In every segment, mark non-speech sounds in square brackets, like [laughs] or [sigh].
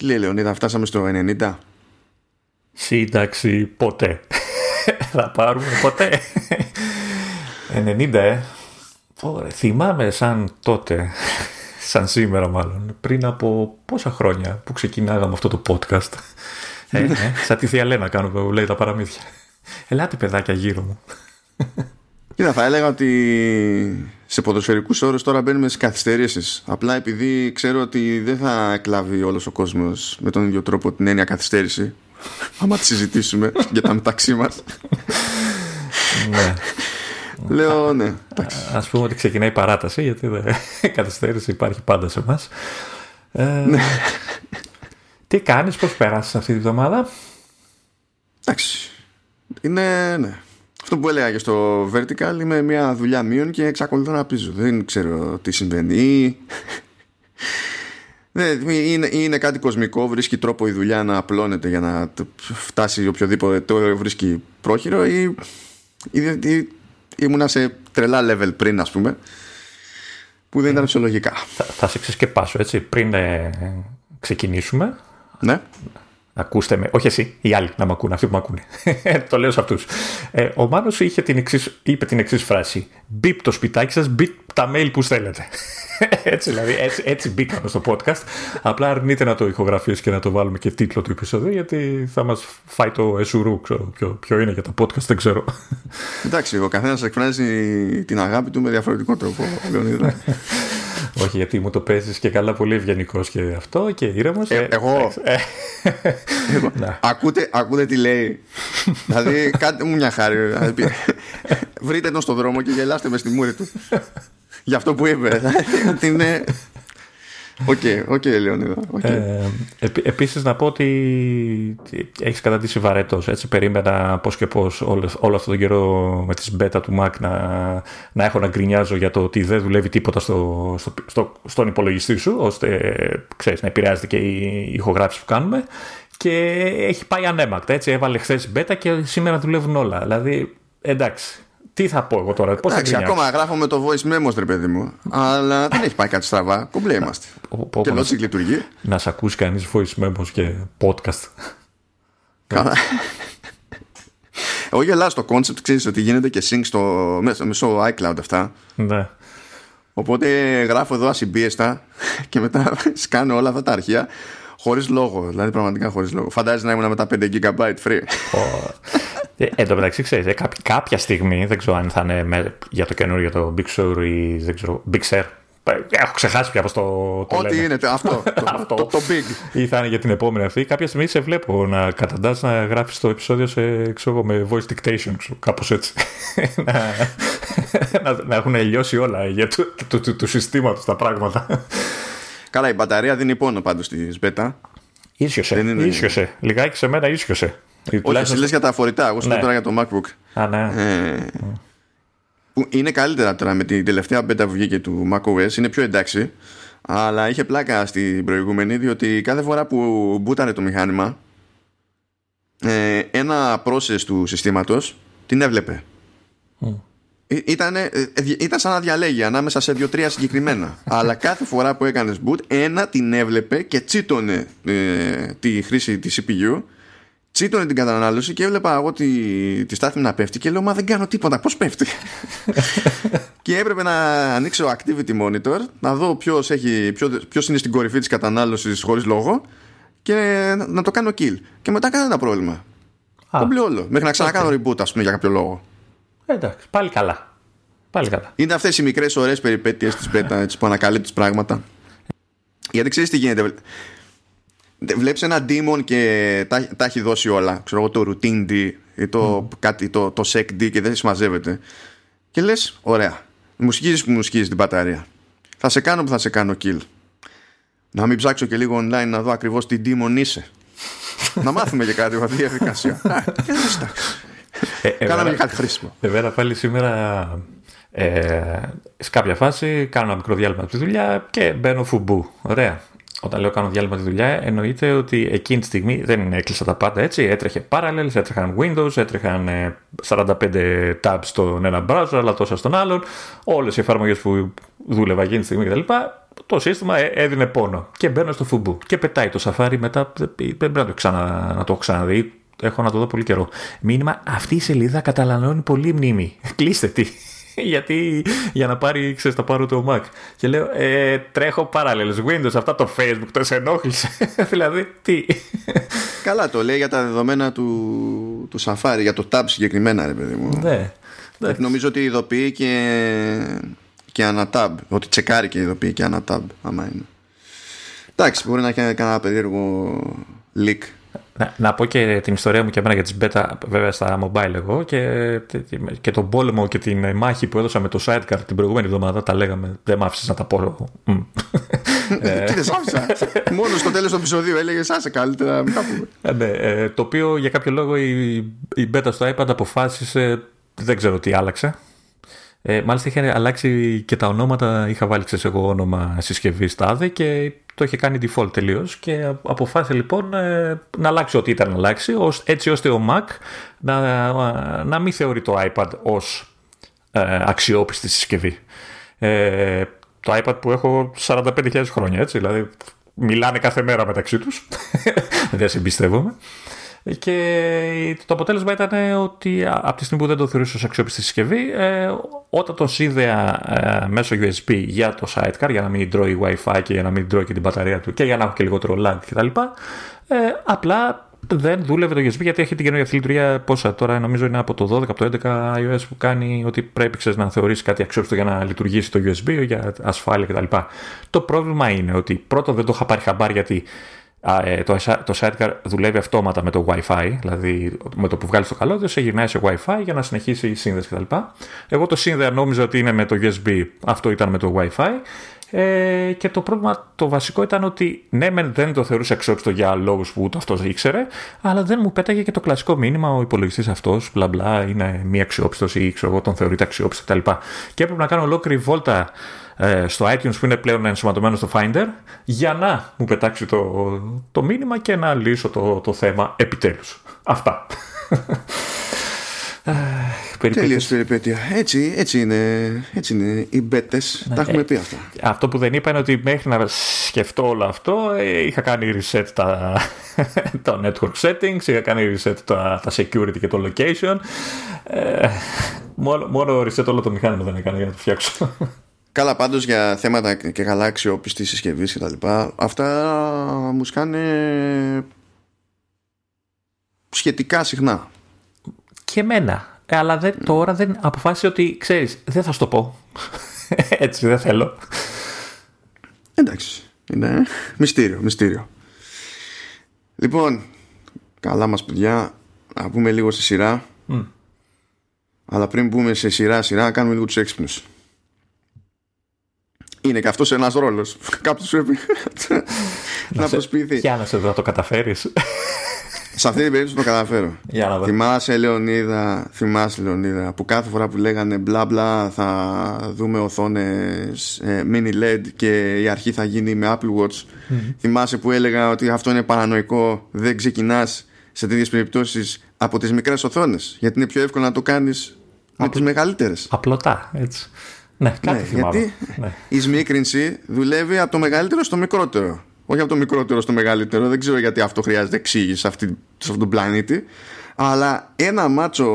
Τι λέει Λεωνίδα, φτάσαμε στο 90. Σύνταξη ποτέ. Θα πάρουμε ποτέ. 90, ε. Ωραία, θυμάμαι σαν τότε, σαν σήμερα μάλλον, πριν από πόσα χρόνια που ξεκινάγαμε αυτό το podcast. ε, ε, σαν τη θεία Λένα κάνω που λέει τα παραμύθια. Ελάτε παιδάκια γύρω μου. Κοίτα, θα έλεγα ότι σε ποδοσφαιρικούς όρους τώρα μπαίνουμε στις καθυστερήσεις. Απλά επειδή ξέρω ότι δεν θα κλάβει όλος ο κόσμος με τον ίδιο τρόπο την έννοια καθυστέρηση. [laughs] Άμα τη συζητήσουμε για τα μεταξύ μας. ναι. Λέω ναι. Α πούμε ότι ξεκινάει η παράταση, γιατί η [laughs] καθυστέρηση υπάρχει πάντα σε εμάς. Ε, Ναι. τι κάνεις, πώς πέρασες αυτή τη βδομάδα; Εντάξει. Είναι, ναι. Αυτό που έλεγα και στο Vertical είμαι μια δουλειά μείον και εξακολουθώ να πίζω. Δεν ξέρω τι συμβαίνει. Ή... [laughs] Ναι, είναι, είναι κάτι κοσμικό, βρίσκει τρόπο η δουλειά να απλώνεται για να το φτάσει οποιοδήποτε το βρίσκει πρόχειρο ή, ή, ή ήμουνα σε τρελά level πριν ας πούμε που δεν ήταν φυσιολογικά. θα, θα σε ξεσκεπάσω έτσι πριν ε, ξεκινήσουμε Ναι. Ακούστε με, όχι εσύ, οι άλλοι να με ακούνε, αυτοί που με ακούνε. [laughs] το λέω σε αυτούς. Ε, ο Μάνος είχε την εξής, είπε την εξής φράση. Μπίπ το σπιτάκι σας, μπίπ τα mail που στέλνετε. [laughs] έτσι δηλαδή, έτσι, έτσι μπήκαμε στο podcast. Απλά αρνείται να το ηχογραφήσει και να το βάλουμε και τίτλο του επεισόδου, γιατί θα μας φάει το εσουρού. Ξέρω ποιο, ποιο είναι για τα podcast, δεν ξέρω. Εντάξει, ο καθένας εκφράζει την αγάπη του με διαφορετικό τρόπο. [laughs] Λεωνίδα. όχι, γιατί μου το παίζεις και καλά πολύ ευγενικός και αυτό και ήρεμος. Ε, εγώ. Εγώ. [laughs] ακούτε, ακούτε τι λέει. δηλαδή, κάντε μου μια χάρη. Δηλαδή, βρείτε τον στον δρόμο και γελάστε μες στη μούρη του. Για αυτό που είπε. [laughs] Ότι είναι. OK, OK, Λεωνίδα. οκ. Ε, επί- επίσης να πω ότι έχεις καταντήσει βαρετός έτσι περίμενα πώς και πώς όλο, όλο αυτόν τον καιρό με τις beta του Mac να, να έχω να γκρινιάζω για το ότι δεν δουλεύει τίποτα στο, στο, στο- στον υπολογιστή σου ώστε ξέρεις, να επηρεάζεται και η ηχογράφηση που κάνουμε και έχει πάει αναίμακτα έτσι έβαλε χθες beta και σήμερα δουλεύουν όλα δηλαδή εντάξει τι θα πω εγώ τώρα, πώς θα Εντάξει, γκρινιάξω. ακόμα γράφω με το voice memos, ρε παιδί μου. Αλλά δεν έχει πάει κάτι στραβά. Κομπλέ είμαστε. Πω, πω, Και πω, να, logic λειτουργεί. να σε ακούσει κανείς voice memos και podcast Καλά. Εγώ γελάω στο concept, ξέρεις ότι γίνεται και sync στο, μέσα, μέσω iCloud αυτά. ναι Οπότε γράφω εδώ ασυμπίεστα και μετά σκάνω όλα αυτά τα αρχεία χωρίς λόγο. Δηλαδή πραγματικά χωρίς λόγο. Φαντάζεσαι να ήμουν με τα 5 GB free. Ω. Ε, εν τω μεταξύ, ξέρεις, ε, κάποια, κάποια στιγμή, δεν ξέρω αν θα είναι με, για το καινούριο το Big Sur ή δεν ξέρω, Big Sur. Ε, Έχω ξεχάσει πια πώς το, το Ό,τι λένε. είναι τε- αυτό. [laughs] το, Αυτό. το, το big. Ή θα είναι για την επόμενη αυτή. Κάποια στιγμή σε βλέπω να καταντάς να γράφεις το επεισόδιο σε, ξέρω, εγώ, με voice dictation, ξέρω, κάπως έτσι. [laughs] να, να, να έχουν λιώσει όλα για του, του, του, τους συστήματος τα πράγματα. Καλά, η μπαταρία δίνει πόνο πάντως στη beta. Ίσιοσε, Δεν είναι- ίσιοσε. Λιγάκι σε μένα ίσιοσε. Όχι, εσύ λες για τα φορητά. Εγώ σου λέω Ναι. τώρα για το MacBook. Α, ναι. Ε, που είναι καλύτερα τώρα με την τελευταία beta που βγήκε του macOS. Είναι πιο εντάξει. Αλλά είχε πλάκα στην προηγούμενη διότι κάθε φορά που μπούτανε το μηχάνημα ε, ένα process του συστήματος την έβλεπε. Ή- Ήτανε, ε, ε, ήταν σαν να διαλέγει ανάμεσα σε δύο-τρία συγκεκριμένα. [laughs] Αλλά κάθε φορά που έκανες boot, ένα την έβλεπε και τσίτωνε ε, τη χρήση της CPU, τσίτωνε την κατανάλωση και έβλεπα εγώ τη, τη στάθμη να πέφτει και λέω Μα δεν κάνω τίποτα, πώς πέφτει; [laughs] και έπρεπε να ανοίξω activity monitor, να δω ποιος, έχει, ποιος, ποιος είναι στην κορυφή της κατανάλωσης χωρίς λόγο και να, να το κάνω kill. Και μετά κανένα πρόβλημα. Α. Κομπλέ όλο. Μέχρι να ξανακάνω reboot, ας πούμε, για κάποιο λόγο. Εντάξει, πάλι καλά. Πάλι καλά. Είναι αυτές οι μικρές ωραίες περιπέτειες της beta έτσι, που ανακαλύπτεις πράγματα. Γιατί ξέρεις τι γίνεται. Βλέπεις ένα demon και τα, τα έχει δώσει όλα. Ξέρω εγώ το routine D ή το, κάτι, το, το sec D και δεν συμμαζεύεται. Και λες, ωραία. Μου σκίζει που μου σκίζει την μπαταρία. Θα σε κάνω που θα σε κάνω kill. Να μην ψάξω και λίγο online να δω ακριβώς τι demon είσαι. [laughs] να μάθουμε και κάτι από αυτή τη διαδικασία. Α, και λες, εντάξει. Ε, Κάναμε εμένα- και κάτι χρήσιμο. Εμένα πάλι σήμερα ε, σε κάποια φάση κάνω ένα μικρό διάλειμμα από τη δουλειά και μπαίνω φουμπού. Ωραία. Όταν λέω κάνω διάλειμμα από τη δουλειά, εννοείται ότι εκείνη τη στιγμή δεν έκλεισα τα πάντα έτσι. Έτρεχε Parallels, έτρεχαν Windows, έτρεχαν ε, 45 tabs στον ένα browser, αλλά τόσα στον άλλον. Όλες οι εφαρμογές που δούλευα εκείνη τη στιγμή κτλ. το σύστημα ε, έδινε πόνο και μπαίνω στο φουμπού και πετάει το σαφάρι μετά δεν πρέπει να το, ξανα, να το ξαναδεί έχω να το δω πολύ καιρό μήνυμα αυτή η σελίδα καταλαβαίνει πολύ μνήμη [laughs] κλείστε τι [laughs] γιατί για να πάρει, ξέρεις, θα πάρω το Mac. Και λέω, ε, τρέχω παράλληλες Windows, αυτά το Facebook, το σε ενόχλησε. [laughs] δηλαδή, τι; [laughs] Καλά, το λέει για τα δεδομένα του, του Safari, για το Tab συγκεκριμένα, ρε παιδί μου. Ναι. ναι. Νομίζω ότι ειδοποιεί και, και αναtab. Ότι τσεκάρει και ειδοποιεί και αναtab, άμα είναι. Εντάξει, μπορεί να έχει κανένα περίεργο leak να, να, πω και την ιστορία μου και εμένα για τις beta βέβαια στα mobile εγώ και, και τον πόλεμο και την μάχη που έδωσα με το sidecar την προηγούμενη εβδομάδα τα λέγαμε δεν μ' άφησες να τα πω. [laughs] Ε, Τι δεν σ' άφησα. Μόνο στο τέλος του επεισοδίου έλεγες άσε καλύτερα μην τα πούμε ε, ναι, ε, Το οποίο για κάποιο λόγο η, η beta στο iPad αποφάσισε δεν ξέρω τι άλλαξε. Ε, μάλιστα είχε αλλάξει και τα ονόματα, είχα βάλει ξέρεις εγώ όνομα συσκευής τάδε και το είχε κάνει default τελείως και αποφάσισε λοιπόν ε, να αλλάξει ό,τι ήταν να αλλάξει έτσι ώστε ο Mac να, να μην θεωρεί το iPad ως ε, αξιόπιστη συσκευή. Ε, το iPad που έχω 45.000 χρόνια έτσι, δηλαδή μιλάνε κάθε μέρα μεταξύ τους, [laughs] δεν συμπιστεύομαι. Και το αποτέλεσμα ήταν ότι από τη στιγμή που δεν το θεωρούσα ως αξιόπιστη συσκευή, ε, όταν το σύνδεα ε, μέσω USB για το sidecar, για να μην τρώει Wi-Fi και για να μην τρώει και την μπαταρία του και για να έχω και λιγότερο lag κτλ. Ε, απλά δεν δούλευε το USB γιατί έχει την καινούργια αυτή λειτουργία. Πόσα τώρα, νομίζω είναι από το 12, από το 11 iOS που κάνει ότι πρέπει ξέρεις, να θεωρήσει κάτι αξιόπιστο για να λειτουργήσει το USB για ασφάλεια κτλ. Το πρόβλημα είναι ότι πρώτον δεν το είχα πάρει χαμπάρι γιατί ε, το, το sidecar δουλεύει αυτόματα με το Wi-Fi, δηλαδή με το που βγάλεις το καλώδιο, σε γυρνάει σε Wi-Fi για να συνεχίσει η σύνδεση κτλ. Εγώ το σύνδεα νόμιζα ότι είναι με το USB, αυτό ήταν με το Wi-Fi. Ε, και το πρόβλημα το βασικό ήταν ότι ναι, δεν το θεωρούσε αξιόπιστο για λόγους που ούτε αυτός ήξερε, αλλά δεν μου πέταγε και το κλασικό μήνυμα ο υπολογιστής αυτός, μπλα μπλα, είναι μη αξιόπιστος ή ξέρω εγώ τον θεωρείται αξιόπιστο κτλ. Και έπρεπε να κάνω ολόκληρη βόλτα ε, στο iTunes που είναι πλέον ενσωματωμένο στο Finder για να μου πετάξει το, το μήνυμα και να λύσω το, το θέμα επιτέλους. Αυτά. Τέλειος περιπέτεια. Έτσι, έτσι, είναι, έτσι είναι οι μπέτες. Ναι, τα έχουμε πει αυτά. Αυτό που δεν είπα είναι ότι μέχρι να σκεφτώ όλο αυτό ε, είχα κάνει reset τα, [laughs] τα network settings, είχα κάνει reset τα, τα security και το location. Ε, μόνο, μόνο reset όλο το μηχάνημα δεν έκανα για να το φτιάξω. [laughs] Καλά πάντως για θέματα και καλά αξιόπιστης συσκευής και τα λοιπά αυτά μου σκάνε σχετικά συχνά. Και εμένα. Ε, αλλά δεν, τώρα δεν αποφάσισε ότι ξέρεις δεν θα σου το πω. [laughs] Έτσι δεν θέλω. Εντάξει. Είναι μυστήριο, μυστήριο. Λοιπόν, καλά μας παιδιά, να πούμε λίγο σε σειρά. Αλλά πριν μπούμε σε σειρά σειρά, κάνουμε λίγο τους έξυπνους είναι και αυτός ένας ρόλος. [laughs] Κάποιος πρέπει να, προσποιηθεί. Για να σε δω, το καταφέρεις. [laughs] Σε αυτή την περίπτωση το καταφέρω. Για να δω. Θυμάσαι, Λεωνίδα, θυμάσαι, Λεωνίδα, που κάθε φορά που λέγανε μπλα μπλα θα δούμε οθόνες ε, mini LED και η αρχή θα γίνει με Apple Watch. Θυμάσαι που έλεγα ότι αυτό είναι παρανοϊκό, δεν ξεκινάς σε τέτοιες περιπτώσεις από τις μικρές οθόνες. Γιατί είναι πιο εύκολο να το κάνεις με τις μεγαλύτερες. Απλωτά, έτσι. Ναι, κάτι ναι, γιατί ναι. η σμίκρινση δουλεύει από το μεγαλύτερο στο μικρότερο. Όχι από το μικρότερο στο μεγαλύτερο. Δεν ξέρω γιατί αυτό χρειάζεται εξήγηση σε, αυτή, σε αυτόν τον πλανήτη. Αλλά ένα μάτσο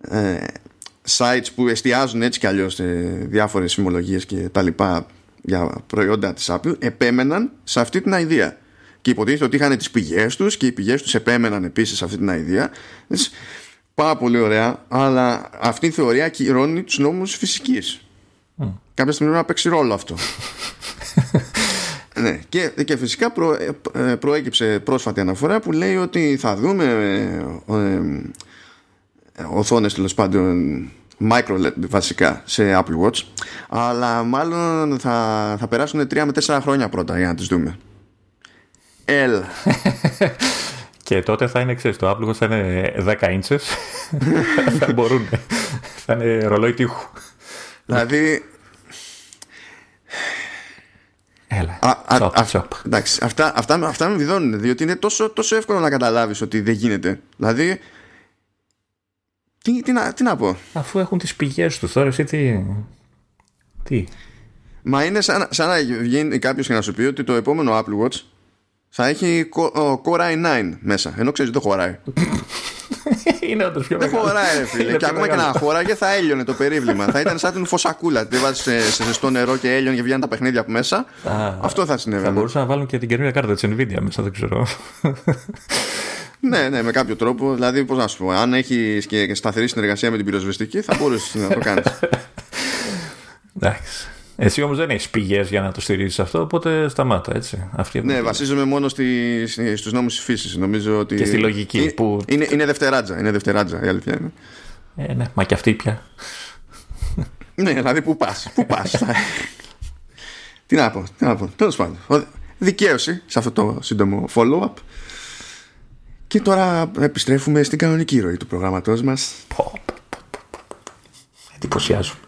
ε, sites που εστιάζουν έτσι κι αλλιώς σε διάφορες συμμολογίες και τα λοιπά για προϊόντα της Apple επέμεναν σε αυτή την ιδέα. Και υποτίθεται ότι είχαν τις πηγές τους και οι πηγές τους επέμεναν επίσης σε αυτή την ιδέα. Πάρα πολύ ωραία, αλλά αυτή η θεωρία ακυρώνει τους νόμους φυσικής. Mm. Κάποια στιγμή να παίξει ρόλο αυτό. [laughs] ναι. και, και φυσικά προ, ε, προέκυψε πρόσφατη αναφορά που λέει ότι θα δούμε ε, ε, οθόνες τέλος πάντων micro LED βασικά σε Apple Watch αλλά μάλλον θα, θα περάσουν 3 με 4 χρόνια πρώτα για να τις δούμε Ελ [laughs] Και τότε θα είναι, ξέρεις, το Apple Watch θα είναι 10 inches [laughs] θα μπορούν θα είναι ρολόι τείχου Δηλαδή. Έλα. Α, Εντάξει, αυτά, αυτά, αυτά με βιδώνουν διότι είναι τόσο, τόσο εύκολο να καταλάβεις ότι δεν γίνεται. Δηλαδή. Τι, τι, να, τι να πω; Αφού έχουν τις πηγές του τώρα, εσύ τι. Τι; Μα είναι σαν, σαν να βγαίνει κάποιος και να σου πει ότι το επόμενο Apple Watch θα έχει Core i9 μέσα. Ενώ ξέρεις δεν το χωράει. [laughs] είναι όντως πιο Δεν χωράει, ρε φίλε. και ακόμα και να χώραγε θα έλειωνε το περίβλημα. θα ήταν σαν την φωσακούλα. Τη βάζεις σε, σε ζεστό νερό και έλειωνε και βγαίνουν τα παιχνίδια από μέσα. Αυτό θα συνέβαινε. Θα μπορούσαν να βάλουν και την καινούργια κάρτα της Nvidia μέσα, δεν ξέρω. ναι, ναι, με κάποιο τρόπο. Δηλαδή, πώς να σου πω, αν έχεις και σταθερή συνεργασία με την πυροσβεστική, θα μπορούσες να το κάνεις. Εντάξει. Εσύ όμως δεν έχεις πηγές για να το στηρίζεις αυτό, οπότε σταμάτα, έτσι. Αυτή ναι, βασίζομαι μόνο στη, στους νόμους της φύσης. Νομίζω ότι. Και στη λογική. Είναι, που... είναι, είναι δευτεράτζα. Είναι δευτεράτζα, η αλήθεια είναι. Ε, ναι, μα και αυτή πια. ναι, δηλαδή πού πας. Πού πας. τι να πω, τι να πω. Τέλος πάντων. Δικαίωση σε αυτό το σύντομο follow-up. Και τώρα επιστρέφουμε στην κανονική ροή του προγράμματός μας. Εντυπωσιάζομαι.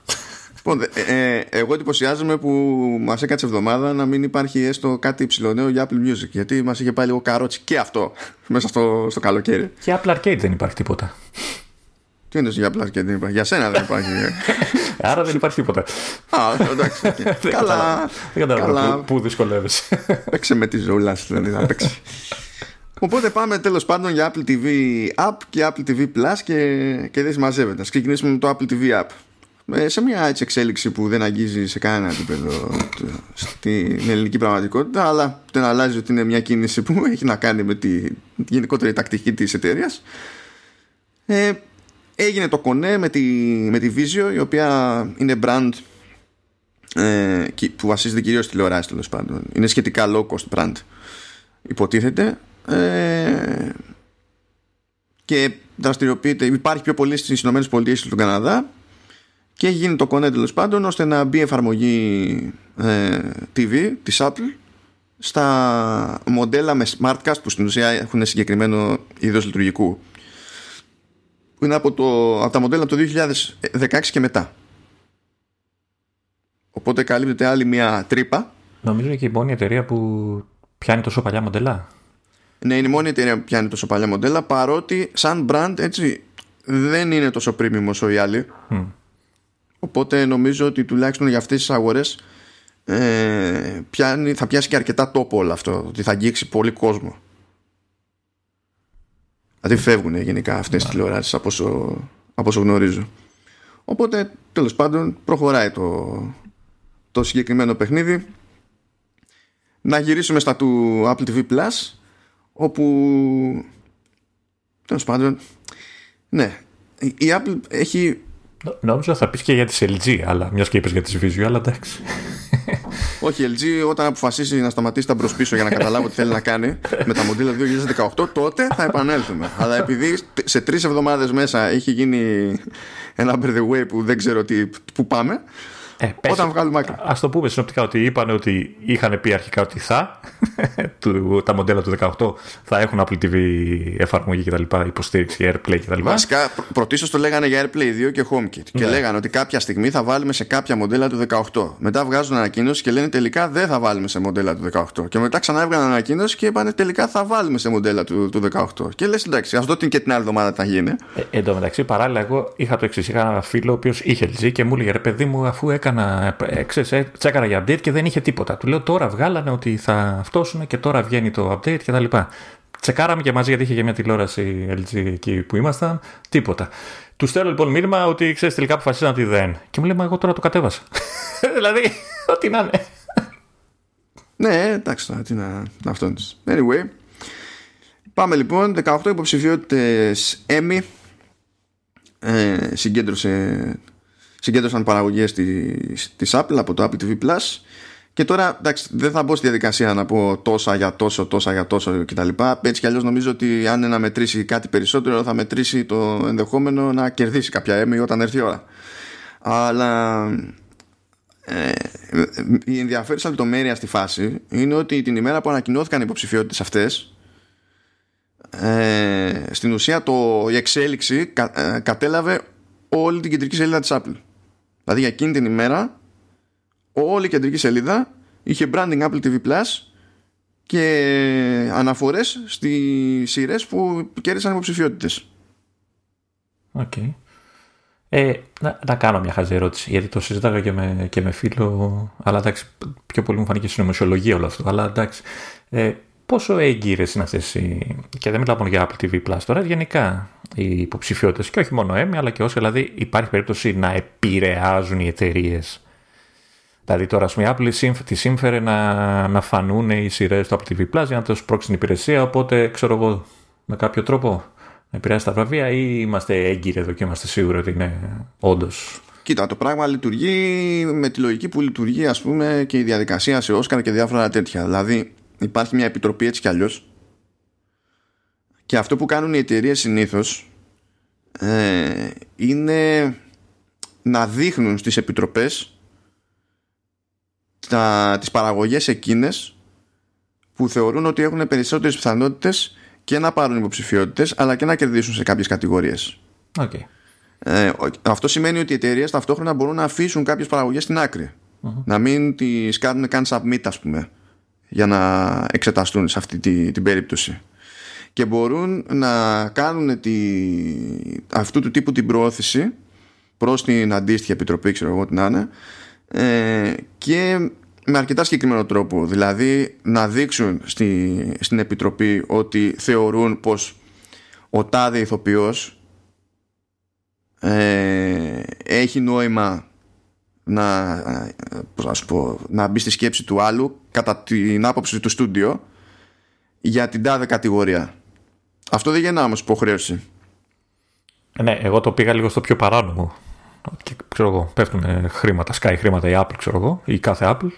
Λοιπόν, ε, ε, εγώ εντυπωσιάζομαι που μας έκατσε εβδομάδα να μην υπάρχει έστω κάτι υψηλό για Apple Music. Γιατί μας είχε πάει λίγο καρότσι και αυτό [laughs] μέσα στο, στο καλοκαίρι. Και Apple Arcade δεν υπάρχει τίποτα. Τι είναι για Apple Arcade δεν υπάρχει; Για σένα δεν υπάρχει. [laughs] Άρα δεν υπάρχει τίποτα. Α, εντάξει. [laughs] καλά. Δεν καταλαβαίνω πού δυσκολεύεσαι. Παίξε με τη ζωούλα δηλαδή να παίξει. Οπότε πάμε τέλος πάντων για Apple TV App και Apple TV Plus και, και δεν συμμαζεύεται. Ας ξεκινήσουμε με το Apple TV App. Ε, σε μια έτσι εξέλιξη που δεν αγγίζει σε κανένα επίπεδο στην ελληνική πραγματικότητα αλλά δεν αλλάζει ότι είναι μια κίνηση που έχει να κάνει με τη γενικότερη τακτική της εταιρείας. Ε, έγινε το κονέ με τη, με τη Vizio η οποία είναι brand ε, που βασίζεται κυρίως στη τηλεοράση τέλος πάντων είναι σχετικά low cost brand υποτίθεται ε, και δραστηριοποιείται υπάρχει πιο πολύ στις ΗΠΑ και στον Καναδά και έχει γίνει το κονέ τέλος πάντων ώστε να μπει εφαρμογή ε, TV της Apple στα μοντέλα με Smartcast που στην ουσία έχουν συγκεκριμένο είδος λειτουργικού. Που είναι από, το, από τα μοντέλα από το 2016 και μετά. Οπότε καλύπτεται άλλη μια τρύπα. Νομίζω και η μόνη εταιρεία που πιάνει τόσο παλιά μοντέλα. Ναι είναι η μόνη εταιρεία που πιάνει τόσο παλιά μοντέλα παρότι σαν brand έτσι δεν είναι τόσο premium όσο οι άλλοι Οπότε νομίζω ότι τουλάχιστον για αυτές τις αγορές ε, πιάνει, θα πιάσει και αρκετά τόπο όλο αυτό. Ότι θα αγγίξει πολύ κόσμο. Δηλαδή φεύγουν γενικά αυτές τις τηλεοράσεις από όσο, από όσο γνωρίζω. Οπότε τέλος πάντων προχωράει το, το συγκεκριμένο παιχνίδι. Να γυρίσουμε στα του Apple TV Plus όπου τέλος πάντων ναι η Apple έχει Νόμιζα θα πεις και για τη LG, αλλά μιας και είπες για τη Visual, αλλά εντάξει. Όχι, η LG όταν αποφασίσει να σταματήσει τα μπροσπίσω για να καταλάβω τι θέλει να κάνει με τα μοντέλα 2018, τότε θα επανέλθουμε. αλλά επειδή σε τρεις εβδομάδες μέσα έχει γίνει ένα by the way που δεν ξέρω τι, που πάμε, ε, πες, Όταν βγάλουμε άκρη. Α το πούμε συνοπτικά ότι είπαν ότι είχαν πει αρχικά ότι θα [laughs] τα μοντέλα του 18 θα έχουν Apple TV εφαρμογή κτλ. Υποστήριξη AirPlay κτλ. Βασικά πρωτίστως το λέγανε για AirPlay 2 και HomeKit. Και ναι. λέγανε ότι κάποια στιγμή θα βάλουμε σε κάποια μοντέλα του 18. Μετά βγάζουν ανακοίνωση και λένε τελικά δεν θα βάλουμε σε μοντέλα του 18. Και μετά ξανά έβγαλαν ανακοίνωση και είπαν τελικά θα βάλουμε σε μοντέλα του, του 18. Και λες εντάξει, α δω την και την άλλη εβδομάδα θα γίνει. Ε, εν τω μεταξύ, παράλληλα, εγώ είχα το εξής. Είχα ένα φίλο ο οποίος είχε LG και μου έλεγε ρε παιδί μου, αφού έκανε έκανα, ε, ξέρεις, ε, τσέκαρα για update και δεν είχε τίποτα. Του λέω τώρα βγάλανε ότι θα φτώσουν και τώρα βγαίνει το update και τα λοιπά. Τσεκάραμε και μαζί γιατί είχε και μια τηλεόραση LG εκεί που ήμασταν. Τίποτα. Του στέλνω λοιπόν μήνυμα ότι ξέρεις τελικά αποφασίσαν ότι δεν. Και μου λέει, Μα εγώ τώρα το κατέβασα. [laughs] δηλαδή, ό,τι να είναι. Ναι, εντάξει τώρα, τι να, να αυτό Anyway, πάμε λοιπόν. 18 υποψηφιότητες Emmy ε, συγκέντρωσε συγκέντρωσαν παραγωγές της, της Apple από το Apple TV Plus και τώρα εντάξει, δεν θα μπω στη διαδικασία να πω τόσα για τόσο, τόσα για τόσο κτλ. Έτσι κι αλλιώς νομίζω ότι αν είναι να μετρήσει κάτι περισσότερο θα μετρήσει το ενδεχόμενο να κερδίσει κάποια Emmy όταν έρθει η ώρα. Αλλά ε, η ενδιαφέρουσα λεπτομέρεια στη φάση είναι ότι την ημέρα που ανακοινώθηκαν οι υποψηφιότητες αυτές ε, στην ουσία το, η εξέλιξη κα, ε, κατέλαβε όλη την κεντρική σελίδα της Apple. Δηλαδή για εκείνη την ημέρα όλη η κεντρική σελίδα είχε branding Apple TV Plus και αναφορές στις σειρές που κέρδισαν υποψηφιότητες. Okay. Ε, να, να, κάνω μια χαζή ερώτηση, γιατί το συζήταγα και με, και με φίλο, αλλά εντάξει, πιο πολύ μου φάνηκε συνωμοσιολογία όλο αυτό. Αλλά εντάξει, ε, πόσο έγκυρες είναι αυτές οι. και δεν μιλάω μόνο για Apple TV Plus τώρα, γενικά οι υποψηφιότητες, και όχι μόνο Emmy, αλλά και όσοι, δηλαδή υπάρχει περίπτωση να επηρεάζουν οι εταιρείες. Δηλαδή τώρα, ας πούμε, η Apple τη σύμφερε να, να φανούν οι σειρές του Apple TV Plus για να το σπρώξει την υπηρεσία, οπότε ξέρω εγώ με κάποιο τρόπο να επηρεάσει τα βραβεία ή είμαστε έγκυροι εδώ και είμαστε σίγουροι ότι είναι όντως. Κοίτα, το πράγμα λειτουργεί με τη λογική που λειτουργεί ας πούμε και η διαδικασία σε Όσκαρ και διάφορα τέτοια. Δηλαδή υπάρχει μια επιτροπή έτσι κι αλλιώς και αυτό που κάνουν οι εταιρείες συνήθως ε, είναι να δείχνουν στις επιτροπές τα, τις παραγωγές εκείνες που θεωρούν ότι έχουν περισσότερες πιθανότητες και να πάρουν υποψηφιότητες, αλλά και να κερδίσουν σε κάποιες κατηγορίες. Okay. Ε, αυτό σημαίνει ότι οι εταιρείες ταυτόχρονα μπορούν να αφήσουν κάποιες παραγωγές στην άκρη. Να μην τις κάνουν καν submit, ας πούμε, για να εξεταστούν σε αυτή τη, την περίπτωση. Και μπορούν να κάνουν τη, αυτού του τύπου την προώθηση προς την αντίστοιχη επιτροπή, ξέρω εγώ τι να είναι, ε, και με αρκετά συγκεκριμένο τρόπο. Δηλαδή να δείξουν στη, στην Επιτροπή ότι θεωρούν πως ο τάδε ηθοποιός ε, έχει νόημα να, πώς πω, να μπει στη σκέψη του άλλου κατά την άποψη του στούντιο για την τάδε κατηγορία. Αυτό δεν γεννά όμως υποχρέωση. Ε, ναι, εγώ το πήγα λίγο στο πιο παράνομο. Και ξέρω εγώ, πέφτουν χρήματα, σκάει χρήματα η Apple, ξέρω εγώ, ή κάθε Apple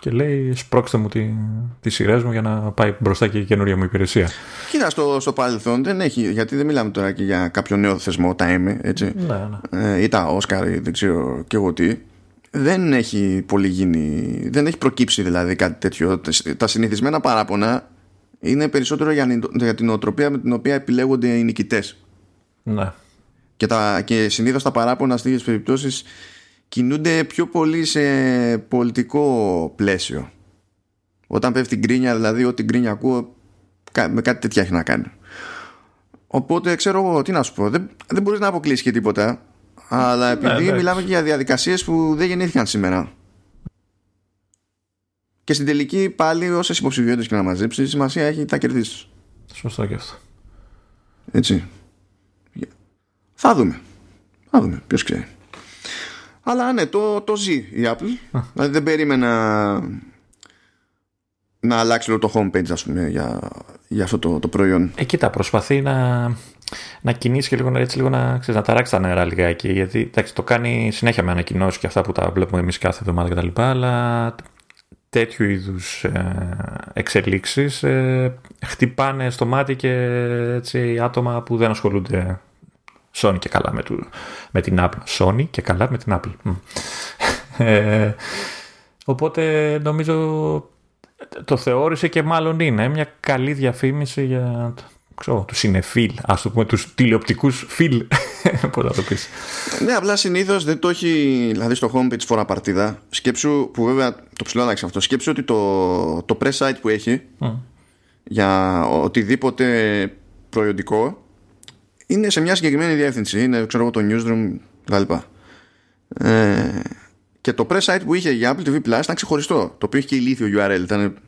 και λέει σπρώξτε μου τη, τις σειρές μου για να πάει μπροστά και η καινούρια μου υπηρεσία. Κοίτα, στο, στο παρελθόν δεν έχει, γιατί δεν μιλάμε τώρα και για κάποιο νέο θεσμό, τα ΕΜΕ, έτσι, ναι, ναι. Ε, ή τα Όσκαρ ή δεν ξέρω και εγώ τι. Δεν έχει πολύ γίνει, δεν έχει προκύψει δηλαδή κάτι τέτοιο. Τα συνηθισμένα παράπονα είναι περισσότερο για, για την οτροπία με την οποία επιλέγονται οι νικητές. Ναι. Και, τα, και συνήθως τα παράπονα στις περιπτώσεις κινούνται πιο πολύ σε πολιτικό πλαίσιο. Όταν πέφτει γκρίνια, δηλαδή ό,τι γκρίνια ακούω με κάτι τέτοια έχει να κάνει. Οπότε ξέρω εγώ τι να σου πω. Δεν, δεν μπορείς να αποκλείσεις και τίποτα. Αλλά ναι, επειδή μιλάμε και για διαδικασίες που δεν γεννήθηκαν σήμερα. Και στην τελική πάλι όσες υποψηφιότητες και να μαζέψεις, σημασία έχει τα κερδίσεις. Σωστό και αυτό. Έτσι. Θα δούμε. Θα δούμε. Ποιος ξέρει. Αλλά ναι, το, το ζει η Apple. Δηλαδή δεν περίμενα να αλλάξει το homepage ας πούμε για, για αυτό το, το προϊόν. Ε, κοίτα, προσπαθεί να, να κινήσεις και λίγο, έτσι, λίγο να, ξέρεις, να ταράξεις τα νερά λιγάκι. Γιατί εντάξει, το κάνει συνέχεια με ανακοινώσεις και αυτά που τα βλέπουμε εμείς κάθε εβδομάδα κτλ. Αλλά τέτοιου είδους ε, εξελίξεις ε, χτυπάνε στο μάτι και έτσι, άτομα που δεν ασχολούνται Sony και καλά με, του, με την Apple. Sony και καλά με την Apple. Ε, οπότε νομίζω το θεώρησε και μάλλον είναι μια καλή διαφήμιση για ξέρω, τους συνεφίλ, ας το πούμε, τους τηλεοπτικούς φιλ, [laughs] πώς θα το πεις. Ναι, απλά συνήθως δεν το έχει, δηλαδή στο homepage φορά παρτίδα, σκέψου, που βέβαια το ψηλό αυτό, σκέψου ότι το, το press site που έχει, για οτιδήποτε προϊόντικο, είναι σε μια συγκεκριμένη διεύθυνση. Είναι, ξέρω εγώ, το newsroom κτλ. Ε, και το press site που είχε για Apple TV Plus ήταν ξεχωριστό. Το οποίο είχε και ηλίθιο URL. Ήταν...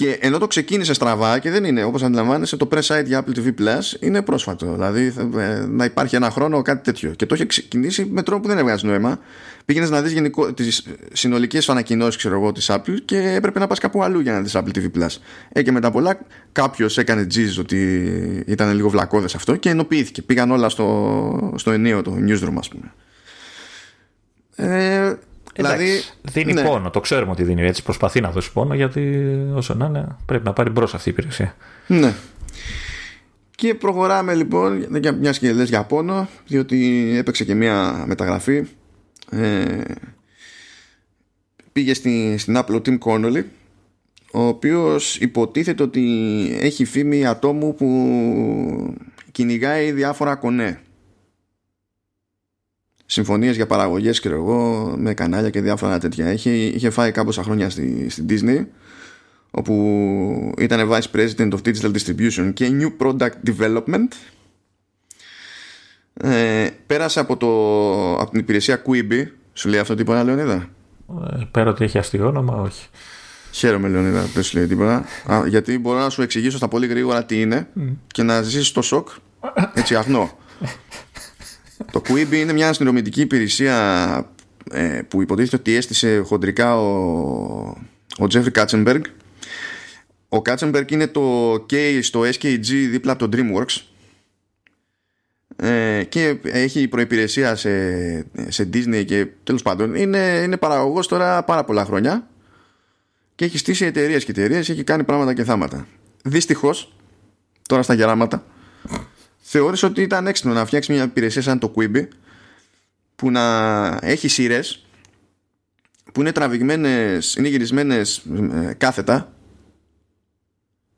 Και ενώ το ξεκίνησε στραβά και δεν είναι, όπως αντιλαμβάνεσαι, το press site για Apple TV Plus είναι πρόσφατο. Δηλαδή ε, να υπάρχει ένα χρόνο κάτι τέτοιο. Και το είχε ξεκινήσει με τρόπο που δεν έβγαζε νόημα πήγαινες να δεις τις συνολικές ανακοινώσει της Apple και έπρεπε να πας κάπου αλλού για να δεις Apple TV Plus. Ε, και μετά πολλά κάποιος έκανε τζιζ ότι ήταν λίγο βλακώδες αυτό και ενοποιήθηκε. Πήγαν όλα στο, στο ενίο, το newsroom, ας πούμε. Ε, δηλαδή, δίνει ναι. πόνο, το ξέρουμε ότι δίνει έτσι. Προσπαθεί να δώσει πόνο γιατί όσο να είναι πρέπει να πάρει μπρος αυτή η υπηρεσία. Ναι. Και προχωράμε λοιπόν, μιας και λες για πόνο, διότι έπαιξε και μια μεταγραφή ε, πήγε στην, στην Apple ο Tim Connolly ο οποίος υποτίθεται ότι έχει φήμη ατόμου που κυνηγάει διάφορα κονέ συμφωνίες για παραγωγές και εγώ με κανάλια και διάφορα τέτοια είχε, είχε φάει κάμποσα χρόνια στη, στη Disney όπου ήταν Vice President of Digital Distribution και New Product Development ε, πέρασε από, το, από την υπηρεσία Quibi. Σου λέει αυτό τίποτα, Λεωνίδα; Ε, πέρα ότι έχει αστείο όνομα, όχι. Χαίρομαι, Λεωνίδα, δεν σου λέει τίποτα. Α, γιατί μπορώ να σου εξηγήσω στα πολύ γρήγορα τι είναι και να ζήσεις το σοκ έτσι αγνό. Το Quibi είναι μια συνδρομητική υπηρεσία ε, που υποτίθεται ότι έστησε χοντρικά ο, ο Τζέφρι Κάτσενμπεργκ. Ο Κάτσενμπεργκ είναι το K στο SKG δίπλα από το DreamWorks ε, και έχει προϋπηρεσία σε, σε Disney και τέλος πάντων είναι, είναι παραγωγός τώρα πάρα πολλά χρόνια και έχει στήσει εταιρείες και εταιρείες, έχει κάνει πράγματα και θάματα. Δυστυχώς, τώρα στα γεράματα, θεώρησε ότι ήταν έξυπνο να φτιάξει μια υπηρεσία σαν το Quibi που να έχει σειρές που είναι τραβηγμένες, είναι γυρισμένες ε, κάθετα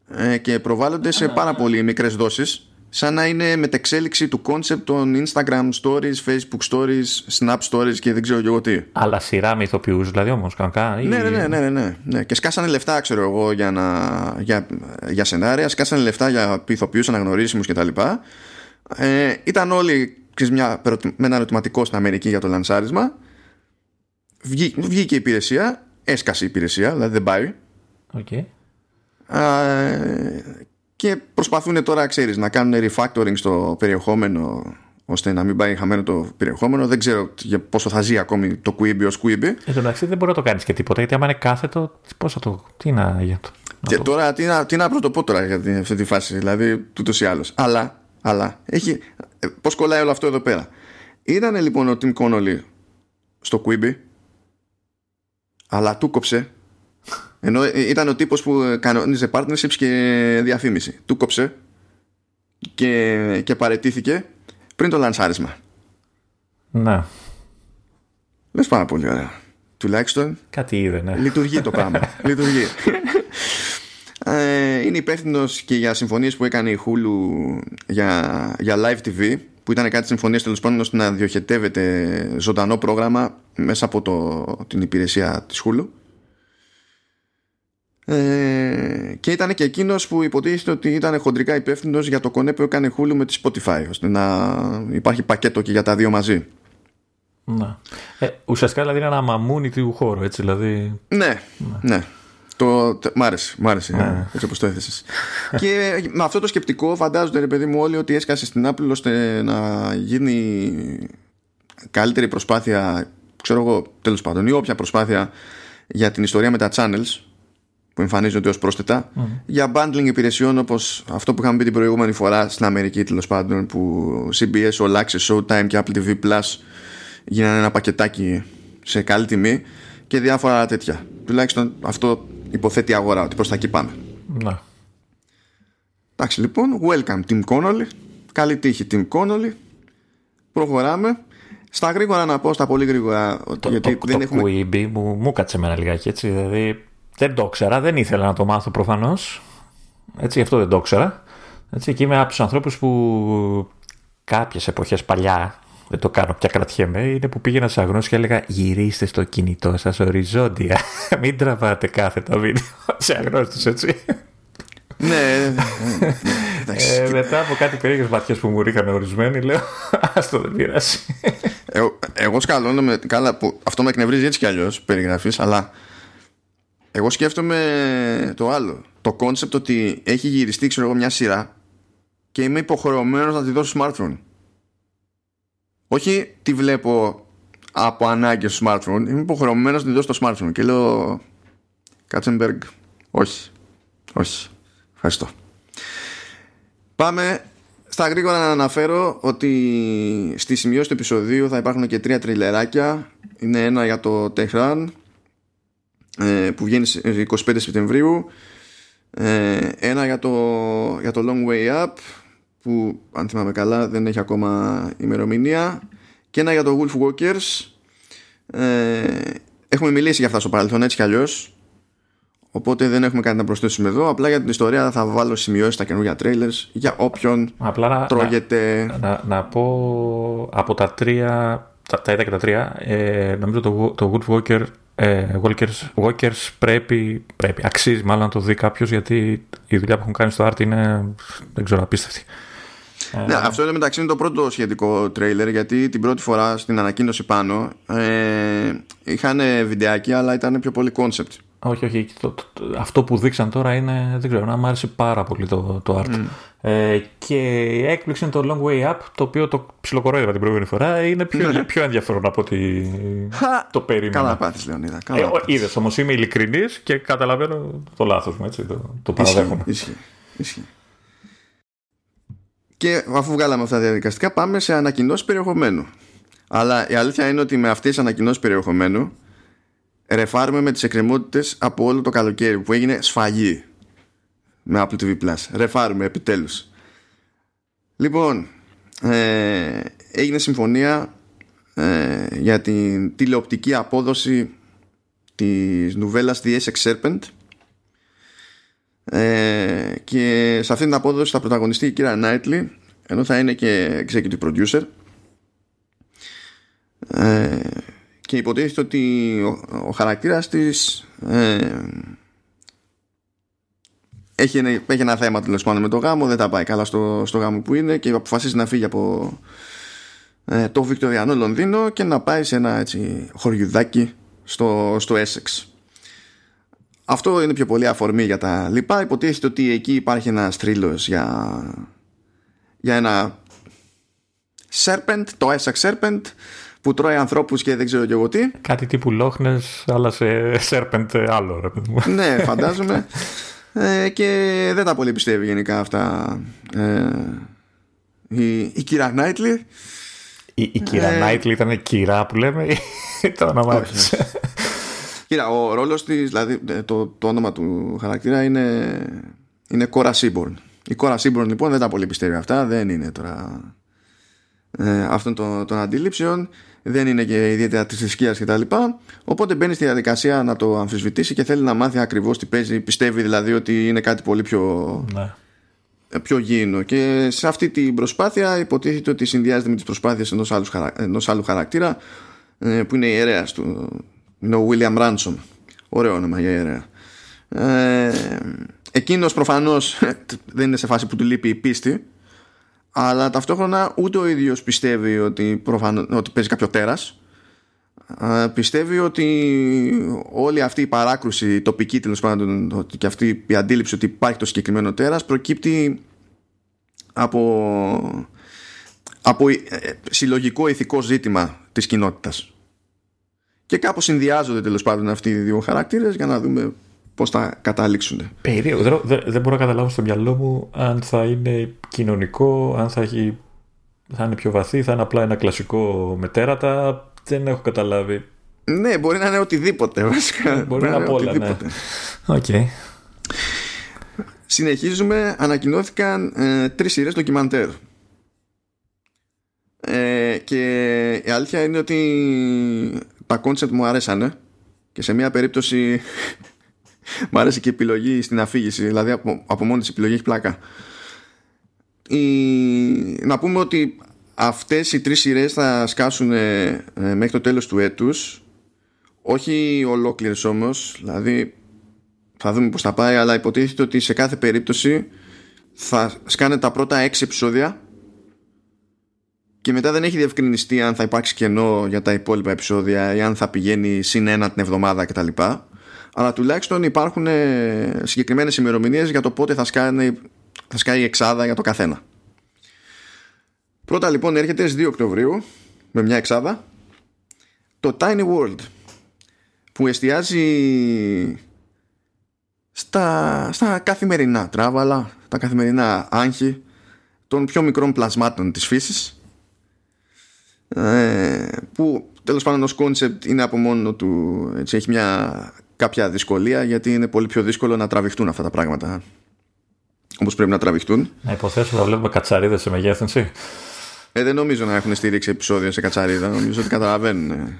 ε, και προβάλλονται σε πάρα πολύ μικρές δόσεις σαν να είναι μετεξέλιξη του concept των Instagram stories, Facebook stories, Snap stories και δεν ξέρω και εγώ τι. Αλλά σειρά με ηθοποιούς δηλαδή όμως, κανονικά. Ή... Ναι, ναι, ναι, ναι, ναι, ναι. Και σκάσανε λεφτά, ξέρω εγώ, για, να, για, για σενάρια, σκάσανε λεφτά για ηθοποιούς αναγνωρίσιμους κτλ. Ε, ήταν όλοι μια, με ένα ερωτηματικό στην Αμερική για το λανσάρισμα. Βγή, βγήκε η υπηρεσία, έσκασε η υπηρεσία, δηλαδή δεν πάει. Okay και προσπαθούν τώρα, ξέρεις, να κάνουν refactoring στο περιεχόμενο ώστε να μην πάει χαμένο το περιεχόμενο. Δεν ξέρω για πόσο θα ζει ακόμη το Quibi ως Quibi. Εν τω μεταξύ δεν μπορεί να το κάνεις και τίποτα, γιατί άμα είναι κάθετο, πώς θα το... Τι να... Για το... Και το... τώρα τι να, τι να πρωτοπώ τώρα για αυτή τη φάση, δηλαδή τούτος ή άλλος. Αλλά, αλλά, έχει... Ε, πώς κολλάει όλο αυτό εδώ πέρα. Ήταν λοιπόν ο Tim Connolly στο Quibi, αλλά του κόψε ενώ ήταν ο τύπος που κανόνιζε partnerships και διαφήμιση. Του κόψε και, και παρετήθηκε πριν το λανσάρισμα. Να. Λες πάρα πολύ ωραία. Τουλάχιστον Κάτι είδε, ναι. Λειτουργεί το πράγμα. [laughs] λειτουργεί. Ε, είναι υπεύθυνος και για συμφωνίες που έκανε η Hulu για, για live TV που ήταν κάτι συμφωνίες τέλος πάντων ώστε να διοχετεύεται ζωντανό πρόγραμμα μέσα από το, την υπηρεσία της Hulu ε, και ήταν και εκείνος που υποτίθεται ότι ήταν χοντρικά υπεύθυνος για το κονέ που έκανε Hulu με τη Spotify ώστε να υπάρχει πακέτο και για τα δύο μαζί. Να. Ε, ουσιαστικά δηλαδή είναι ένα μαμούνι του χώρου, έτσι δηλαδή. Ναι, ναι. ναι. Το, το, μ' άρεσε, μ άρεσε ναι. έτσι όπως το έθεσες [laughs] και με αυτό το σκεπτικό φαντάζονται ρε παιδί μου όλοι ότι έσκασε στην Apple ώστε να γίνει καλύτερη προσπάθεια ξέρω εγώ τέλος πάντων ή όποια προσπάθεια για την ιστορία με τα channels που εμφανίζονται ως πρόσθετα για bundling υπηρεσιών όπως αυτό που είχαμε πει την προηγούμενη φορά στην Αμερική τέλος πάντων που CBS, All Access, Showtime και Apple TV Plus γίνανε ένα πακετάκι σε καλή τιμή και διάφορα άλλα τέτοια. Τουλάχιστον αυτό υποθέτει αγορά ότι προς τα εκεί πάμε. Να. εντάξει λοιπόν welcome Tim Connolly. Καλή τύχη Tim Connolly. Προχωράμε. Στα γρήγορα να πω στα πολύ γρήγορα το, γιατί το, δεν το έχουμε... μου, μου κάτσε εμένα λιγάκι έτσι δηλαδή δεν το ήξερα, δεν ήθελα να το μάθω προφανώς. Έτσι, αυτό δεν το ήξερα. Έτσι, και είμαι από τους ανθρώπους που κάποιες εποχές παλιά, δεν το κάνω πια κρατιέμαι, είναι που πήγαινα σε αγνώσει και έλεγα γυρίστε στο κινητό σας οριζόντια. [laughs] Μην τραβάτε κάθε το βίντεο σε αγνώστου, έτσι. Ναι, ε, μετά από κάτι περίεργες ματιές που μου ρίχανε ορισμένοι, λέω το δεν πειράζει. Εγώ, εγώ σκαλώνω καλά που αυτό με εκνευρίζει έτσι κι αλλιώς περιγραφής, αλλά εγώ σκέφτομαι το άλλο. Το concept ότι έχει γυριστεί ξέρω εγώ μια σειρά και είμαι υποχρεωμένος να τη δω σε smartphone. Όχι τη βλέπω από ανάγκη στο smartphone. Είμαι υποχρεωμένος να τη δω στο smartphone. Και λέω Κάτσενμπεργκ, όχι. Όχι. Ευχαριστώ. Πάμε στα γρήγορα να αναφέρω ότι στη σημειώση του επεισοδίου θα υπάρχουν και τρία τριλεράκια. Είναι ένα για το Tehran, ε, που βγαίνει 25 Σεπτεμβρίου. Ε, ένα για το, για το Long Way Up που αν θυμάμαι καλά δεν έχει ακόμα ημερομηνία. Και ένα για το Wolf Walkers. Ε, έχουμε μιλήσει για αυτά στο παρελθόν έτσι κι αλλιώς. Οπότε δεν έχουμε κάτι να προσθέσουμε εδώ. Απλά για την ιστορία θα βάλω σημειώσεις στα καινούργια trailers για όποιον Απλά να, τρώγεται. Να, να, να, πω από τα τρία, τα, τα είδα και τα τρία, ε, νομίζω το, το Wolf Walker ε, Walkers, Walkers πρέπει, πρέπει, αξίζει μάλλον να το δει κάποιος γιατί η δουλειά που έχουν κάνει στο Art είναι, δεν ξέρω, απίστευτη. Ε, ναι, αυτό είναι μεταξύ είναι το πρώτο σχετικό τρέιλερ γιατί την πρώτη φορά στην ανακοίνωση πάνω ε, είχαν βιντεάκι αλλά ήταν πιο πολύ concept. Όχι, όχι. Το, αυτό που δείξαν τώρα είναι. Δεν ξέρω, να μου άρεσε πάρα πολύ το, το art. Mm. Ε, και η έκπληξη είναι το Long Way Up, το οποίο το ψιλοκορόιδα την προηγούμενη φορά. Είναι πιο, ναι. πιο ενδιαφέρον από ότι το περίμενα. Καλά πάθεις, Λεωνίδα. Ε, Είδες όμως, είμαι ειλικρινής και καταλαβαίνω το λάθος μου. Έτσι, το, το παραδέχομαι. Ισχύει. Ισχύει. Και αφού βγάλαμε αυτά τα διαδικαστικά, πάμε σε ανακοινώσεις περιεχομένου. Αλλά η αλήθεια είναι ότι με αυτές τις ανακοινώσεις περιεχομένου ρεφάρουμε με τις εκκρεμότητες από όλο το καλοκαίρι που έγινε σφαγή με Apple TV Plus. Ρεφάρουμε επιτέλους. Λοιπόν, ε, έγινε συμφωνία ε, για την τηλεοπτική απόδοση της νουβέλας The Essex Serpent ε, και σε αυτήν την απόδοση θα πρωταγωνιστεί η κυρία Knightley ενώ θα είναι και executive producer ε, και υποτίθεται ότι ο, ο χαρακτήρας της ε, έχει, ένα, έχει ένα θέμα τέλος πάντων με το γάμο, δεν τα πάει καλά στο, στο γάμο που είναι και αποφασίζει να φύγει από ε, το Βικτωριανό Λονδίνο και να πάει σε ένα έτσι, χωριουδάκι στο, στο Essex. Αυτό είναι πιο πολύ αφορμή για τα λοιπά. Υποτίθεται ότι εκεί υπάρχει ένας τρίλο για, για ένα Serpent, το Essex Serpent που τρώει ανθρώπους και δεν ξέρω και εγώ τι. Κάτι τύπου Λόχνε, αλλά σε Serpent άλλο, ρε παιδί μου. ναι, φαντάζομαι. Ε, και δεν τα πολύ πιστεύει γενικά αυτά ε, η, η κυρία Νάιτλι. Η, η κυρία ε, Νάιτλι ήταν κυρά που λέμε ή [laughs] το όνομά της; Κοίτα, ο ρόλος της, δηλαδή ε, το, το όνομα του χαρακτήρα είναι, είναι Κόρα Σίμπορν. Η Κόρα Σίμπορν λοιπόν δεν τα πολύ πιστεύει αυτά, δεν είναι τώρα ε, αυτών των, των αντίληψεων δεν είναι και ιδιαίτερα της θρησκείας κτλ. Οπότε μπαίνει στη διαδικασία να το αμφισβητήσει και θέλει να μάθει ακριβώς τι παίζει. Πιστεύει δηλαδή ότι είναι κάτι πολύ πιο, ναι. πιο γήινο. Και σε αυτή την προσπάθεια υποτίθεται ότι συνδυάζεται με τις προσπάθειες ενός άλλου, ενός άλλου χαρακτήρα ε, που είναι η ιερέας του. Είναι ο William Ransom. Ωραίο όνομα για ιερέα. Ε, Εκείνος προφανώς [laughs] δεν είναι σε φάση που του λείπει η πίστη αλλά ταυτόχρονα ούτε ο ίδιος πιστεύει ότι, προφανώς, ότι παίζει κάποιο τέρας. Πιστεύει ότι όλη αυτή η παράκρουση τοπική τέλος πάντων και αυτή η αντίληψη ότι υπάρχει το συγκεκριμένο τέρας προκύπτει από, από ε, συλλογικό ηθικό ζήτημα της κοινότητας. Και κάπως συνδυάζονται τέλος πάντων αυτοί οι δύο χαρακτήρες για να δούμε πώς θα καταλήξουν. Περίεργο. Δεν, δεν μπορώ να καταλάβω στο μυαλό μου αν θα είναι κοινωνικό, αν θα, έχει, θα είναι πιο βαθύ, θα είναι απλά ένα κλασικό μετέρατα. Δεν έχω καταλάβει. Ναι, μπορεί να είναι οτιδήποτε βασικά. Μπορεί να είναι όλα, ναι. Okay. Συνεχίζουμε, ανακοινώθηκαν ε, τρεις σειρές ντοκιμαντέρ. Ε, και η αλήθεια είναι ότι τα concept μου αρέσανε και σε μια περίπτωση Μ' άρεσε και η επιλογή στην αφήγηση, δηλαδή από, από μόνη της επιλογή έχει πλάκα. Η... Να πούμε ότι αυτές οι τρεις σειρές θα σκάσουν ε, μέχρι το τέλος του έτους όχι ολόκληρες όμως δηλαδή θα δούμε πως θα πάει αλλά υποτίθεται ότι σε κάθε περίπτωση θα σκάνε τα πρώτα έξι επεισόδια και μετά δεν έχει διευκρινιστεί αν θα υπάρξει κενό για τα υπόλοιπα επεισόδια ή αν θα πηγαίνει συν ένα την εβδομάδα κτλ αλλά τουλάχιστον υπάρχουν ε, συγκεκριμένες ημερομηνίες για το πότε θα, σκάνε, θα σκάει η εξάδα για το καθένα. Πρώτα λοιπόν έρχεται στις 2 Οκτωβρίου με μια εξάδα το Tiny World που εστιάζει στα, στα καθημερινά τράβαλα, τα καθημερινά άγχη των πιο μικρών πλασμάτων της φύσης ε, που τέλος πάντων ως concept είναι από μόνο του έτσι, έχει μια κάποια δυσκολία γιατί είναι πολύ πιο δύσκολο να τραβηχτούν αυτά τα πράγματα όπως πρέπει να τραβηχτούν. Να υποθέσω να βλέπουμε κατσαρίδες σε μεγέθυνση. Ε, δεν νομίζω να έχουν στήριξει επεισόδιο σε κατσαρίδα. Νομίζω ότι καταλαβαίνουν. Ε,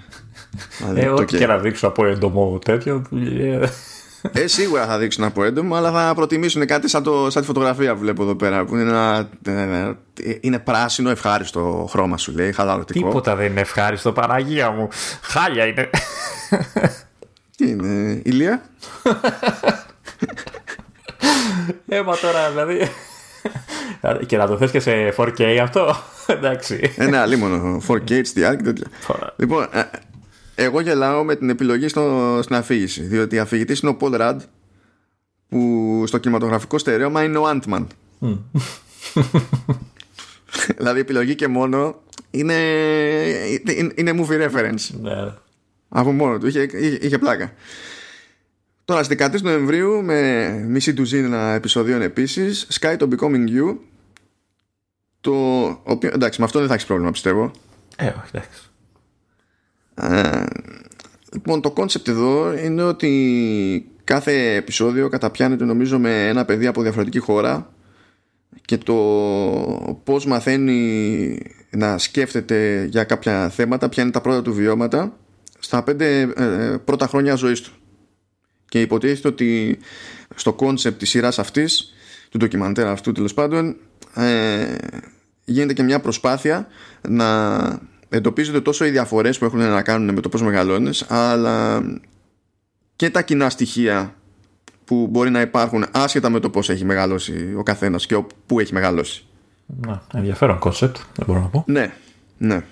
δηλαδή, ό,τι και να δείξουν από έντομο τέτοιο. Ε, σίγουρα θα δείξουν από έντομο, αλλά θα προτιμήσουν κάτι σαν, το, σαν τη φωτογραφία που βλέπω εδώ πέρα. Που είναι, ένα, ε, είναι πράσινο, ευχάριστο χρώμα σου λέει, χαλαρωτικό. Τίποτα δεν είναι ευχάριστο, Παναγία μου. Χάλια είναι. Τι είναι, ηλία; Έμα τώρα, δηλαδή. και να το θες και σε 4K αυτό. Εντάξει. Ε, ναι, αλίμονο. 4K, HDR και τέτοια. λοιπόν, ε, εγώ γελάω με την επιλογή στο, στην αφήγηση. Διότι η αφηγητής είναι ο Paul Rudd που στο κινηματογραφικό στερέωμα είναι ο Ant-Man. [laughs] δηλαδή η επιλογή και μόνο είναι, είναι, είναι movie reference. Ναι. Από μόνο του. Είχε, είχε, πλάκα. Τώρα στις 13 Νοεμβρίου με μισή τουζίνα επεισοδίων επίσης Sky το Becoming You το οποίο, εντάξει με αυτό δεν θα έχεις πρόβλημα πιστεύω ε όχι εντάξει ε, λοιπόν το κόνσεπτ εδώ είναι ότι κάθε επεισόδιο καταπιάνεται νομίζω με ένα παιδί από διαφορετική χώρα και το πώς μαθαίνει να σκέφτεται για κάποια θέματα ποια είναι τα πρώτα του βιώματα στα πέντε ε, πρώτα χρόνια ζωής του και υποτίθεται ότι στο κόνσεπτ της σειράς αυτής του ντοκιμαντέρ αυτού τέλος πάντων ε, γίνεται και μια προσπάθεια να εντοπίζονται τόσο οι διαφορές που έχουν να κάνουν με το πώς μεγαλώνεις αλλά και τα κοινά στοιχεία που μπορεί να υπάρχουν άσχετα με το πώς έχει μεγαλώσει ο καθένας και πού έχει μεγαλώσει. Να, ενδιαφέρον κόνσεπτ, δεν μπορώ να πω. Ναι, ναι.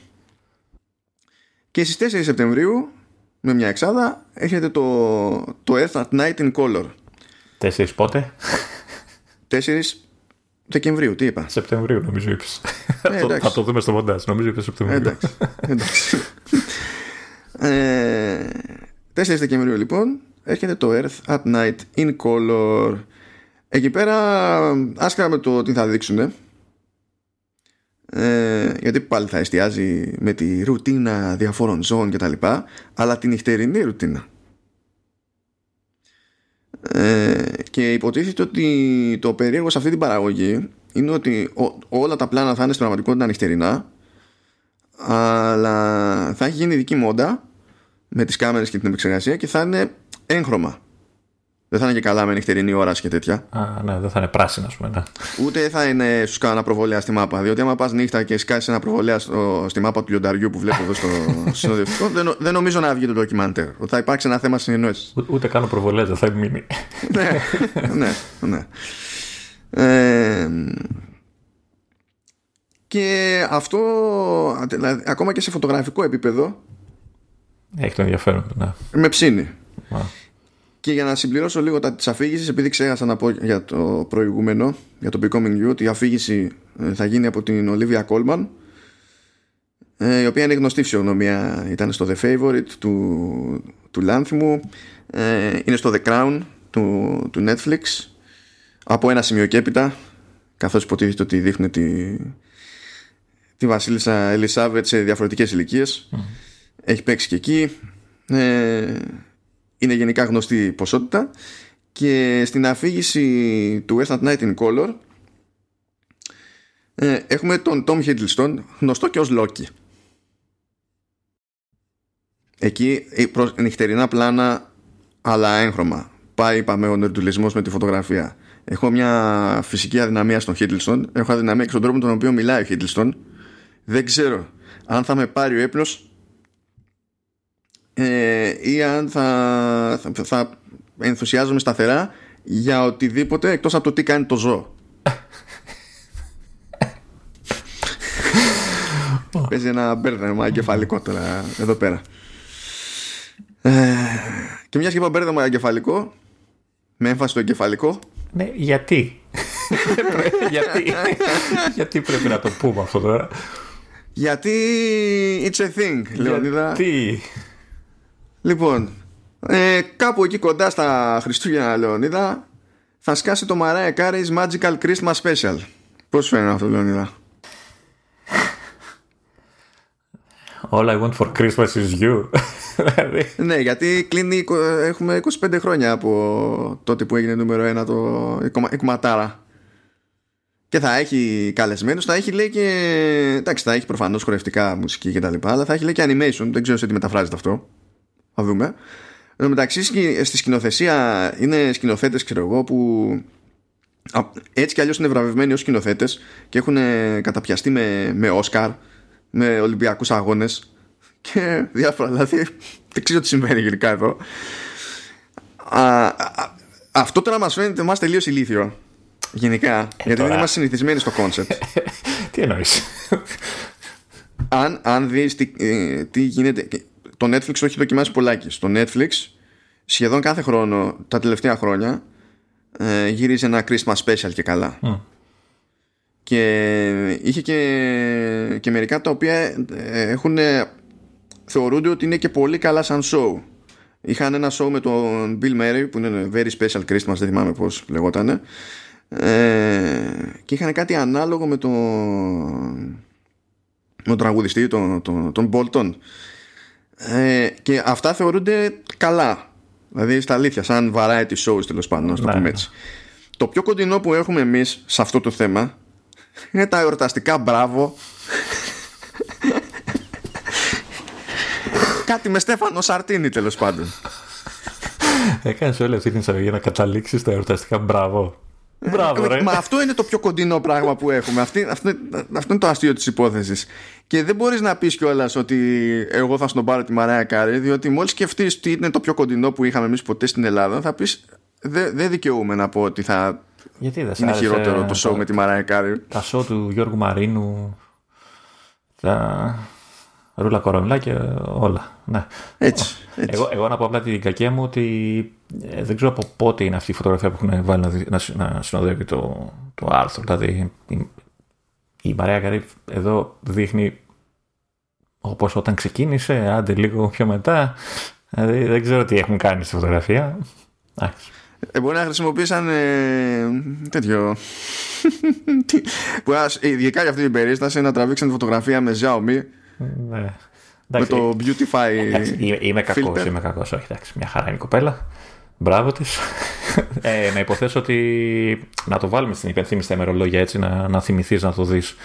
Και στις 4 Σεπτεμβρίου με μια εξάδα έχετε το, το Earth at Night in Color. Τέσσερις πότε; 4 Δεκεμβρίου, τι είπα; Σεπτεμβρίου νομίζω είπες. Ε, θα το δούμε στο μοντάζ, νομίζω είπες Σεπτεμβρίου. εντάξει, εντάξει. ε, 4 Δεκεμβρίου λοιπόν έρχεται το Earth at Night in Color. Εκεί πέρα άσχερα με το τι θα δείξουν ε, γιατί πάλι θα εστιάζει με τη ρουτίνα διαφόρων ζώων κτλ αλλά την νυχτερινή ρουτίνα. Ε, και υποτίθεται ότι το περίεργο σε αυτή την παραγωγή είναι ότι όλα τα πλάνα θα είναι στην πραγματικότητα νυχτερινά αλλά θα έχει γίνει δική μόντα με τις κάμερες και την επεξεργασία και θα είναι έγχρωμα δεν θα είναι και καλά με νυχτερινή ώρα και τέτοια. Α, ναι, δεν θα είναι πράσινα, ας πούμε. Ναι. Ούτε θα είναι σου κάνω ένα προβολέα στη μάπα. Διότι άμα πας νύχτα και σκάσεις ένα προβολέα στο, στη μάπα του λιονταριού που βλέπω εδώ στο [laughs] συνοδευτικό, δεν, δεν νομίζω να βγει το ντοκιμαντέρ. Ότι θα υπάρξει ένα θέμα συνεννόησης. Ούτε κάνω προβολέα, δεν θα μείνει. [laughs] ναι, ναι, ναι. Ε, και αυτό δηλαδή, ακόμα και σε φωτογραφικό επίπεδο έχει το ενδιαφέρον ναι. με ψήνει και για να συμπληρώσω λίγο τα της αφήγησης, επειδή ξέχασα να πω για το προηγούμενο, για το Becoming You, ότι η αφήγηση ε, θα γίνει από την Olivia Colman, ε, η οποία είναι γνωστή φυσιογνωμία, ήταν στο The Favorite του, του Λάνθιμου, ε, είναι στο The Crown του, του Netflix, από ένα σημείο και έπειτα, καθώς υποτίθεται ότι δείχνει τη, τη βασίλισσα Ελισάβετ σε διαφορετικές ηλικίες. Έχει παίξει και εκεί είναι γενικά γνωστή ποσότητα. Και στην αφήγηση του West Night in Color ε, έχουμε τον Tom Hiddleston γνωστό και ως Loki. Εκεί νυχτερινά πλάνα αλλά έγχρωμα. Πάει είπαμε ο νερντουλισμός με τη φωτογραφία. Έχω μια φυσική αδυναμία στον Hiddleston. Έχω αδυναμία και στον τρόπο με τον οποίο μιλάει ο Hiddleston. Δεν ξέρω αν θα με πάρει ο έπνος ε, ή αν θα, θα, θα ενθουσιάζομαι σταθερά για οτιδήποτε εκτός από το τι κάνει το ζώο. Παίζει ένα μπέρδεμα εγκεφαλικό τώρα εδώ πέρα. Ε, και μιας και είπα μπέρδεμα εγκεφαλικό, με έμφαση στο εγκεφαλικό. Ναι, γιατί; γιατί; γιατί πρέπει να το πούμε αυτό τώρα; Γιατί it's a thing, Λεωνίδα. Γιατί; Λοιπόν, ε, κάπου εκεί κοντά στα Χριστούγεννα Λεωνίδα θα σκάσει το Mariah Carey's Magical Christmas Special. Πώς φαίνεται αυτό Λεωνίδα; All I want for Christmas is you. ναι, γιατί κλείνει, έχουμε 25 χρόνια από τότε που έγινε νούμερο 1 το, η κομματάρα. Και θα έχει καλεσμένους, θα έχει λέει και. Εντάξει, θα έχει προφανώς χορευτικά μουσική κτλ. Αλλά θα έχει λέει και animation. Δεν ξέρω σε τι μεταφράζεται αυτό. Θα δούμε. Εν μεταξύ στη σκηνοθεσία είναι σκηνοθέτες, ξέρω εγώ, που έτσι κι αλλιώς είναι βραβευμένοι ως σκηνοθέτες και έχουν καταπιαστεί με, με Όσκαρ, με Ολυμπιακούς Αγώνες και διάφορα. Δηλαδή, δεν ξέρω τι συμβαίνει γενικά εδώ. Α, α, αυτό τώρα μας φαίνεται εμάς τελείως ηλίθιο. γενικά, Ε, γιατί δεν τώρα. είμαστε συνηθισμένοι στο κόνσεπτ. [laughs] Τι εννοείς; αν, αν δεις τι, ε, τι γίνεται και το Netflix το έχει δοκιμάσει πολλάκις. Στο Netflix σχεδόν κάθε χρόνο τα τελευταία χρόνια ε, γύριζε ένα Christmas special και καλά. Και είχε και, και μερικά τα οποία ε, έχουν θεωρούνται ότι είναι και πολύ καλά σαν show. Είχαν ένα show με τον Bill Murray που είναι Very Special Christmas δεν θυμάμαι πως λεγότανε. Ε, και είχαν κάτι ανάλογο με τον με τον τραγουδιστή τον, τον, τον Bolton ε, και αυτά θεωρούνται καλά δηλαδή στα αλήθεια σαν variety shows τέλος πάντων να το Ναι. πούμε έτσι το πιο κοντινό που έχουμε εμείς σε αυτό το θέμα είναι τα εορταστικά μπράβο κάτι με Στέφανο Σαρτίνη τέλος πάντων Έκανες όλη αυτή την εισαγωγή για να καταλήξεις στα εορταστικά. Μπράβο. Μπράβο, ρε. Ε, Μα αυτό είναι το πιο κοντινό πράγμα που έχουμε. Αυτή, αυτό, αυτό είναι το αστείο της υπόθεσης. Και δεν μπορείς να πεις κιόλας ότι εγώ θα στον πάρω τη Μαρέα Κάρη, διότι μόλις σκεφτείς τι είναι το πιο κοντινό που είχαμε εμείς ποτέ στην Ελλάδα, θα πεις δεν δεν δικαιούμαι να πω ότι θα Γιατί δεν σ' είναι άρεσε χειρότερο το show με τη Μαρέα Κάρη. Τα show του Γιώργου Μαρίνου. Τα ρούλα κορομιλά και όλα. Ναι. Έτσι. έτσι. Εγώ, εγώ να πω απλά την κακία μου ότι ε, δεν ξέρω από πότε είναι αυτή η φωτογραφία που έχουν βάλει να, δι- να, συ- να συνοδεύει το, το άρθρο. Δηλαδή η, η Μαρία Καρύ εδώ δείχνει όπως όταν ξεκίνησε, άντε λίγο πιο μετά. Δηλαδή δεν ξέρω τι έχουν κάνει στη φωτογραφία. Εντάξει. Ε, μπορεί να χρησιμοποίησαν ε, τέτοιο. [laughs] Τι- που ας- ειδικά για αυτή την περίσταση να τραβήξαν τη φωτογραφία με Xiaomi Ναι. με Εντάξει, το Beautify. Εντάξει, είμαι, είμαι κακός, filter. είμαι κακός. Όχι, εντάξει, μια χαρά είναι η κοπέλα. Μπράβο της. [laughs] ε, να υποθέσω ότι να το βάλουμε στην υπενθύμηση στα ημερολόγια έτσι, να, να θυμηθείς να το δεις.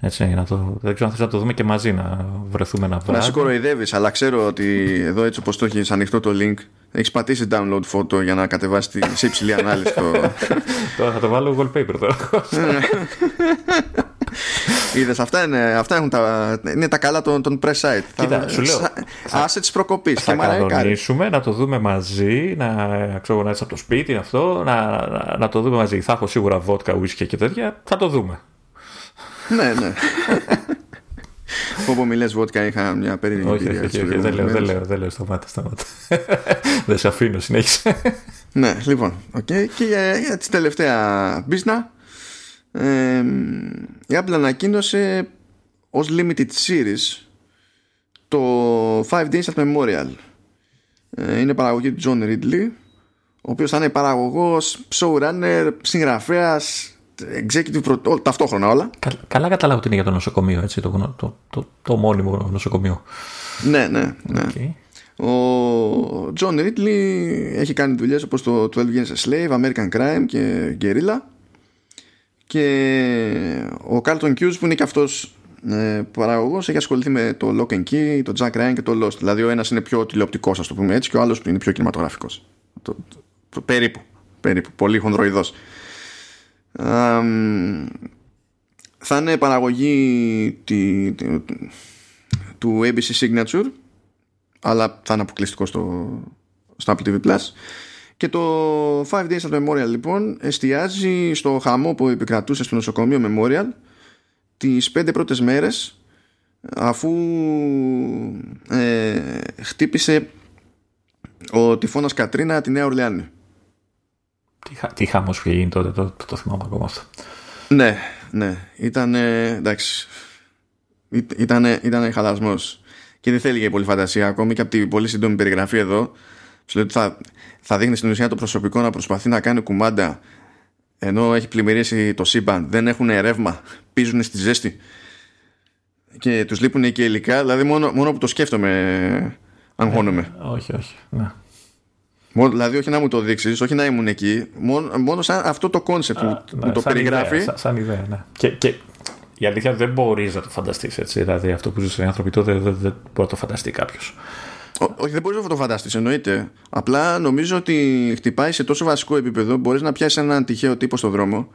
Έτσι, να το, δεν ξέρω αν θες να το δούμε και μαζί, να βρεθούμε ένα Να βράδυ. σε κοροϊδεύει, αλλά ξέρω ότι εδώ έτσι όπως το έχεις ανοιχτό το link, έχεις πατήσει download photo για να κατεβάσεις τη- σε υψηλή ανάλυση. το... [laughs] Τώρα θα το βάλω wallpaper τώρα. [laughs] [laughs] Είδες, αυτά, είναι, αυτά έχουν τα, είναι τα καλά των, των press site. Κοίτα, Θα- σου λέω, σα- Assets προκοπής. θα Και Mariah Carey. κανονίσουμε να το δούμε μαζί, να ξέρω να είσαι από το σπίτι αυτό, να, να, να το δούμε μαζί. Θα έχω σίγουρα βότκα, ουίσκια και τέτοια. Θα το δούμε. ναι, ναι. Όπως μου λες βότκα, είχα μια περίεργη όχι, εμπειρία όχι, τις όχι, όχι, δεν λέω, δεν προηγούμενες λέω, δεν λέω, σταμάτα, σταμάτα. [laughs] δεν σε αφήνω, συνέχισε. Ναι, λοιπόν, οκ. Και για, για τη τελευταία μπίσνα, ε, η Apple ανακοίνωσε ως limited series το 5 Days at Memorial. Ε, είναι παραγωγή του John Ridley, ο οποίος θα είναι παραγωγός, showrunner, συγγραφέας, executive, pro, ό, ταυτόχρονα όλα. Κα- Καλά καταλάβω ότι είναι για το νοσοκομείο, έτσι, το, γνω- το, το, το μόνιμο νοσοκομείο. Ναι, ναι, ναι. Okay. Ο John Ridley έχει κάνει δουλειές όπως το 12 Years a Slave, American Crime και Guerrilla και ο Carlton Hughes που είναι και αυτός ε, παραγωγός έχει ασχοληθεί με το Lock and Key, το Jack Ryan και το Lost. Δηλαδή ο ένας είναι πιο τηλεοπτικός ας το πούμε έτσι και ο άλλος είναι πιο κινηματογραφικός το, το, το- περίπου, περίπου, πολύ χονδροειδός Αμ, θα είναι παραγωγή τη, τη- του ABC Signature αλλά θα είναι αποκλειστικό στο, στο Apple TV Plus. Και το 5 Days at Memorial λοιπόν εστιάζει στο χαμό που επικρατούσε στο νοσοκομείο Memorial τις πέντε πρώτες μέρες αφού ε, χτύπησε ο τυφώνας Κατρίνα τη Νέα Ορλεάνη. Τι, χα- τι χάμος που είχε γίνει τότε, το, το, το θυμάμαι ακόμα αυτό. Ναι, ναι. Ήταν εντάξει. Ήταν ήτανε χαλασμός και δεν θέλει και πολύ φαντασία ακόμη και από την πολύ σύντομη περιγραφή εδώ. Σου λέει ότι θα, θα δείχνει στην ουσία το προσωπικό να προσπαθεί να κάνει κουμάντα ενώ έχει πλημμυρίσει το σύμπαν. Δεν έχουν ρεύμα, πίζουν στη ζέστη και τους λείπουν και υλικά. Δηλαδή μόνο, μόνο που το σκέφτομαι αγχώνομαι. Όχι, όχι. Ναι. Μόνο, δηλαδή όχι να μου το δείξεις, όχι να ήμουν εκεί. Μόνο, μόνο σαν αυτό το κόνσεπτ που, που Ναι, το σαν περιγράφει. Ιδέα, σαν, σαν ιδέα, ναι. Και, και η αλήθεια δεν μπορείς να το φανταστείς έτσι. Δηλαδή αυτό που ζουν οι άνθρωποι τότε δεν, δεν μπορεί να το φανταστεί κάποιος. Ό- Όχι, δεν μπορείς να το φανταστείς, εννοείται. Απλά νομίζω ότι χτυπάει σε τόσο βασικό επίπεδο. Μπορείς να πιάσεις έναν τυχαίο τύπο στο δρόμο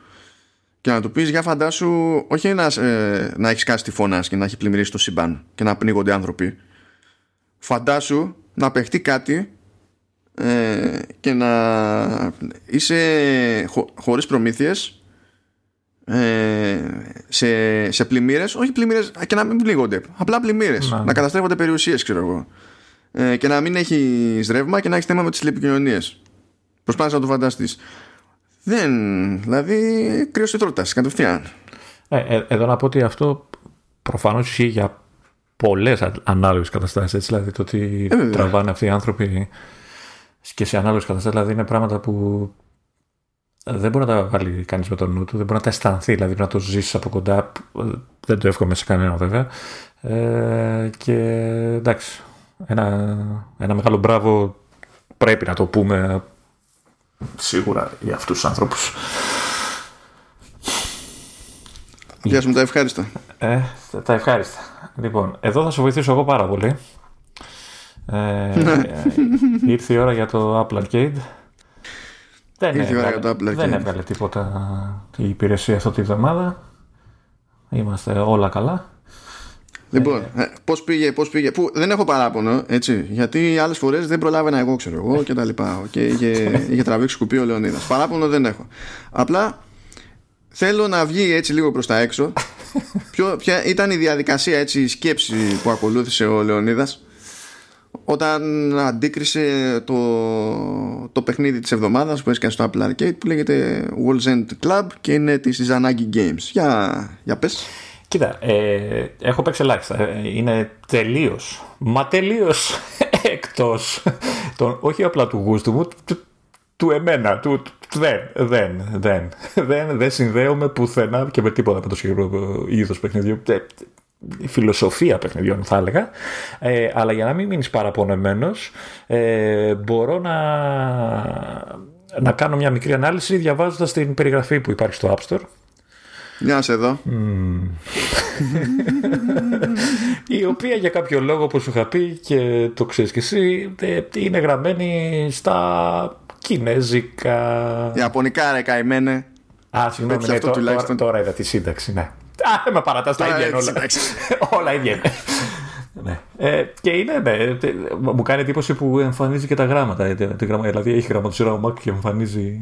και να του πεις για φαντάσου, όχι να, ε, να έχεις κάσει τη φώνα και να έχει πλημμυρίσει το σύμπαν και να πνίγονται άνθρωποι. Φαντάσου να παιχτεί κάτι ε, και να είσαι χω, χωρίς προμήθειες ε, σε, σε πλημμύρες, όχι πλημμύρες και να μην πλήγονται. Απλά πλημμύρες. Να, να καταστρέφονται περιουσίες, ξέρω εγώ. Ε, και να μην έχει ρεύμα και να έχει θέμα με τις τηλεπικοινωνίες. Προσπάθησε να το φανταστείς. Δεν. Δηλαδή, κρύο τρότα κατευθείαν. Ε, ε, εδώ να πω ότι αυτό προφανώς ισχύει για πολλές ανάλογες καταστάσεις. Δηλαδή το ότι ε, τραβάνε αυτοί οι άνθρωποι και σε ανάλογες καταστάσεις. Δηλαδή είναι πράγματα που δεν μπορεί να τα βάλει κανείς με τον νου του, δεν μπορεί να τα αισθανθεί, δηλαδή να το ζήσεις από κοντά. Δεν το εύχομαι σε κανένα βέβαια. Ε, και εντάξει, ένα, ένα μεγάλο μπράβο πρέπει να το πούμε σίγουρα για αυτούς τους άνθρωπους. Γεια σου με τα ευχάριστα. Ε, τα ευχάριστα. Λοιπόν, εδώ θα σου βοηθήσω εγώ πάρα πολύ. Ε, ήρθε η ώρα για το Apple Arcade. Δεν, ήρθε έβγαλε, για το Apple Arcade. δεν έβγαλε τίποτα η υπηρεσία αυτή τη βδομάδα. Είμαστε όλα καλά. Λοιπόν, ε, πώς πήγε, πώς πήγε. Που δεν έχω παράπονο, έτσι. Γιατί άλλες φορές δεν προλάβαινα εγώ, ξέρω εγώ και τα λοιπά. Και είχε, είχε τραβήξει κουπί ο Λεωνίδας. Παράπονο δεν έχω. Απλά θέλω να βγει έτσι λίγο προς τα έξω. Ποιο, ποια ήταν η διαδικασία, έτσι, η σκέψη που ακολούθησε ο Λεωνίδας όταν αντίκρισε το, το παιχνίδι της εβδομάδας που έσκανε στο Apple Arcade που λέγεται Walls End Club και είναι της Zanagi Games. Για, για πες. Κοίτα, ε, έχω παίξει ελάχιστα. Ε, είναι τελείως, μα τελείως [laughs] εκτός. Όχι απλά του γούστου μου, του, του εμένα. Του, δεν, δεν, δεν, δεν, δεν συνδέομαι πουθενά και με τίποτα με το συγκεκριμένο είδος παιχνιδιού. Ε, η φιλοσοφία παιχνιδιών θα έλεγα ε, αλλά για να μην μείνεις παραπονεμένος ε, μπορώ να, να κάνω μια μικρή ανάλυση διαβάζοντας την περιγραφή που υπάρχει στο App Store μια σε εδώ. η οποία για κάποιο λόγο όπως σου είχα πει και το ξέρεις και εσύ είναι γραμμένη στα κινέζικα. Ιαπωνικά ρε καημένε. Α, συγγνώμη, ναι, τώρα, τώρα, τώρα είδα τη σύνταξη, ναι. Α, με παρατάς, τα ίδια όλα. [laughs] όλα ίδια είναι. ναι. Ε, και είναι, ναι, μου κάνει εντύπωση που εμφανίζει και τα γράμματα. Δηλαδή έχει γραμματοσύρα ο Mac και εμφανίζει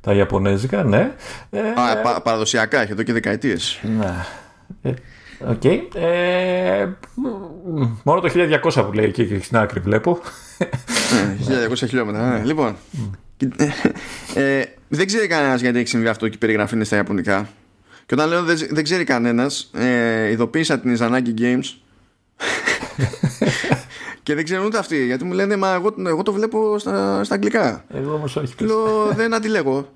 τα Ιαπωνέζικα, ναι. Ε, Α, πα, παραδοσιακά, έχει εδώ και δεκαετίες. Ναι. Ε, OK. Okay. Ε, μόνο το 1200 που λέει εκεί στην άκρη βλέπω. 1200 χιλιόμετρα. Ναι. Λοιπόν. Ε, δεν ξέρει κανένας γιατί έχει συμβεί αυτό και η περιγραφή είναι στα Ιαπωνικά. Και όταν λέω δεν, δεν ξέρει κανένας, ε, ειδοποίησα την Izanagi Games και δεν ξέρουν ούτε αυτοί γιατί μου λένε Μα εγώ, εγώ το βλέπω στα, στα αγγλικά. Εγώ όμως όχι. Λέω [laughs] δεν αντιλέγω.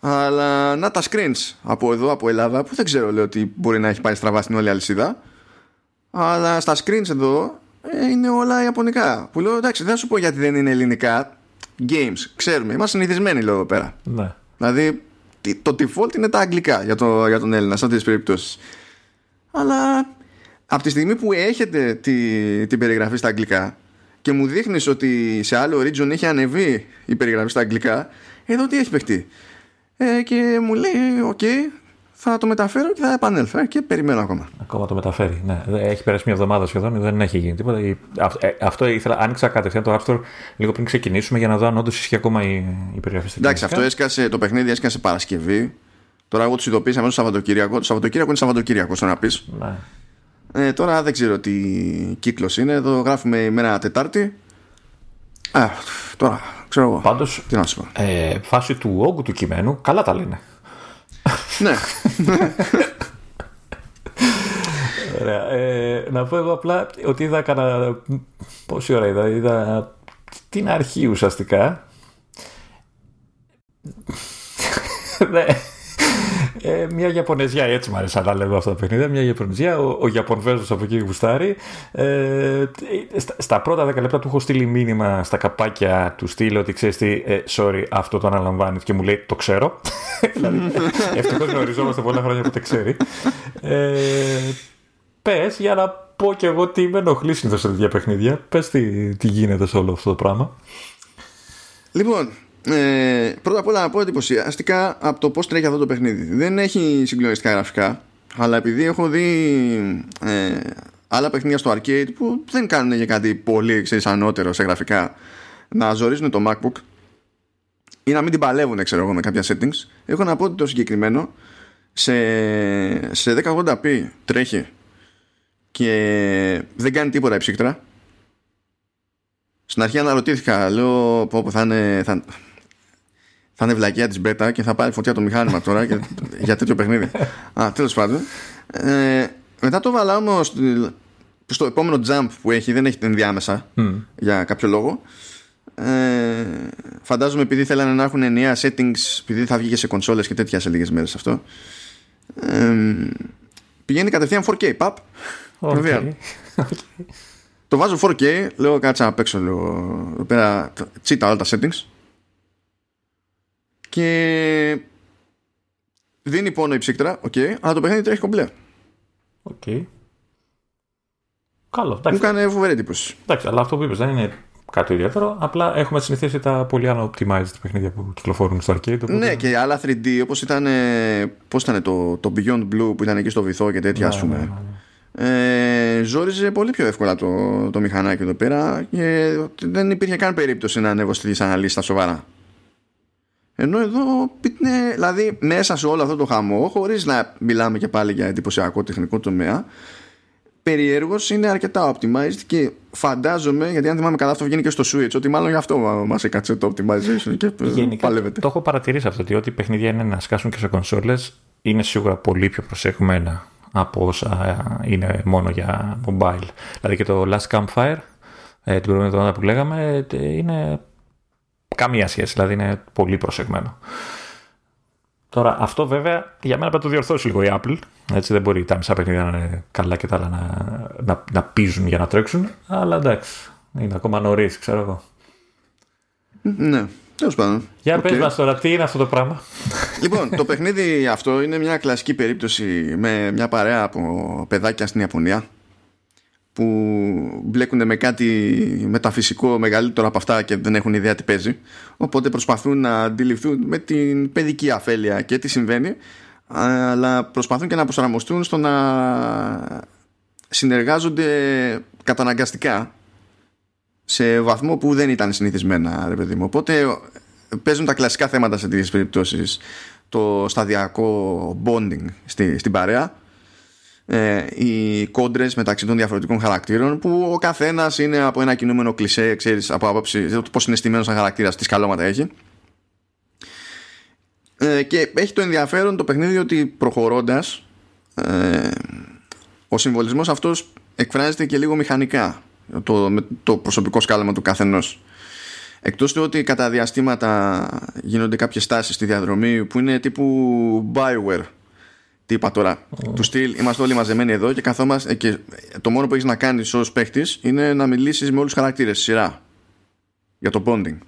Αλλά να τα screens από εδώ, από Ελλάδα, που δεν ξέρω λέω ότι μπορεί να έχει πάει στραβά στην όλη αλυσίδα. Αλλά στα screens εδώ ε, είναι όλα ιαπωνικά. Που λέω εντάξει, δεν θα σου πω γιατί δεν είναι ελληνικά. Games, ξέρουμε. Είμαστε συνηθισμένοι λέω εδώ πέρα. Ναι. Δηλαδή το default είναι τα αγγλικά για, το, για τον Έλληνα σε αυτές τις περιπτώσεις. Αλλά από τη στιγμή που έχετε τη, την περιγραφή στα αγγλικά και μου δείχνεις ότι σε άλλο region έχει ανεβεί η περιγραφή στα αγγλικά, εδώ τι έχει παιχτεί. Ε, και μου λέει, οκ, θα το μεταφέρω και θα επανέλθω. Ε, και περιμένω ακόμα. Ακόμα το μεταφέρει. Ναι. Έχει περάσει μια εβδομάδα σχεδόν, δεν έχει γίνει τίποτα. Ε, αυτό ήθελα, άνοιξα κατευθείαν το App Store λίγο πριν ξεκινήσουμε για να δω αν όντως ισχύει ακόμα η, η περιγραφή στην Εντάξει, αυτό έσκασε, το παιχνίδι έσκασε Παρασκευή. Τώρα εγώ τους ειδοποίησα μέσα στο Σαββατοκύριακο. Το Σαββατοκύριακο είναι Σαββατοκύριακος, να πεις. Ναι. Ε, τώρα δεν ξέρω τι κύκλος είναι. Εδώ γράφουμε ημέρα Τετάρτη. Α, τώρα ξέρω εγώ. Πάντως, τι να σου πω. Ε, φάση του όγκου του κειμένου, καλά τα λένε. ναι. [laughs] Ωραία. Ε, να πω εγώ απλά ότι είδα κανένα. Πόση ώρα είδα, είδα την αρχή ουσιαστικά. [laughs] Ναι. Ε, μια Ιαπωνεζιά, έτσι μου αρέσει να λέω αυτά τα παιχνίδια. Μια Ιαπωνεζιά, ο, ο Ιαπωνβέζο από εκεί γουστάρει. Ε, στα, στα, πρώτα 10 λεπτά του έχω στείλει μήνυμα στα καπάκια του στείλω ότι ξέρεις τι, ε, sorry, αυτό το αναλαμβάνεις και μου λέει το ξέρω. [laughs] δηλαδή, ευτυχώς γνωριζόμαστε πολλά χρόνια που το ξέρει. Ε, Πες για να πω κι εγώ τι με ενοχλεί συνήθως σε τέτοια παιχνίδια. Πες τι, τι γίνεται σε όλο αυτό το πράγμα. Λοιπόν, ε, πρώτα απ' όλα να πω εντυπωσιαστικά από το πώς τρέχει αυτό το παιχνίδι. Δεν έχει συγκλονιστικά γραφικά, αλλά επειδή έχω δει ε, άλλα παιχνίδια στο arcade που δεν κάνουν για κάτι πολύ ξέρεις, ανώτερο σε γραφικά να ζορίζουν το MacBook ή να μην την παλεύουν ξέρω εγώ με κάποια settings έχω να πω ότι το συγκεκριμένο σε, σε 1080p τρέχει και δεν κάνει τίποτα ψύκτρα στην αρχή αναρωτήθηκα λέω πω, θα είναι θα, θα είναι βλακία της μπέτα και θα πάρει φωτιά το μηχάνημα τώρα για, [laughs] για τέτοιο παιχνίδι. Α, τέλος πάντων. Ε, μετά το βάλα όμως στο επόμενο jump που έχει δεν έχει την ενδιάμεσα mm. για κάποιο λόγο. Ε, φαντάζομαι επειδή θέλανε να έχουν ενιαία settings επειδή θα βγει σε κονσόλες και τέτοια σε λίγες μέρες αυτό ε, πηγαίνει κατευθείαν 4K παπ. Okay. [laughs] το βάζω 4K λέω κάτσα να παίξω λίγο εδώ πέρα τσίτα όλα τα settings και δίνει πόνο η ψύκτρα okay, αλλά το παιχνίδι τρέχει κομπλέ Okay. Καλό. Μου έκανε φοβερή εντύπωση. Εντάξει, αλλά αυτό που είπες δεν είναι κάτι ιδιαίτερο. Απλά έχουμε συνηθίσει τα πολύ unoptimized παιχνίδια που κυκλοφορούν στο arcade. Οπότε... Ναι, και άλλα 3D όπως ήταν, πώς ήταν το, το Beyond Blue που ήταν εκεί στο βυθό και τέτοια, ναι, ας πούμε. Ναι, ναι, ναι. ε, ζόριζε πολύ πιο εύκολα το, το μηχανάκι εδώ πέρα και δεν υπήρχε καν περίπτωση να ανέβω στι αναλύσει στα σοβαρά. Ενώ εδώ, ναι, δηλαδή μέσα σε όλο αυτό το χαμό, χωρίς να μιλάμε και πάλι για εντυπωσιακό τεχνικό τομέα, περιέργως είναι αρκετά optimized και φαντάζομαι, γιατί αν θυμάμαι καλά αυτό βγαίνει και στο Switch, ότι μάλλον γι' αυτό μας έκατσε το optimization και Γενικά, παλεύεται. Το έχω παρατηρήσει αυτό, ότι ό,τι παιχνίδια είναι να σκάσουν και σε κονσόλες είναι σίγουρα πολύ πιο προσεχμένα από όσα είναι μόνο για mobile. Δηλαδή και το Last Campfire, ε, την προηγούμενη εβδομάδα που λέγαμε, ε, είναι καμία σχέση, δηλαδή είναι πολύ προσεγμένο. Τώρα, αυτό βέβαια για μένα πρέπει να το διορθώσει λίγο η Apple. Έτσι δεν μπορεί τα μισά παιχνίδια να είναι καλά και τα άλλα να, να, να πίζουν για να τρέξουν. Αλλά εντάξει, είναι ακόμα νωρίς, ξέρω εγώ. Ναι, τέλος πάντων. Για okay. πες μας τώρα, τι είναι αυτό το πράγμα; Λοιπόν, το παιχνίδι αυτό είναι μια κλασική περίπτωση με μια παρέα από παιδάκια στην Ιαπωνία που μπλέκονται με κάτι μεταφυσικό μεγαλύτερο από αυτά και δεν έχουν ιδέα τι παίζει. Οπότε προσπαθούν να αντιληφθούν με την παιδική αφέλεια και τι συμβαίνει αλλά προσπαθούν και να προσαρμοστούν στο να συνεργάζονται καταναγκαστικά σε βαθμό που δεν ήταν συνηθισμένα ρε παιδί μου. οπότε παίζουν τα κλασικά θέματα σε τέτοιες περιπτώσεις. Το σταδιακό bonding στη, στην παρέα ε, οι κόντρες μεταξύ των διαφορετικών χαρακτήρων που ο καθένας είναι από ένα κινούμενο κλισέ, ξέρεις από άποψη πώς είναι στημένος σαν χαρακτήρας, τι καλώματα έχει. Ε, και έχει το ενδιαφέρον το παιχνίδι ότι προχωρώντας, ε, ο συμβολισμός αυτός εκφράζεται και λίγο μηχανικά το, με το προσωπικό σκάλαμα του καθενός. Εκτός του ότι κατά διαστήματα γίνονται κάποιες στάσεις στη διαδρομή που είναι τύπου Bioware τι είπα τώρα; Του στυλ, είμαστε όλοι μαζεμένοι εδώ και καθόμαστε. Και το μόνο που έχεις να κάνεις ως παίχτης είναι να μιλήσεις με όλους τους χαρακτήρες σειρά. Για το bonding.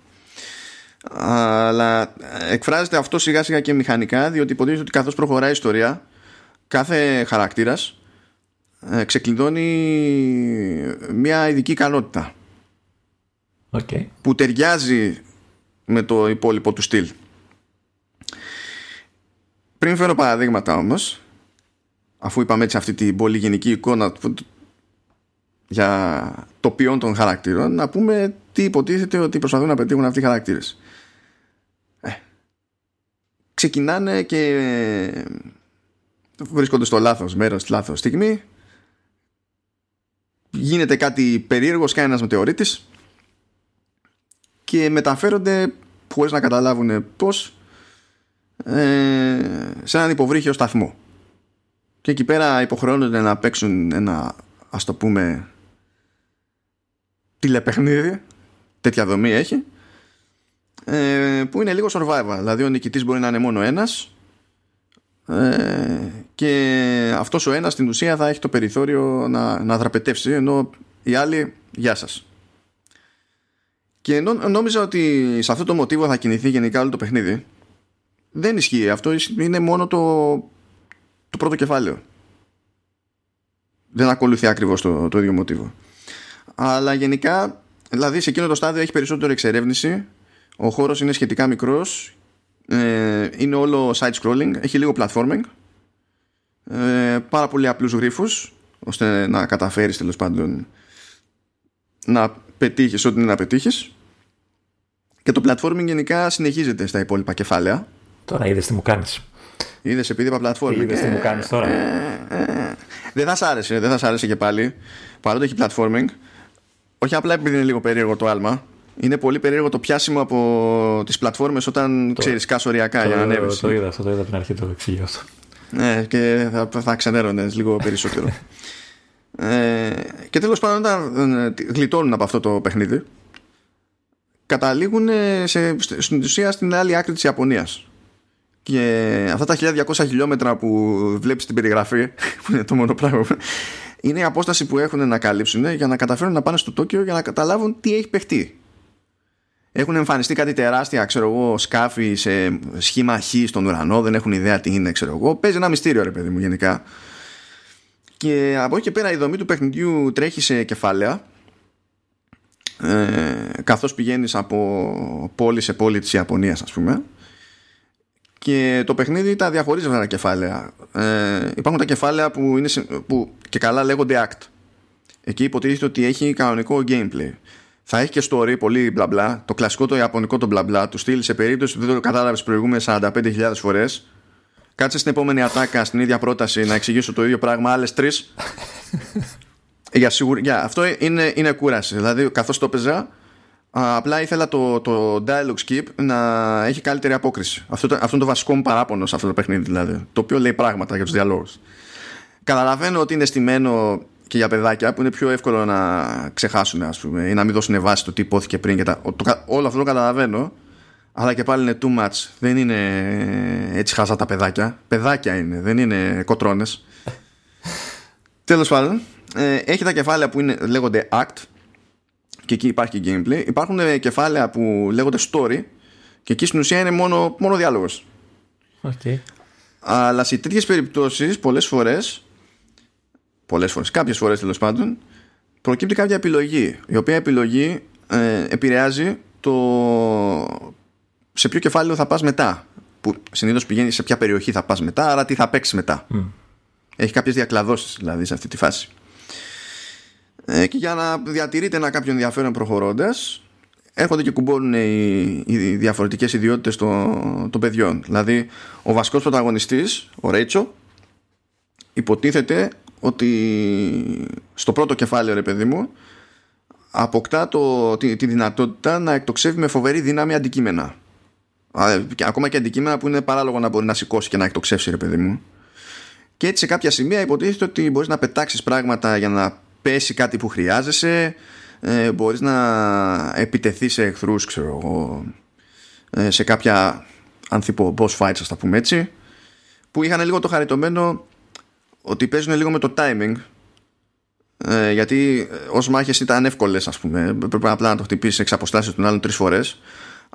Αλλά εκφράζεται αυτό σιγά σιγά και μηχανικά, διότι υποτίθεται ότι καθώς προχωράει η ιστορία, κάθε χαρακτήρας ε, ξεκλειδώνει μια ειδική ικανότητα. Okay. Που ταιριάζει με το υπόλοιπο του στυλ. Πριν φέρω παραδείγματα όμως αφού είπαμε έτσι αυτή την πολύ γενική εικόνα για το ποιόν των χαρακτήρων να πούμε τι υποτίθεται ότι προσπαθούν να πετύχουν αυτοί οι χαρακτήρες. Ε, ξεκινάνε και βρίσκονται στο λάθος μέρος στη λάθος στιγμή. Γίνεται κάτι περίεργος σκάει ένας μετεωρίτης και μεταφέρονται χωρίς να καταλάβουν πώς ε, σε έναν υποβρύχιο σταθμό. Και εκεί πέρα υποχρεώνονται να παίξουν ένα ας το πούμε τηλεπαιχνίδι. Τέτοια δομή έχει. Ε, που είναι λίγο survival. Δηλαδή ο νικητής μπορεί να είναι μόνο ένας. Ε, και αυτός ο ένας στην ουσία θα έχει το περιθώριο να, να δραπετεύσει ενώ οι άλλοι γεια σας και νόμιζα ότι σε αυτό το μοτίβο θα κινηθεί γενικά όλο το παιχνίδι δεν ισχύει. Αυτό είναι μόνο το, το πρώτο κεφάλαιο. Δεν ακολουθεί ακριβώς το, το ίδιο μοτίβο. Αλλά γενικά, δηλαδή σε εκείνο το στάδιο έχει περισσότερο εξερεύνηση. Ο χώρος είναι σχετικά μικρός. Ε, είναι όλο side scrolling. Έχει λίγο platforming. Ε, πάρα πολύ απλούς γρίφους ώστε να καταφέρεις τέλος πάντων να πετύχεις ό,τι είναι να πετύχεις και το platforming γενικά συνεχίζεται στα υπόλοιπα κεφάλαια Τώρα είδες τι μου κάνεις. Είδες επειδή είπα platforming. Είδες τι μου κάνεις τώρα. δεν θα σ' άρεσε, δεν θα σ' άρεσε και πάλι. Παρότι έχει platforming. Όχι απλά επειδή είναι λίγο περίεργο το άλμα. Είναι πολύ περίεργο το πιάσιμο από τις πλατφόρμες όταν ξέρεις κάσοριακά για να ανέβεις. Το είδα αυτό, το είδα από την αρχή το εξήγη αυτό. Ναι, και θα, θα ξενέρωνε λίγο περισσότερο. [laughs] ε, και τέλος πάντων, όταν ε, γλιτώνουν από αυτό το παιχνίδι, καταλήγουν σε, στην ουσία στην άλλη άκρη της Ιαπωνίας και αυτά τα 1200 χιλιόμετρα που βλέπεις στην περιγραφή [laughs] που είναι το μόνο πράγμα είναι η απόσταση που έχουν να καλύψουν για να καταφέρουν να πάνε στο Τόκιο για να καταλάβουν τι έχει παιχτεί. Έχουν εμφανιστεί κάτι τεράστια ξέρω εγώ σκάφη σε σχήμα χ στον ουρανό δεν έχουν ιδέα τι είναι ξέρω εγώ. Παίζει ένα μυστήριο ρε παιδί μου γενικά. Και από εκεί και πέρα η δομή του παιχνιδιού τρέχει σε κεφάλαια ε, καθώς πηγαίνεις από πόλη σε πόλη της Ιαπωνίας ας πούμε και το παιχνίδι τα διαχωρίζει αυτά τα κεφάλαια. Ε, υπάρχουν τα κεφάλαια που, είναι, που και καλά λέγονται act. Εκεί υποτίθεται ότι έχει κανονικό gameplay. Θα έχει και story πολύ μπλα μπλα το κλασικό το ιαπωνικό το μπλα μπλα του στυλ σε περίπτωση που δεν το κατάλαβες προηγούμενες 45.000 φορές. Κάτσε στην επόμενη ατάκα στην ίδια πρόταση να εξηγήσω το ίδιο πράγμα άλλες τρεις. [laughs] Για σίγουρα, για, αυτό είναι, είναι κούραση. Δηλαδή, καθώς το έπαιζα, απλά ήθελα το, το dialogue skip να έχει καλύτερη απόκριση. Αυτό, αυτό είναι το βασικό μου παράπονο σε αυτό το παιχνίδι, δηλαδή. Το οποίο λέει πράγματα για τους διαλόγους. Καταλαβαίνω ότι είναι στημένο και για παιδάκια που είναι πιο εύκολο να ξεχάσουν, ας πούμε, ή να μην δώσουν βάση το τι υπόθηκε πριν. Και τα, το, όλο αυτό το καταλαβαίνω. Αλλά και πάλι είναι too much. Δεν είναι έτσι χάζα τα παιδάκια. Παιδάκια είναι, δεν είναι κοτρώνε. [laughs] Τέλος πάντων, ε, έχει τα κεφάλαια που είναι, λέγονται act και εκεί υπάρχει gameplay. Υπάρχουν ε, κεφάλαια που λέγονται story και εκεί στην ουσία είναι μόνο, μόνο διάλογος. Okay. Αλλά σε τέτοιες περιπτώσεις πολλές φορές πολλές φορές, κάποιες φορές τέλος πάντων προκύπτει κάποια επιλογή η οποία επιλογή ε, επηρεάζει το σε ποιο κεφάλαιο θα πας μετά που συνήθως πηγαίνει σε ποια περιοχή θα πας μετά άρα τι θα παίξεις μετά έχει κάποιες διακλαδώσεις δηλαδή σε αυτή τη φάση ε, και για να διατηρείται ένα κάποιο ενδιαφέρον προχωρώντας, έρχονται και κουμπώνουν οι, οι διαφορετικές ιδιότητες των, των παιδιών. Δηλαδή, ο βασικός πρωταγωνιστής, ο Ρέιτσο, υποτίθεται ότι στο πρώτο κεφάλαιο, ρε παιδί μου, αποκτά το, τη, τη δυνατότητα να εκτοξεύει με φοβερή δύναμη αντικείμενα. ακόμα και αντικείμενα που είναι παράλογο να μπορεί να σηκώσει και να εκτοξεύσει, ρε παιδί μου. Και έτσι σε κάποια σημεία υποτίθεται ότι μπορείς να πετάξεις πράγματα για να πέσει κάτι που χρειάζεσαι ε, μπορείς να επιτεθεί σε εχθρούς ξέρω εγώ ε, σε κάποια ανθίπο boss fights ας τα πούμε έτσι που είχαν λίγο το χαριτωμένο ότι παίζουν λίγο με το timing ε, γιατί ως μάχες ήταν εύκολες ας πούμε πρέπει απλά να το χτυπήσεις εξ αποστάσεις των άλλων τρεις φορές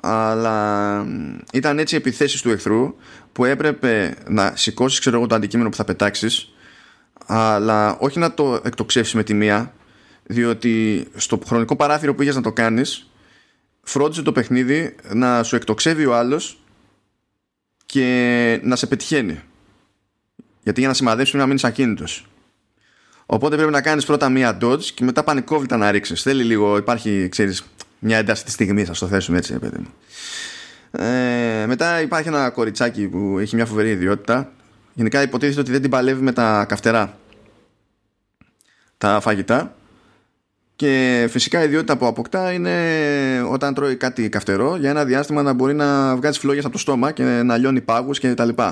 αλλά ήταν έτσι επιθέσεις του εχθρού που έπρεπε να σηκώσεις ξέρω εγώ το αντικείμενο που θα πετάξεις αλλά όχι να το εκτοξεύσεις με τη μία διότι στο χρονικό παράθυρο που είχες να το κάνεις φρόντιζε το παιχνίδι να σου εκτοξεύει ο άλλος και να σε πετυχαίνει. Γιατί για να σημαδέψεις να μείνεις ακίνητος. Οπότε πρέπει να κάνεις πρώτα μία dodge και μετά πανικόβλητα να ρίξεις. Θέλει λίγο, υπάρχει ξέρεις μια ένταση της στιγμής θα το θέσουμε έτσι παιδί μου. Ε, μετά υπάρχει ένα κοριτσάκι που έχει μια φοβερή ιδιότητα γενικά υποτίθεται ότι δεν την παλεύει με τα καυτερά τα φαγητά και φυσικά η ιδιότητα που αποκτά είναι όταν τρώει κάτι καυτερό για ένα διάστημα να μπορεί να βγάζει φλόγες από το στόμα και να λιώνει πάγους και τα λοιπά.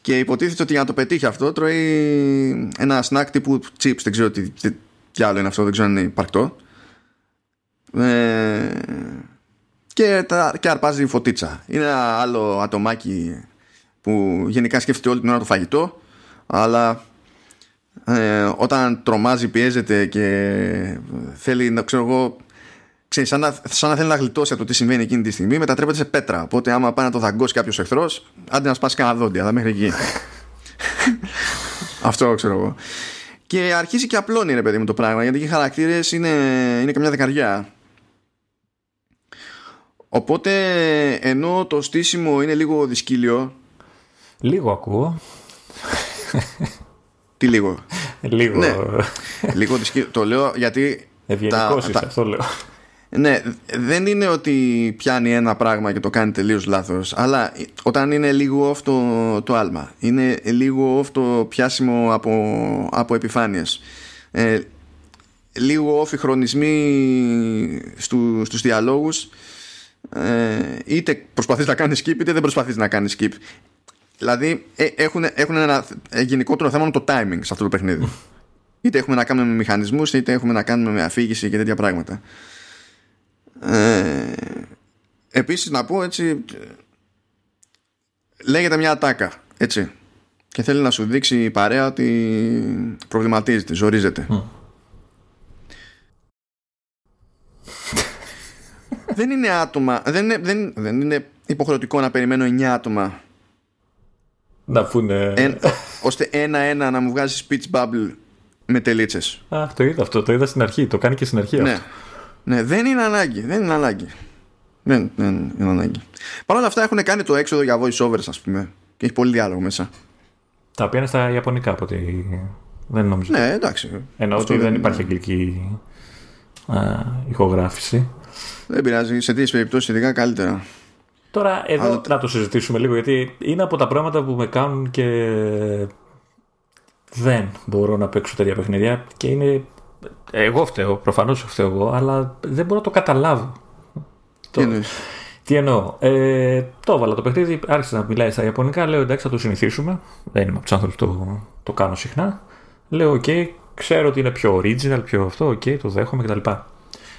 και υποτίθεται ότι για να το πετύχει αυτό τρώει ένα σνακ τύπου chips, δεν ξέρω τι, τι, άλλο είναι αυτό, δεν ξέρω αν είναι υπαρκτό. Ε, και, τα, και αρπάζει φωτίτσα. Είναι ένα άλλο ατομάκι που γενικά σκέφτεται όλη την ώρα το φαγητό, αλλά ε, όταν τρομάζει, πιέζεται και θέλει να ξέρω εγώ. Ξέρεις, σαν, να, σαν να θέλει να γλιτώσει από το τι συμβαίνει εκείνη τη στιγμή, μετατρέπεται σε πέτρα. Οπότε, άμα πάει να το δαγκώσει κάποιος εχθρός, άντε να σπάσει κανένα δόντι, αλλά μέχρι εκεί. [laughs] Αυτό ξέρω εγώ. Και αρχίζει και απλώνει ρε παιδί μου το πράγμα, γιατί οι χαρακτήρες είναι, είναι καμιά δεκαριά. Οπότε ενώ το στήσιμο είναι λίγο δυσκύλιο. Λίγο ακούω. Τι λίγο; Λίγο. Ναι. Λίγο δυσκύλιο. Το λέω γιατί Ευγενικός τα, τα, αυτό λέω. Ναι, δεν είναι ότι πιάνει ένα πράγμα και το κάνει τελείως λάθος αλλά όταν είναι λίγο αυτό το άλμα είναι λίγο αυτό πιάσιμο από, από επιφάνειες. Ε, λίγο όφη χρονισμοί στου, στους διαλόγους ε, είτε προσπαθείς να κάνεις skip είτε δεν προσπαθείς να κάνεις skip. Δηλαδή ε, έχουν, έχουν ένα ε, γενικότερο θέμα με το timing σε αυτό το παιχνίδι. Είτε έχουμε να κάνουμε με μηχανισμούς είτε έχουμε να κάνουμε με αφήγηση και τέτοια πράγματα. Ε, επίσης να πω έτσι λέγεται μια ατάκα έτσι. Και θέλει να σου δείξει η παρέα ότι προβληματίζεται, ζορίζεται. Δεν είναι άτομα, δεν είναι, δεν, δεν είναι υποχρεωτικό να περιμένω 9 άτομα να φουνε... ώστε ένα-ένα να μου βγάζει speech bubble με τελίτσες. Α, το είδα αυτό, το είδα στην αρχή, το κάνει και στην αρχή ναι. αυτό. Ναι, δεν είναι ανάγκη. Δεν είναι ανάγκη. Δεν, δεν είναι ανάγκη. Παρ' όλα αυτά έχουν κάνει το έξοδο για voice overs, ας πούμε. Και έχει πολύ διάλογο μέσα. Τα οποία είναι στα Ιαπωνικά από ό,τι. Δεν νομίζω. Ναι, εντάξει. Εννοώ ότι δεν υπάρχει αγγλική α, ηχογράφηση. Δεν πειράζει. Σε τέτοιε περιπτώσεις ειδικά καλύτερα. Τώρα εδώ Αλλά... να το συζητήσουμε λίγο γιατί είναι από τα πράγματα που με κάνουν και δεν μπορώ να παίξω τέτοια παιχνίδια και είναι εγώ φταίω, προφανώς φταίω εγώ, αλλά δεν μπορώ να το καταλάβω. Τι εννοείς; Τι εννοώ; Ε, το έβαλα το παιχνίδι, άρχισε να μιλάει στα Ιαπωνικά. Λέω εντάξει, θα το συνηθίσουμε. Δεν είμαι από τους άνθρωπους που το, το κάνω συχνά. Λέω, οκ, ξέρω ότι είναι πιο original, πιο αυτό, οκ, το δέχομαι κτλ.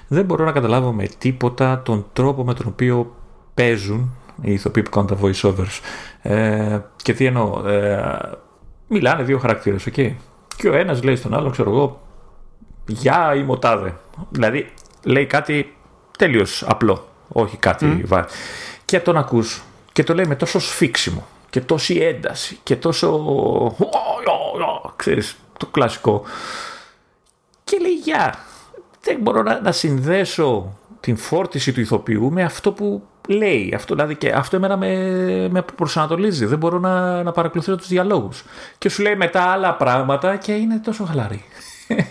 Δεν μπορώ να καταλάβω με τίποτα τον τρόπο με τον οποίο παίζουν οι ηθοποιοί που κάνουν τα voiceovers. Ε, και τι εννοώ. Ε, μιλάνε δύο χαρακτήρες, οκ. Και ο ένας λέει στον άλλον, ξέρω εγώ, για ή μοτάδε. Δηλαδή λέει κάτι τελείως απλό, όχι κάτι mm. Και τον ακούς και το λέει με τόσο σφίξιμο και τόση ένταση και τόσο. ξέρεις, το κλασικό. Και λέει για. Δεν μπορώ να, να συνδέσω την φόρτιση του ηθοποιού με αυτό που λέει. Αυτό, δηλαδή, και αυτό εμένα με, με προσανατολίζει. Δεν μπορώ να, να παρακολουθήσω τους διαλόγους. Και σου λέει μετά άλλα πράγματα και είναι τόσο χαλαρή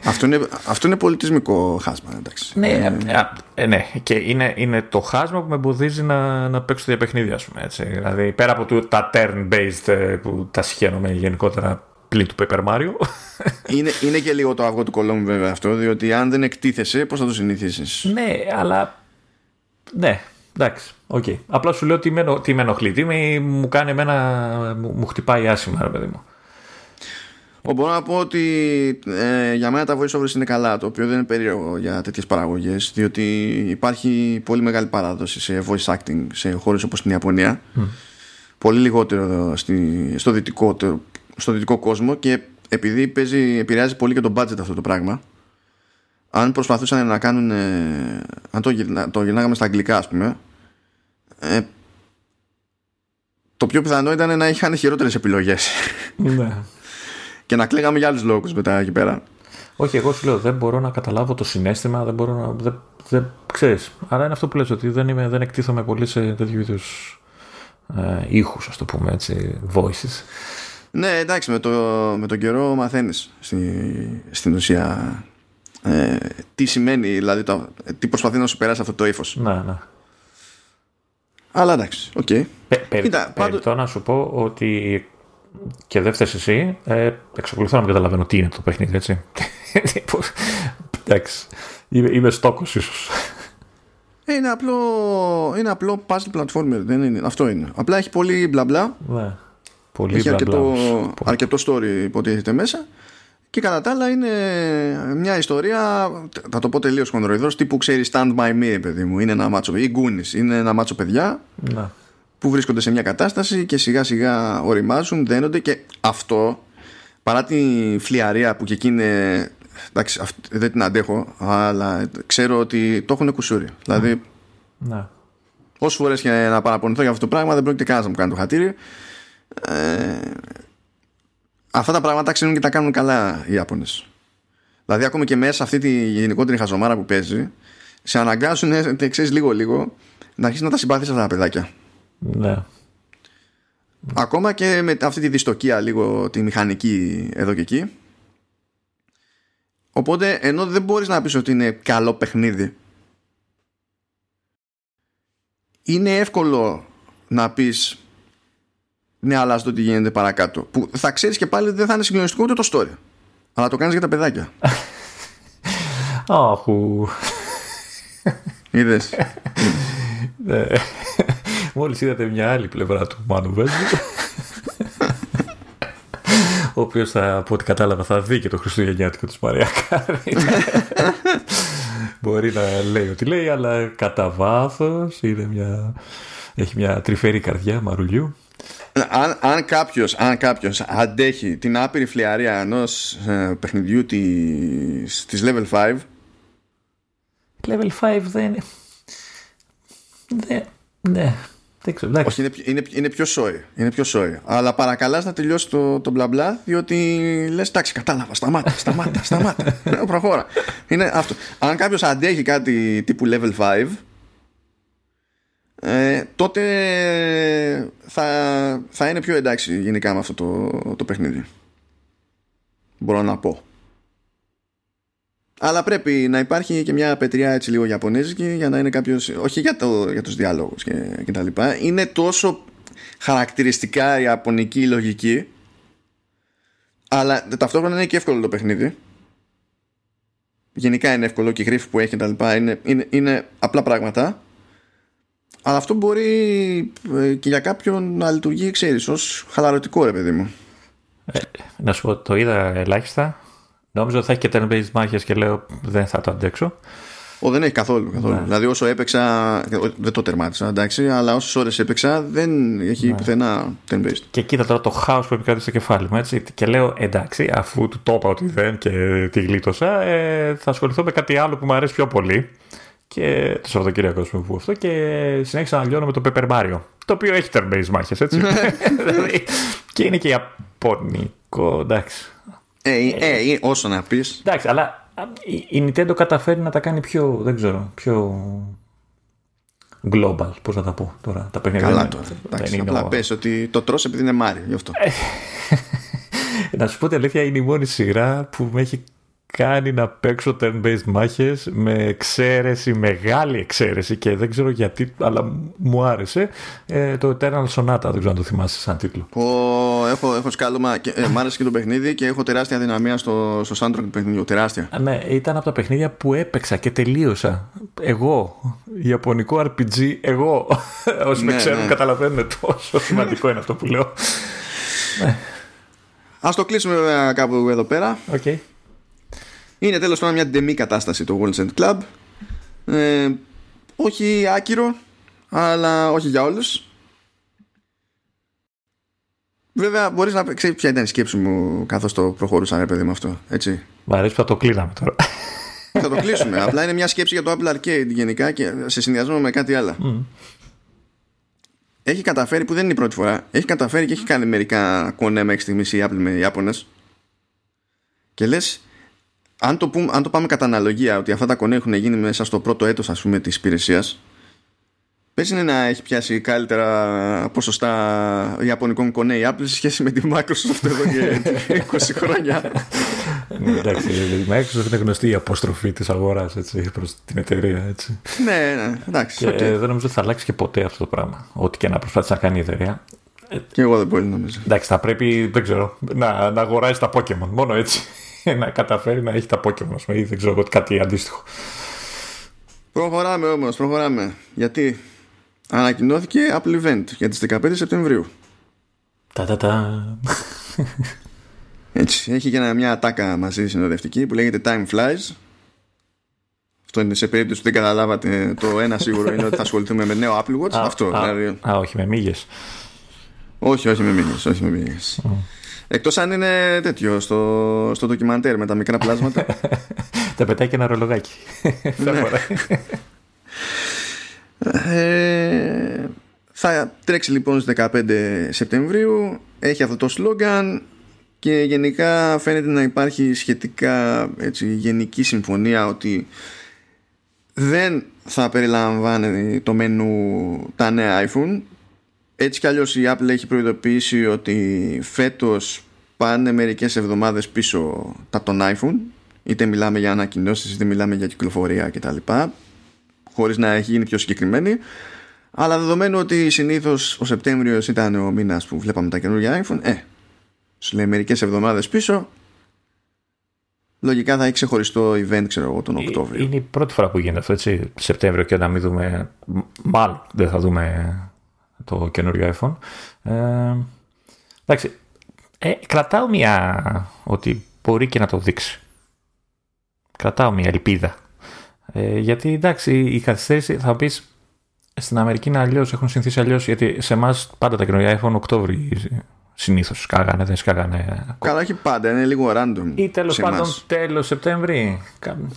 αυτό, είναι, αυτό είναι πολιτισμικό χάσμα, εντάξει. Ναι, ε, ε, ναι. και είναι, είναι το χάσμα που με εμποδίζει να, να παίξω τέτοια παιχνίδια, ας πούμε. Έτσι. Δηλαδή, πέρα από το, τα turn-based ε, που τα συχαίνομαι γενικότερα πλην του Paper Mario. είναι, είναι και λίγο το αυγό του κολόμου, βέβαια αυτό, διότι αν δεν εκτίθεσαι, πώς θα το συνηθίσεις; Ναι, αλλά. Ναι, εντάξει. Okay. Απλά σου λέω τι με, τι με ενοχλεί. Τι με, μου κάνει εμένα. Μου, μου χτυπάει άσχημα, ρε παιδί μου. Μπορώ να πω ότι ε, για μένα τα voiceovers είναι καλά, το οποίο δεν είναι περίεργο για τέτοιες παραγωγές, διότι υπάρχει πολύ μεγάλη παράδοση σε voice acting σε χώρες όπως την Ιαπωνία. Πολύ λιγότερο στη, στο, δυτικό, στο δυτικό κόσμο και επειδή παίζει, επηρεάζει πολύ και το budget αυτό το πράγμα. Αν προσπαθούσαν να κάνουν. Ε, αν το, το γυρνάγαμε στα αγγλικά, ας πούμε. Ε, το πιο πιθανό ήταν να είχαν χειρότερες επιλογές. Ναι [laughs] και να κλαίγαμε για άλλους λόγους μετά εκεί πέρα. Όχι, εγώ σου λέω δεν μπορώ να καταλάβω το συνέστημα, δεν μπορώ να. Δεν, δεν, ξέρεις. Άρα είναι αυτό που λες ότι δεν, είμαι, δεν εκτίθομαι πολύ σε τέτοιου είδους ε, ήχους, ας το πούμε έτσι, voices. Ναι, εντάξει, με, το, με τον καιρό μαθαίνεις στη, στην ουσία ε, τι σημαίνει, δηλαδή το, τι προσπαθεί να σου περάσει αυτό το ύφος. Ναι, ναι. Αλλά εντάξει, OK. Okay. Πε, να σου πω ότι και δεν φταίεις εσύ, ε, εξακολουθώ να μην καταλαβαίνω τι είναι το παιχνίδι, έτσι. [laughs] Εντάξει. Είμαι, είμαι στόκος ίσως. Ε, είναι απλό, είναι απλό puzzle platformer. Δεν είναι, αυτό είναι. Απλά έχει πολύ μπλα μπλα. Ναι. Πολύ έχει αρκετό, αρκετό story υποτίθεται μέσα. Και κατά τα άλλα είναι μια ιστορία, θα το πω τελείως χονδροειδρό, τύπου ξέρεις Stand By Me, παιδί μου. Είναι ένα μάτσο, ή Goonies, είναι ένα μάτσο παιδιά. Ναι που βρίσκονται σε μια κατάσταση και σιγά σιγά οριμάζουν, δένονται και αυτό παρά τη φλιαρία που και εκεί είναι εντάξει, δεν την αντέχω αλλά ξέρω ότι το έχουν κουσούρι δηλαδή ναι. όσες φορές και να παραπονηθώ για αυτό το πράγμα δεν πρόκειται κανένας να μου κάνει το χατήρι ε, αυτά τα πράγματα ξέρουν και τα κάνουν καλά οι Ιάπωνες δηλαδή ακόμα και μέσα αυτή τη γενικότερη χαζομάρα που παίζει σε αναγκάζουν ε, ξέρεις λίγο λίγο να αρχίσεις να τα συμπάθεις αυτά τα παιδάκια ναι. Ακόμα και με αυτή τη δυστοκία λίγο τη μηχανική εδώ και εκεί. Οπότε ενώ δεν μπορείς να πεις ότι είναι καλό παιχνίδι είναι εύκολο να πεις ναι αλλά το τι γίνεται παρακάτω. Που θα ξέρεις και πάλι δεν θα είναι συγκλονιστικό ούτε το story. Αλλά το κάνεις για τα παιδάκια. Αχου. Είδες. Ναι. Μόλις είδατε μια άλλη πλευρά του Μάνου Βέζου ο οποίος θα, από ό,τι κατάλαβα θα δει και το Χριστουγεννιάτικο της Μαρία Κάρη μπορεί να λέει ό,τι λέει αλλά κατά βάθος μια... έχει μια τρυφερή καρδιά μαρουλιού αν, αν κάποιος, αν κάποιος αντέχει την άπειρη φλιαρία ενός ε, παιχνιδιού της, της Level 5 Level 5 δεν είναι δεν, ναι όχι, είναι, είναι, είναι πιο σόι. Είναι πιο σόι. Αλλά παρακαλάς να τελειώσει το, το μπλα μπλα, διότι λες, εντάξει, κατάλαβα, σταμάτα, σταμάτα, σταμάτα. [laughs] Ε, προχώρα. Είναι αυτό. Αν κάποιος αντέχει κάτι τύπου level 5, ε, τότε θα, θα είναι πιο εντάξει γενικά με αυτό το, το παιχνίδι. Μπορώ να πω. Αλλά πρέπει να υπάρχει και μια πετριά έτσι λίγο Ιαπωνέζικη για να είναι κάποιος. Όχι για, το, για τους διαλόγου και, και τα λοιπά. Είναι τόσο χαρακτηριστικά ιαπωνική λογική. Αλλά ταυτόχρονα είναι και εύκολο το παιχνίδι. Γενικά είναι εύκολο και η γρήφη που έχει και τα λοιπά είναι, είναι, είναι απλά πράγματα. Αλλά αυτό μπορεί ε, και για κάποιον να λειτουργεί, ξέρεις, ως χαλαρωτικό ρε παιδί μου. Ε, να σου πω, το είδα ελάχιστα Νόμιζα ότι θα έχει και turn-based μάχες και λέω δεν θα το αντέξω. Ο, δεν έχει καθόλου. καθόλου. Ναι. Δηλαδή όσο έπαιξα. Δεν το τερμάτισα, εντάξει, αλλά όσες ώρες έπαιξα δεν έχει ναι. πουθενά turn-based. Και κοίτα τώρα το χάος που επικρατεί στο κεφάλι μου. Έτσι, και λέω εντάξει, αφού του το είπα ότι δεν και τη γλίτωσα, ε, θα ασχοληθώ με κάτι άλλο που μου αρέσει πιο πολύ. Και το Σαββατοκύριακο που πω αυτό και συνέχισα να λιώνω με το Pepper Mario. Το οποίο έχει turn-based μάχες, έτσι. δηλαδή, και είναι και Ιαπωνικό, εντάξει. Ε, ε, ε, όσο να πεις. Εντάξει, αλλά η Nintendo καταφέρει να τα κάνει πιο, δεν ξέρω, πιο global, πώς να τα πω τώρα. Τα παιχνίδια Καλά τώρα. Εντάξει, απλά ο... πες ότι το τρως επειδή είναι Μάριο, γι' αυτό. [laughs] να σου πω την αλήθεια, είναι η μόνη σειρά που με έχει κάνει να παίξω turn-based μάχες με εξαίρεση, μεγάλη εξαίρεση και δεν ξέρω γιατί, αλλά μου άρεσε ε, το Eternal Sonata, δεν ξέρω αν το θυμάσαι σαν τίτλο. Ο, έχω, έχω σκάλωμα, και, ε, μ' άρεσε και το παιχνίδι και έχω τεράστια δυναμία στο, στο soundtrack του παιχνιδιού, τεράστια. Ναι, ήταν από τα παιχνίδια που έπαιξα και τελείωσα. Εγώ, Ιαπωνικό RPG, εγώ. [laughs] Όσοι ναι, με ξέρουν ναι. καταλαβαίνουν τόσο σημαντικό είναι αυτό που λέω. ναι. Ας το κλείσουμε βέβαια κάπου εδώ πέρα. Okay. Είναι τέλος πάντων μια ντεμή κατάσταση το World's End Club. Ε, όχι άκυρο, αλλά όχι για όλους. Βέβαια, μπορείς να ξέρεις ποια ήταν η σκέψη μου καθώς το προχωρούσα, ρε παιδί με αυτό. Έτσι. Μ' αρέσει που θα το κλείναμε τώρα. θα το κλείσουμε. Απλά είναι μια σκέψη για το Apple Arcade γενικά και σε συνδυασμό με κάτι άλλο. Mm. Έχει καταφέρει, που δεν είναι η πρώτη φορά, έχει καταφέρει και έχει κάνει μερικά κονέ μέχρι στιγμής η Apple με Ιάπωνε. Και λες, αν το, πούμε, αν το πάμε κατά αναλογία ότι αυτά τα κονέ έχουν γίνει μέσα στο πρώτο έτος ας πούμε της υπηρεσίας Πες είναι να έχει πιάσει καλύτερα ποσοστά Ιαπωνικών κονέ η Apple σε σχέση με τη Microsoft εδώ και [laughs] 20 χρόνια. ναι, εντάξει, η Microsoft είναι γνωστή η αποστροφή της αγοράς προς την εταιρεία. Έτσι. ναι, ναι, εντάξει. Και okay. δεν νομίζω ότι θα αλλάξει και ποτέ αυτό το πράγμα. Ό,τι και να προσπάθησε να κάνει η εταιρεία. Και εγώ δεν πολύ νομίζω. Εντάξει, θα πρέπει, δεν ξέρω, να, να αγοράζει τα Pokémon. Μόνο έτσι. [laughs] να καταφέρει να έχει τα Pokémon ή δεν ξέρω κάτι αντίστοιχο. Προχωράμε όμως, προχωράμε. Γιατί ανακοινώθηκε Apple Event για τις 15 Σεπτεμβρίου. Τα τα τα. [laughs] Έτσι, έχει και μια ατάκα μαζί συνοδευτική που λέγεται Time Flies. Αυτό είναι σε περίπτωση που δεν καταλάβατε το ένα σίγουρο είναι ότι θα ασχοληθούμε με νέο Apple Watch. Αυτό, α, δηλαδή. α, όχι με μύγες. Όχι, όχι με μύγες, όχι με μύγες. Εκτός αν είναι τέτοιο στο, στο ντοκιμαντέρ με τα μικρά πλάσματα. [laughs] τα πετάει και ένα ρολογάκι. [laughs] ναι. ε, θα τρέξει λοιπόν στις 15 Σεπτεμβρίου έχει αυτό το σλόγγαν και γενικά φαίνεται να υπάρχει σχετικά έτσι, γενική συμφωνία ότι δεν θα περιλαμβάνει το μενού τα νέα iPhone έτσι κι αλλιώς η Apple έχει προειδοποιήσει ότι φέτος πάνε μερικές εβδομάδες πίσω τα των iPhone. Είτε μιλάμε για ανακοινώσεις είτε μιλάμε για κυκλοφορία κτλ. Χωρίς να έχει γίνει πιο συγκεκριμένη. Αλλά δεδομένου ότι συνήθως ο Σεπτέμβριος ήταν ο μήνας που βλέπαμε τα καινούργια iPhone, ε, σου λέει μερικές εβδομάδες πίσω, λογικά θα έχει ξεχωριστό event, ξέρω εγώ, τον ε, Οκτώβριο. Είναι η πρώτη φορά που γίνεται αυτό, έτσι, Σεπτέμβριο και να μην δούμε, μάλλον δεν θα δούμε το καινούριο iPhone. Ε, εντάξει, ε, κρατάω μια ότι μπορεί και να το δείξει. Κρατάω μια ελπίδα. Ε, γιατί εντάξει, η καθυστέρηση θα πεις στην Αμερική είναι αλλιώς, έχουν συνηθίσει αλλιώς. Γιατί σε εμάς πάντα τα καινούργια iPhone Οκτώβριο συνήθως σκάγανε, δεν σκάγανε. Καλά, όχι πάντα, είναι λίγο random. Ή τέλος πάντων τέλος Σεπτέμβρη.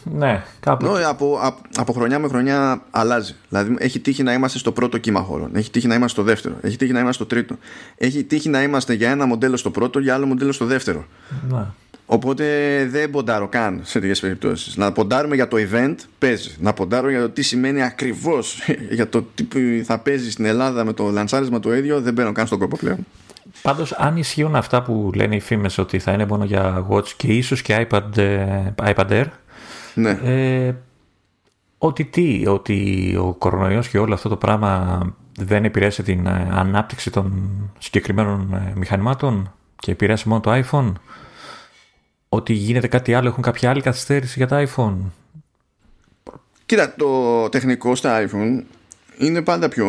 Ναι, κάπου. No, από, από, από, χρονιά με χρονιά αλλάζει. Δηλαδή, έχει τύχει να είμαστε στο πρώτο κύμα χώρο, έχει τύχει να είμαστε στο δεύτερο, έχει τύχει να είμαστε στο τρίτο. Έχει τύχει να είμαστε για ένα μοντέλο στο πρώτο, για άλλο μοντέλο στο δεύτερο. Ναι. Οπότε δεν ποντάρω καν σε τέτοιες περιπτώσεις. Να ποντάρουμε για το event παίζει. Να ποντάρω για το τι σημαίνει ακριβώς [laughs] για το τι θα παίζει στην Ελλάδα με το λανσάρισμα το ίδιο δεν μπαίνω καν στον κόπο πλέον. Πάντως, αν ισχύουν αυτά που λένε οι φήμες ότι θα είναι μόνο για Watch και ίσως και iPad, ε, iPad Air. Ναι. Ε, ότι τι, ότι ο κορονοϊός και όλο αυτό το πράγμα δεν επηρέασε την ε, ανάπτυξη των συγκεκριμένων ε, μηχανημάτων και επηρέασε μόνο το iPhone; Ότι γίνεται κάτι άλλο, έχουν κάποια άλλη καθυστέρηση για τα iPhone; Κοίτα, το τεχνικό στα iPhone είναι πάντα πιο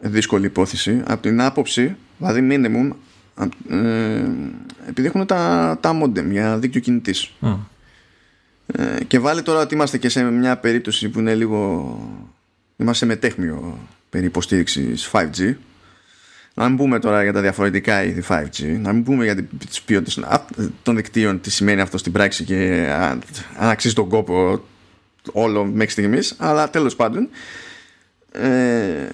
δύσκολη υπόθεση από την άποψη, δηλαδή minimum, ε, επειδή έχουν τα, τα modem για δίκτυο κινητής. Ε, και βάλει τώρα ότι είμαστε και σε μια περίπτωση που είναι λίγο είμαστε με τέχμιο περί υποστήριξης 5G να μην πούμε τώρα για τα διαφορετικά είδη 5G, να μην πούμε για τις ποιότητες των δικτύων, τι σημαίνει αυτό στην πράξη και αν αξίζει τον κόπο όλο μέχρι στιγμής, αλλά τέλος πάντων. Ε,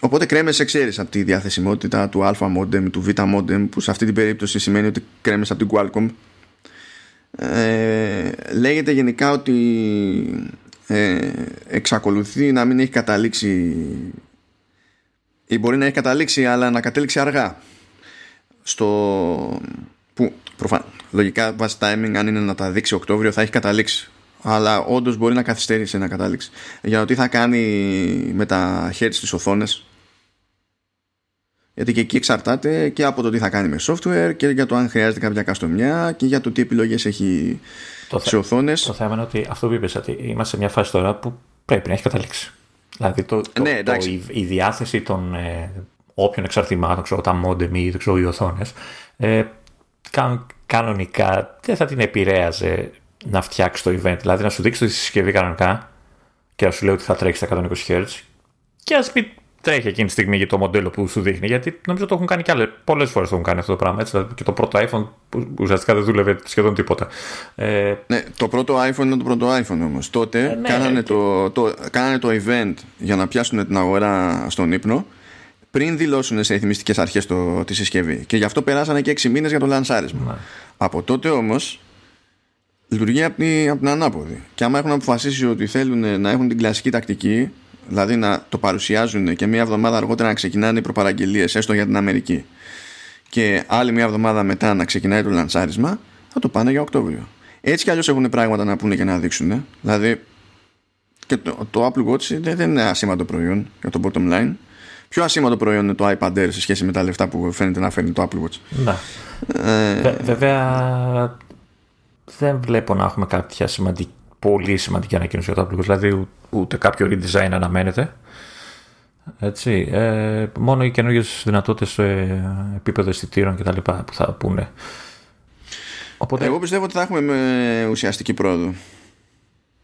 οπότε κρέμεσαι ξέρεις από τη διαθεσιμότητα του α modem, του β modem, που σε αυτή την περίπτωση σημαίνει ότι κρέμεσαι από την Qualcomm. Ε, λέγεται γενικά ότι ε, εξακολουθεί να μην έχει καταλήξει ή μπορεί να έχει καταλήξει αλλά να κατέληξει αργά στο που προφανώς λογικά βάσει timing αν είναι να τα δείξει Οκτώβριο θα έχει καταλήξει αλλά όντως μπορεί να καθυστερήσει να καταλήξει για το τι θα κάνει με τα χέρια στις οθόνες. Γιατί και εκεί εξαρτάται και από το τι θα κάνει με software και για το αν χρειάζεται κάποια καστομιά και για το τι επιλογές έχει το σε οθόνες. το θέμα είναι ότι αυτό που είπες ότι είμαστε σε μια φάση τώρα που πρέπει να έχει καταλήξει. Δηλαδή το, το, ναι, το, η, η, διάθεση των ε, όποιων εξαρτημάτων, ξέρω, τα modem ή ξέρω, οι οθόνες, ε, κανονικά δεν θα την επηρέαζε να φτιάξεις το event. Δηλαδή να σου δείξει τη συσκευή κανονικά και να σου λέει ότι θα τρέξει στα 120 Hz και ας πει τρέχει εκείνη τη στιγμή για το μοντέλο που σου δείχνει. Γιατί νομίζω το έχουν κάνει κι άλλε. Πολλές φορές το έχουν κάνει αυτό το πράγμα. Έτσι, δηλαδή και το πρώτο iPhone που ουσιαστικά δεν δούλευε σχεδόν τίποτα. Ε, ναι, το πρώτο iPhone είναι το πρώτο iPhone όμως. Τότε ε, ναι, κάνανε, το, το, κάνανε το event για να πιάσουν την αγορά στον ύπνο πριν δηλώσουν σε ρυθμιστικέ αρχές τη συσκευή. Και γι' αυτό περάσανε και 6 μήνες για το λανσάρισμα. Ναι. Από τότε όμως λειτουργεί από την, από την ανάποδη. Και άμα έχουν αποφασίσει ότι θέλουν να έχουν την κλασική τακτική δηλαδή να το παρουσιάζουν και μία εβδομάδα αργότερα να ξεκινάνε οι προπαραγγελίες έστω για την Αμερική και άλλη μία εβδομάδα μετά να ξεκινάει το λανσάρισμα θα το πάνε για Οκτώβριο έτσι κι αλλιώς έχουν πράγματα να πούνε και να δείξουν δηλαδή και το, το Apple Watch δεν, είναι ασήμαντο προϊόν για το bottom line πιο ασήμαντο προϊόν είναι το iPad Air σε σχέση με τα λεφτά που φαίνεται να φέρνει το Apple Watch να. Ε, βέβαια δεν βλέπω να έχουμε κάποια σημαντική πολύ σημαντική ανακοίνωση για το Apple Δηλαδή ούτε κάποιο redesign αναμένεται. Έτσι, ε, μόνο οι καινούργιες δυνατότητες σε επίπεδο αισθητήρων κτλ. που θα πούνε. Οπότε... Εγώ πιστεύω ότι θα έχουμε με ουσιαστική πρόοδο.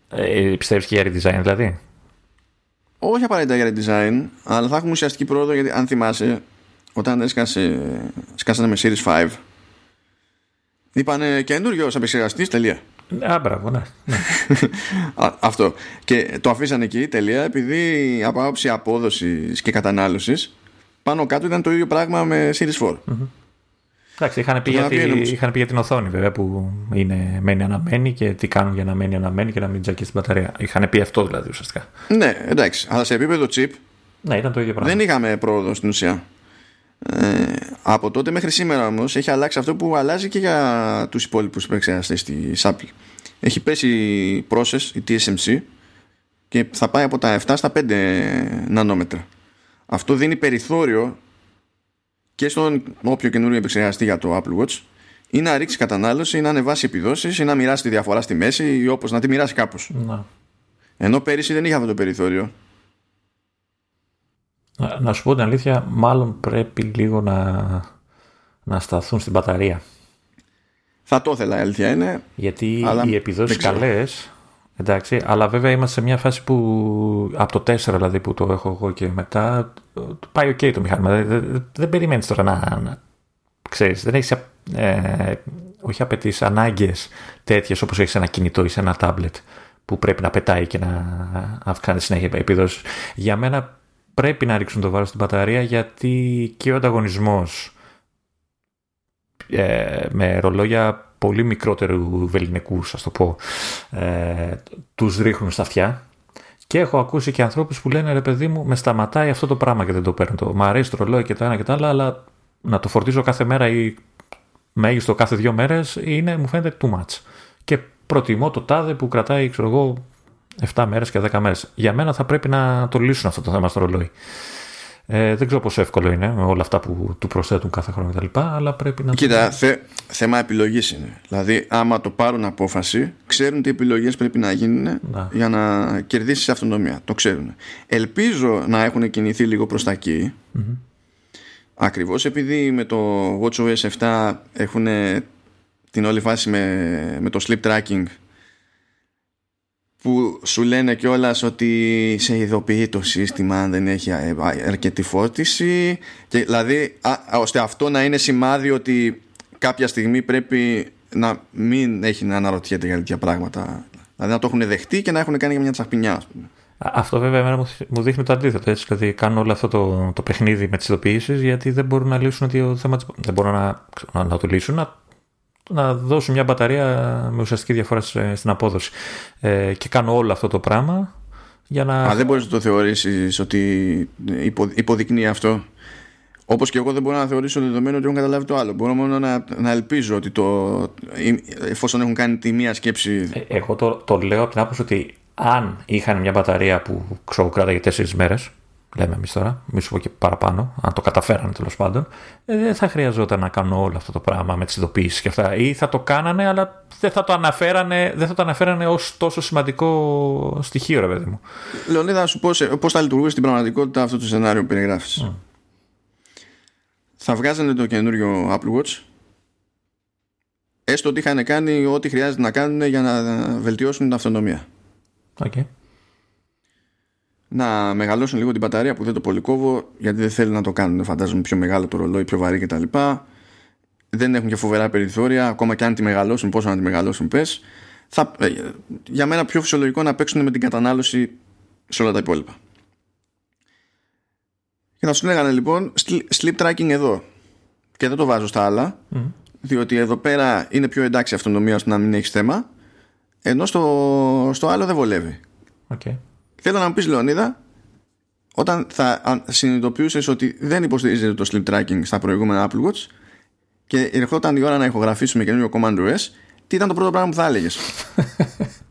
Ε, πιστεύεις και για redesign δηλαδή; Όχι απαραίτητα για redesign, αλλά θα έχουμε ουσιαστική πρόοδο γιατί αν θυμάσαι, όταν έσκασε, σκάσανε με Series 5, είπανε καινούριο επεξεργαστής, τελεία. Α, μπράβο, ναι. ναι. [laughs] Αυτό. Και το αφήσανε εκεί, τελεία, επειδή από άποψη απόδοσης και κατανάλωσης πάνω κάτω ήταν το ίδιο πράγμα με Series 4. Εντάξει, είχαν πει, γιατί, είχαν πει για την οθόνη βέβαια που είναι μένει αναμένη και τι κάνουν για να μένει αναμένη και να μην τζακίσει την μπαταρία. Είχαν πει αυτό δηλαδή ουσιαστικά. Ναι, εντάξει. Αλλά σε επίπεδο chip ναι, ήταν το ίδιο πράγμα. δεν είχαμε πρόοδο στην ουσία. Ε, από τότε μέχρι σήμερα όμως έχει αλλάξει αυτό που αλλάζει και για τους υπόλοιπους επεξεργαστές της Apple. Έχει πέσει process, η TSMC, και θα πάει από τα 7 στα 5 νανόμετρα. Αυτό δίνει περιθώριο και στον όποιο καινούριο επεξεργαστή για το Apple Watch ή να ρίξει κατανάλωση ή να ανεβάσει επιδόσεις ή να μοιράσει τη διαφορά στη μέση ή όπως να τη μοιράσει κάπως. Ενώ πέρυσι δεν είχε αυτό το περιθώριο. Να, να σου πω την αλήθεια, μάλλον πρέπει λίγο να, να σταθούν στην μπαταρία. Θα το ήθελα, η αλήθεια είναι. Γιατί οι επιδόσεις καλές. Εντάξει, αλλά βέβαια είμαστε σε μια φάση που από το 4 δηλαδή που το έχω εγώ και μετά πάει ok το μηχάνημα. Δεν, δεν περιμένεις τώρα να, να ξέρεις, δεν έχεις ε, όχι απαιτήσει ανάγκες τέτοιες όπως έχεις ένα κινητό ή σε ένα τάμπλετ που πρέπει να πετάει και να αυξάνει συνέχεια επίδοση. Για μένα πρέπει να ρίξουν το βάρος στην μπαταρία γιατί και ο ανταγωνισμός ε, με ρολόγια πολύ μικρότερου βεληνικού, α το πω, ε, τους ρίχνουν στα αυτιά. Και έχω ακούσει και ανθρώπους που λένε ρε παιδί μου, με σταματάει αυτό το πράγμα και δεν το παίρνω. Το, μ' αρέσει το ρολόι και το ένα και το άλλο, αλλά να το φορτίζω κάθε μέρα ή μέγιστο κάθε δύο μέρες είναι, μου φαίνεται too much. Και προτιμώ το τάδε που κρατάει, ξέρω εγώ, 7 μέρες και 10 μέρες. Για μένα θα πρέπει να το λύσουν αυτό το θέμα στο ρολόι. Ε, δεν ξέρω πόσο εύκολο είναι με όλα αυτά που του προσθέτουν κάθε χρόνο κτλ. Αλλά πρέπει να. Κοίτα, θε, θέμα επιλογής είναι. Δηλαδή, άμα το πάρουν απόφαση, ξέρουν τι επιλογές πρέπει να γίνουν για να κερδίσεις αυτονομία. Το ξέρουν. Ελπίζω να έχουν κινηθεί λίγο προς τα εκεί. Mm-hmm. Ακριβώς επειδή με το WatchOS 7 έχουν την όλη φάση με, με το sleep tracking που σου λένε κιόλας ότι σε ειδοποιεί το σύστημα αν δεν έχει αρκετή φόρτιση και δηλαδή α, ώστε αυτό να είναι σημάδι ότι κάποια στιγμή πρέπει να μην έχει να αναρωτιέται για τέτοια πράγματα. Δηλαδή να το έχουν δεχτεί και να έχουν κάνει μια τσαχπινιά αυτό βέβαια εμένα μου δείχνει το αντίθετο. Έτσι, δηλαδή κάνουν όλο αυτό το, το παιχνίδι με τις ειδοποιήσεις γιατί δεν μπορούν να λύσουν το θέμα Δεν μπορούν να, να, να το λύσουν, να να δώσουν μια μπαταρία με ουσιαστική διαφορά στην απόδοση. Ε, και κάνω όλο αυτό το πράγμα για να... Α, δεν μπορείς να το θεωρήσεις ότι υποδεικνύει αυτό; Όπως και εγώ δεν μπορώ να θεωρήσω δεδομένο ότι έχουν καταλάβει το άλλο. Μπορώ μόνο να, να ελπίζω ότι το, εφόσον έχουν κάνει τη μία σκέψη... Ε, εγώ το, το λέω από την άποψη ότι αν είχαν μια μπαταρία που ξέρω κράταγε τέσσερις μέρες λέμε εμείς τώρα, μη σου πω και παραπάνω, αν το καταφέρανε τέλος πάντων, ε, δεν θα χρειαζόταν να κάνουν όλο αυτό το πράγμα με τι ειδοποιήσει και αυτά. Ή θα το κάνανε, αλλά δεν θα το αναφέρανε, δεν θα το αναφέρανε ως τόσο σημαντικό στοιχείο, ρε παιδί μου. Λεωνίδα, να σου πω πώς θα λειτουργούσε στην πραγματικότητα αυτό το σενάριο που περιγράφεις. Mm. Θα βγάζανε το καινούριο Apple Watch έστω ότι είχαν κάνει ό,τι χρειάζεται να κάνουν για να βελτιώσουν την αυτονομία. Okay να μεγαλώσουν λίγο την μπαταρία που δεν το πολυκόβω γιατί δεν θέλει να το κάνουν φαντάζομαι πιο μεγάλο το ρολόι πιο βαρύ κτλ. Δεν έχουν και φοβερά περιθώρια ακόμα και αν τη μεγαλώσουν πόσο να τη μεγαλώσουν πες. Θα, ε, για μένα πιο φυσιολογικό να παίξουν με την κατανάλωση σε όλα τα υπόλοιπα. Και θα σου λέγανε λοιπόν sleep tracking εδώ. Και δεν το βάζω στα άλλα διότι εδώ πέρα είναι πιο εντάξει αυτονομία ώστε να μην έχεις θέμα ενώ στο, στο άλλο δεν βολεύει. Okay. Θέλω να μου πεις, Λεωνίδα, όταν θα συνειδητοποιούσες ότι δεν υποστηρίζεται το sleep tracking στα προηγούμενα Apple Watch και ερχόταν η ώρα να ηχογραφήσουμε καινούριο Command OS, τι ήταν το πρώτο πράγμα που θα έλεγες;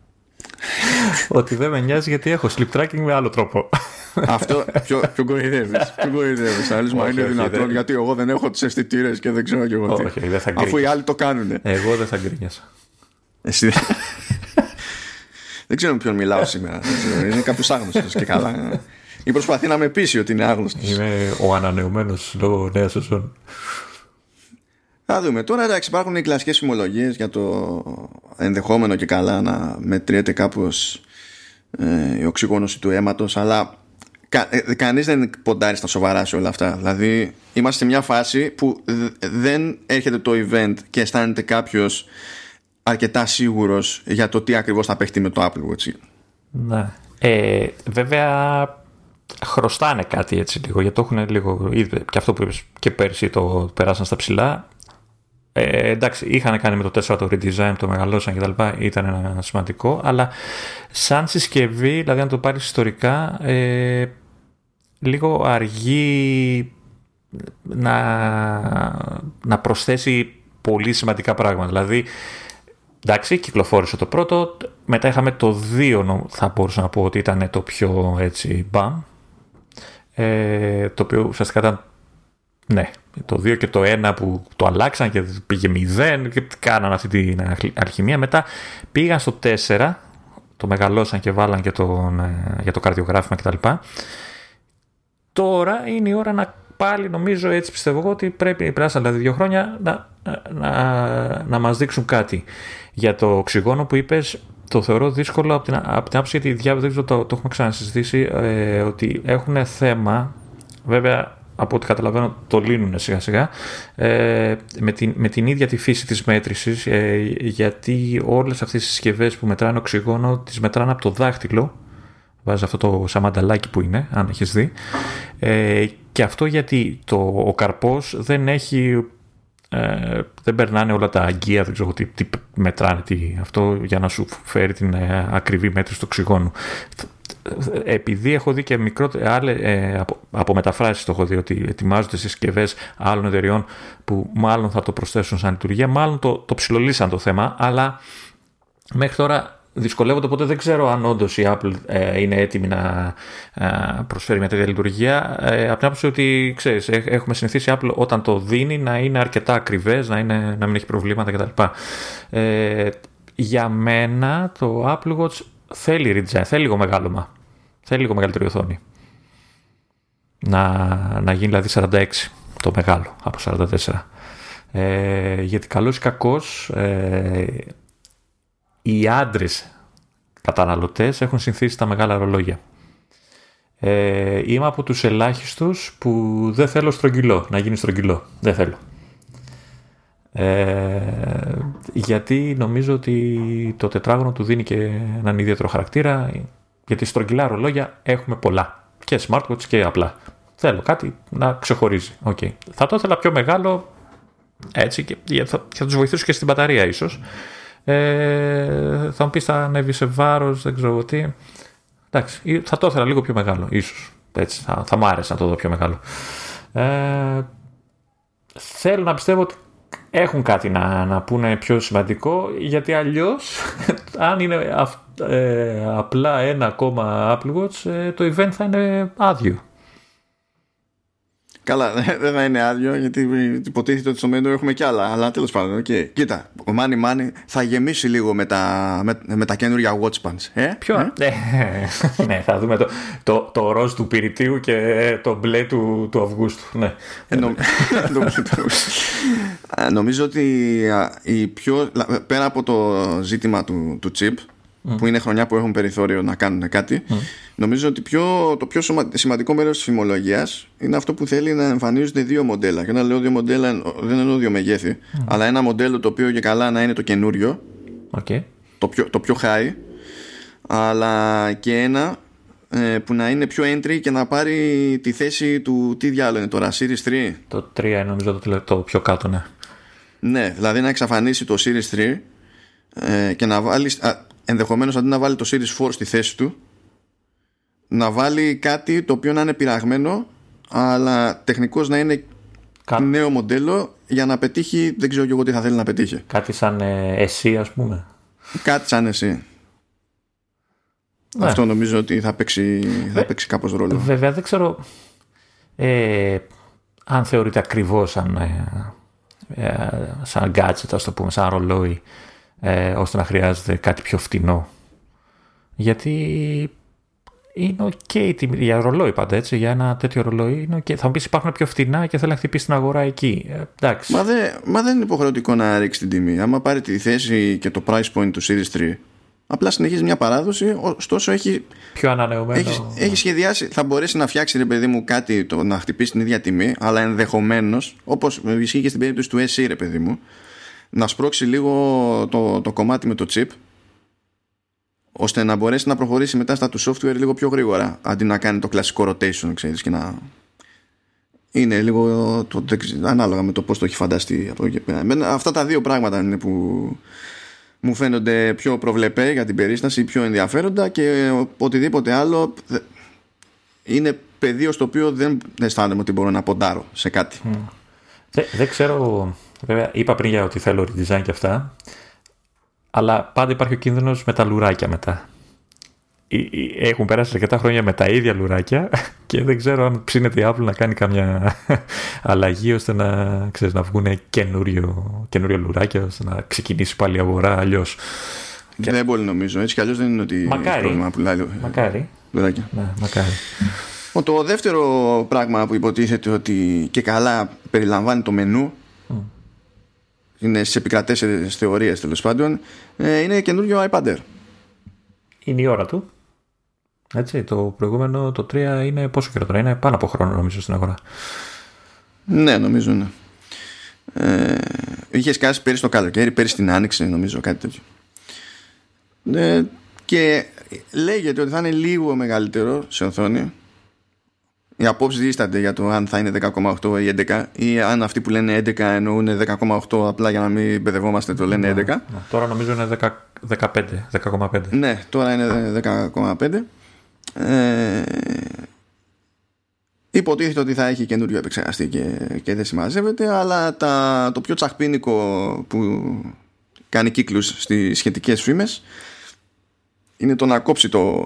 [laughs] ότι δεν με νοιάζει γιατί έχω sleep tracking με άλλο τρόπο. Αυτό πιο, [laughs] πιο κοροϊδεύεις. Πιο κοροϊδεύεις. Αλλιώ μα είναι δυνατόν γιατί εγώ δεν έχω τις αισθητήρες και δεν ξέρω και εγώ τι. Αφού οι άλλοι το κάνουν. Εγώ δεν θα γκρίνιασα. Εσύ. [laughs] Δεν ξέρω με ποιον μιλάω σήμερα. είναι κάποιος άγνωστος και καλά. Ή προσπαθεί να με πείσει ότι είναι άγνωστος. Είμαι ο ανανεωμένος λόγω νέας σεζόν. Θα δούμε. Τώρα εντάξει, υπάρχουν οι κλασικές φημολογίες για το ενδεχόμενο και καλά να μετριέται κάπως ε, η οξυγόνωση του αίματος, αλλά κα, ε, κανείς δεν ποντάρει στα σοβαρά σε όλα αυτά. Δηλαδή, είμαστε σε μια φάση που δεν έρχεται το event και αισθάνεται κάποιος αρκετά σίγουρος για το τι ακριβώς θα παίχτει με το Apple Watch. Ναι. Ε, βέβαια χρωστάνε κάτι έτσι λίγο γιατί το έχουν λίγο και αυτό που είπες και πέρσι το περάσαν στα ψηλά ε, εντάξει είχαν κάνει με το 4 το redesign το μεγαλώσαν και τα λοιπά ήταν ένα σημαντικό αλλά σαν συσκευή δηλαδή αν το πάρεις ιστορικά ε, λίγο αργεί να, να προσθέσει πολύ σημαντικά πράγματα δηλαδή εντάξει, κυκλοφόρησε το πρώτο. Μετά είχαμε το 2, θα μπορούσα να πω ότι ήταν το πιο έτσι μπαμ. Ε, το οποίο ουσιαστικά ήταν ναι, το 2 και το 1 που το αλλάξαν και πήγε 0 και κάναν αυτή την αλχημία. Μετά πήγαν στο 4, το μεγαλώσαν και βάλαν και τον, ε, για το καρδιογράφημα κτλ. Τώρα είναι η ώρα να πάλι νομίζω έτσι πιστεύω εγώ ότι πρέπει πράσινα δηλαδή δύο χρόνια να, να, να μας δείξουν κάτι. Για το οξυγόνο που είπες. Το θεωρώ δύσκολο από την, από την άποψη γιατί διάβασα, το, το, έχουμε ξανασυζητήσει ε, ότι έχουν θέμα. Βέβαια από ό,τι καταλαβαίνω το λύνουν σιγά σιγά ε, με, την, με την ίδια τη φύση της μέτρησης ε, γιατί όλες αυτές οι συσκευές που μετράνε οξυγόνο τις μετράνε από το δάχτυλο. Βάζεις αυτό το σαμανταλάκι που είναι αν έχεις δει. Ε, και αυτό γιατί το, ο καρπός δεν έχει ε, δεν περνάνε όλα τα αγκία, δεν ξέρω τι, τι μετράνε τι, αυτό για να σου φέρει την ε, ακριβή μέτρηση του οξυγόνου. Επειδή έχω δει και μικρότερε ε, από, από μεταφράσει το έχω δει ότι ετοιμάζονται συσκευές άλλων εταιριών που μάλλον θα το προσθέσουν σαν λειτουργία, μάλλον το, το ψιλολίσαν το θέμα, αλλά μέχρι τώρα δυσκολεύονται, οπότε δεν ξέρω αν όντως η Apple ε, είναι έτοιμη να ε, προσφέρει μια τέτοια λειτουργία. Ε, από την άποψη ότι ξέρεις, έχουμε συνηθίσει η Apple όταν το δίνει να είναι αρκετά ακριβές, να, να μην έχει προβλήματα κτλ. Ε, για μένα το Apple Watch θέλει redesign, θέλει λίγο μεγάλωμα. Θέλει λίγο μεγαλύτερη οθόνη. Να, να γίνει δηλαδή 46 το μεγάλο από 44. Ε, γιατί καλός ή κακός ε, οι άντρες καταναλωτές έχουν συνθήσει τα μεγάλα ρολόγια. Ε, είμαι από τους ελάχιστους που δεν θέλω στρογγυλό, να γίνει στρογγυλό. Δεν θέλω. Ε, γιατί νομίζω ότι το τετράγωνο του δίνει και έναν ιδιαίτερο χαρακτήρα γιατί στρογγυλά ρολόγια έχουμε πολλά και smartwatch και απλά θέλω κάτι να ξεχωρίζει okay. θα το ήθελα πιο μεγάλο έτσι και θα, θα τους βοηθήσω και στην μπαταρία ίσως ε, θα μου πεις θα ανέβει σε βάρος δεν ξέρω τι. Εντάξει θα το ήθελα λίγο πιο μεγάλο ίσως. Έτσι θα, θα μ' άρεσε να το δω πιο μεγάλο. Ε, θέλω να πιστεύω ότι έχουν κάτι να, να πούνε πιο σημαντικό γιατί αλλιώς [laughs] αν είναι ε, απλά ένα ακόμα Apple Watch ε, το event θα είναι άδειο. Καλά, [laughs] δεν θα είναι άδειο γιατί υποτίθεται ότι στο μέλλον έχουμε κι άλλα. Αλλά τέλος πάντων, okay. κοίτα, ο Money Money θα γεμίσει λίγο με τα, με, με τα καινούργια watch bands. Ε; Ποιο; Ε; Ναι, [laughs] ναι, θα δούμε το, το, το ροζ του πυρητίου και το μπλε του, του Αυγούστου. Ναι. Ε, νο, [laughs] νομίζω ότι η πιο, πέρα από το ζήτημα του, του chip που είναι χρονιά που έχουν περιθώριο να κάνουν κάτι. Νομίζω ότι πιο, το πιο σημαντικό μέρος της φημολογίας είναι αυτό που θέλει να εμφανίζονται δύο μοντέλα. Και όταν λέω δύο μοντέλα, δεν εννοώ δύο μεγέθη, αλλά ένα μοντέλο το οποίο και καλά να είναι το καινούριο, okay. το, πιο, το πιο high, αλλά και ένα ε, που να είναι πιο entry και να πάρει τη θέση του. Τι διάλογο είναι τώρα, Series 3. Το 3 είναι νομίζω το, το πιο κάτω, ναι. Ναι, δηλαδή να εξαφανίσει το Series 3 ε, και να βάλει ενδεχομένως αντί να βάλει το Series 4 στη θέση του να βάλει κάτι το οποίο να είναι πειραγμένο αλλά τεχνικώς να είναι Κά... νέο μοντέλο για να πετύχει δεν ξέρω και εγώ τι θα θέλει να πετύχει κάτι σαν ε, εσύ ας πούμε κάτι σαν εσύ ναι. αυτό νομίζω ότι θα παίξει, θα παίξει κάπως ρόλο βέβαια δεν ξέρω ε, αν θεωρείται ακριβώς σαν, ε, ε, σαν gadget ας το πούμε σαν ρολόι ε, ώστε να χρειάζεται κάτι πιο φτηνό. Γιατί είναι ok η τιμή για ρολόι πάντα έτσι, για ένα τέτοιο ρολόι είναι okay. Θα μου πεις υπάρχουν πιο φτηνά και θέλει να χτυπήσει την αγορά εκεί. Ε, εντάξει. Μα, δε, μα δεν είναι υποχρεωτικό να ρίξει την τιμή. Άμα πάρει τη θέση και το price point του Series 3, απλά συνεχίζει μια παράδοση, ωστόσο έχει. Πιο ανανεωμένο. Έχει, έχει σχεδιάσει, θα μπορέσει να φτιάξει ρε παιδί μου κάτι το, να χτυπήσει την ίδια τιμή, αλλά ενδεχομένως, όπως ισχύει και στην περίπτωση του SE, ρε παιδί μου, να σπρώξει λίγο το, το κομμάτι με το chip ώστε να μπορέσει να προχωρήσει μετά στα του software λίγο πιο γρήγορα αντί να κάνει το κλασικό rotation ξέρεις και να είναι λίγο το, ανάλογα με το πώς το έχει φανταστεί από εκεί πέρα. αυτά τα δύο πράγματα είναι που μου φαίνονται πιο προβλεπέ για την περίσταση πιο ενδιαφέροντα και οτιδήποτε άλλο είναι πεδίο στο οποίο δεν αισθάνομαι ότι μπορώ να ποντάρω σε κάτι. Δεν, δεν ξέρω Βέβαια, είπα πριν για ότι θέλω redesign και αυτά. Αλλά πάντα υπάρχει ο κίνδυνος με τα λουράκια μετά. Έχουν περάσει αρκετά χρόνια με τα ίδια λουράκια [laughs] και δεν ξέρω αν ψήνεται η Apple να κάνει καμιά [laughs] αλλαγή ώστε να, ξέρεις, να βγουν καινούριο, καινούριο λουράκια ώστε να ξεκινήσει πάλι η αγορά αλλιώς. Δεν μπορεί νομίζω. Έτσι κι αλλιώς δεν είναι ότι μακάρι. πρόβλημα πουλάει μακάρι. λουράκια. Ναι, μακάρι. Το δεύτερο πράγμα που υποτίθεται ότι και καλά περιλαμβάνει το μενού είναι στι επικρατέστερε θεωρίες τέλος πάντων ε, είναι καινούριο iPad Air. Είναι η ώρα του. Έτσι, το προηγούμενο, το 3 είναι πόσο καιρό τώρα, είναι πάνω από χρόνο νομίζω στην αγορά. Ναι, νομίζω ναι. Ε, είχες σκάσει πέρυσι το καλοκαίρι, πέρυσι την άνοιξη, νομίζω κάτι τέτοιο. Ε, και λέγεται ότι θα είναι λίγο μεγαλύτερο σε οθόνη οι απόψεις δίστανται για το αν θα είναι 10,8 ή 11 ή αν αυτοί που λένε 11 εννοούν 10,8 απλά για να μην μπερδευόμαστε το λένε 11. Ναι, ναι. τώρα νομίζω είναι 10, 15, 10,5. Ναι, τώρα είναι 10,5. Ε, υποτίθεται ότι θα έχει καινούριο επεξεργαστή και, και δεν συμμαζεύεται αλλά τα, το πιο τσαχπίνικο που κάνει κύκλους στις σχετικές φήμες είναι το να κόψει το,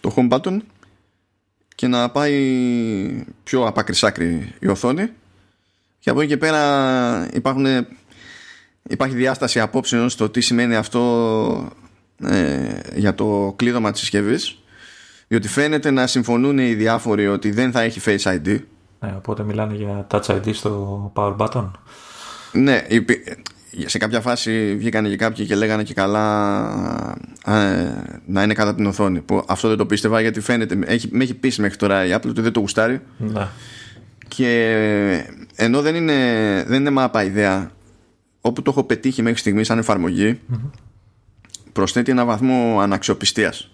το home button και να πάει πιο απάκρι η οθόνη. Και από εκεί και πέρα υπάρχουν, υπάρχει διάσταση απόψεων στο τι σημαίνει αυτό ε, για το κλείδωμα της συσκευής. διότι φαίνεται να συμφωνούν οι διάφοροι ότι δεν θα έχει Face ID ναι, οπότε μιλάνε για Touch ID στο Power Button. Ναι, σε κάποια φάση βγήκαν και κάποιοι και λέγανε και καλά ε, να είναι κατά την οθόνη. Που αυτό δεν το πίστευα γιατί φαίνεται, έχει, με έχει πείσει μέχρι τώρα η Apple ότι δεν το γουστάρει. Να. Και ενώ δεν είναι, δεν είναι μάπα ιδέα, όπου το έχω πετύχει μέχρι στιγμής σαν εφαρμογή, προσθέτει ένα βαθμό αναξιοπιστίας.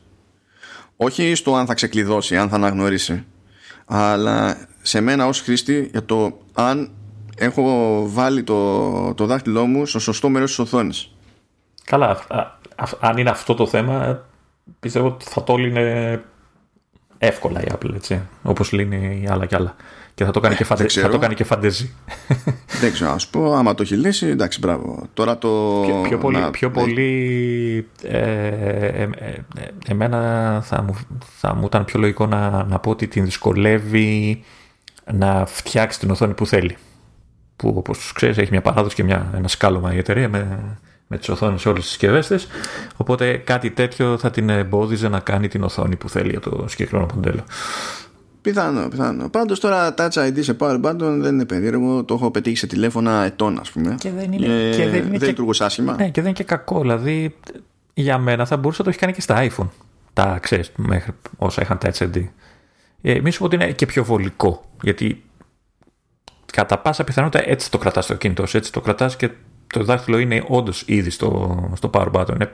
Όχι στο αν θα ξεκλειδώσει, αν θα αναγνωρίσει, αλλά σε μένα ως χρήστη για το αν έχω βάλει το, το δάχτυλό μου στο σωστό μέρος της οθόνης. Καλά, αν είναι αυτό το θέμα, πιστεύω ότι θα το λύνει εύκολα η Apple, έτσι, όπως λύνει άλλα κι άλλα. Και θα το κάνει, ε, και, φαντε... θα το κάνει και φαντεζή. Δεν ξέρω, ας πω, άμα το έχει λύσει, εντάξει, μπράβο. Τώρα το... Πιο, πιο πολύ, να... πιο πολύ ε, ε, ε, εμένα θα μου, θα μου ήταν πιο λογικό να, να πω ότι την δυσκολεύει να φτιάξει την οθόνη που θέλει που όπως ξέρεις έχει μια παράδοση και μια, ένα σκάλωμα η εταιρεία με, με τις οθόνες σε όλες τις συσκευές της οπότε κάτι τέτοιο θα την εμπόδιζε να κάνει την οθόνη που θέλει για το συγκεκριμένο μοντέλο. Πιθανό, πιθανό. Πάντως τώρα Touch ID σε Power Button δεν είναι περίεργο. Το έχω πετύχει σε τηλέφωνα ετών, ας πούμε. Και δεν είναι, ε, και δεν είναι δεν και, άσχημα. Ναι, και δεν είναι και κακό. Δηλαδή, για μένα θα μπορούσε να το έχει κάνει και στα iPhone. Τα ξέρεις, μέχρι όσα είχαν Touch ID. Ε, μη σου πω ότι είναι και πιο βολικό. Γιατί κατά πάσα πιθανότητα έτσι το κρατάς το κινητό έτσι το κρατάς και το δάχτυλο είναι όντως ήδη στο, στο power button. Είναι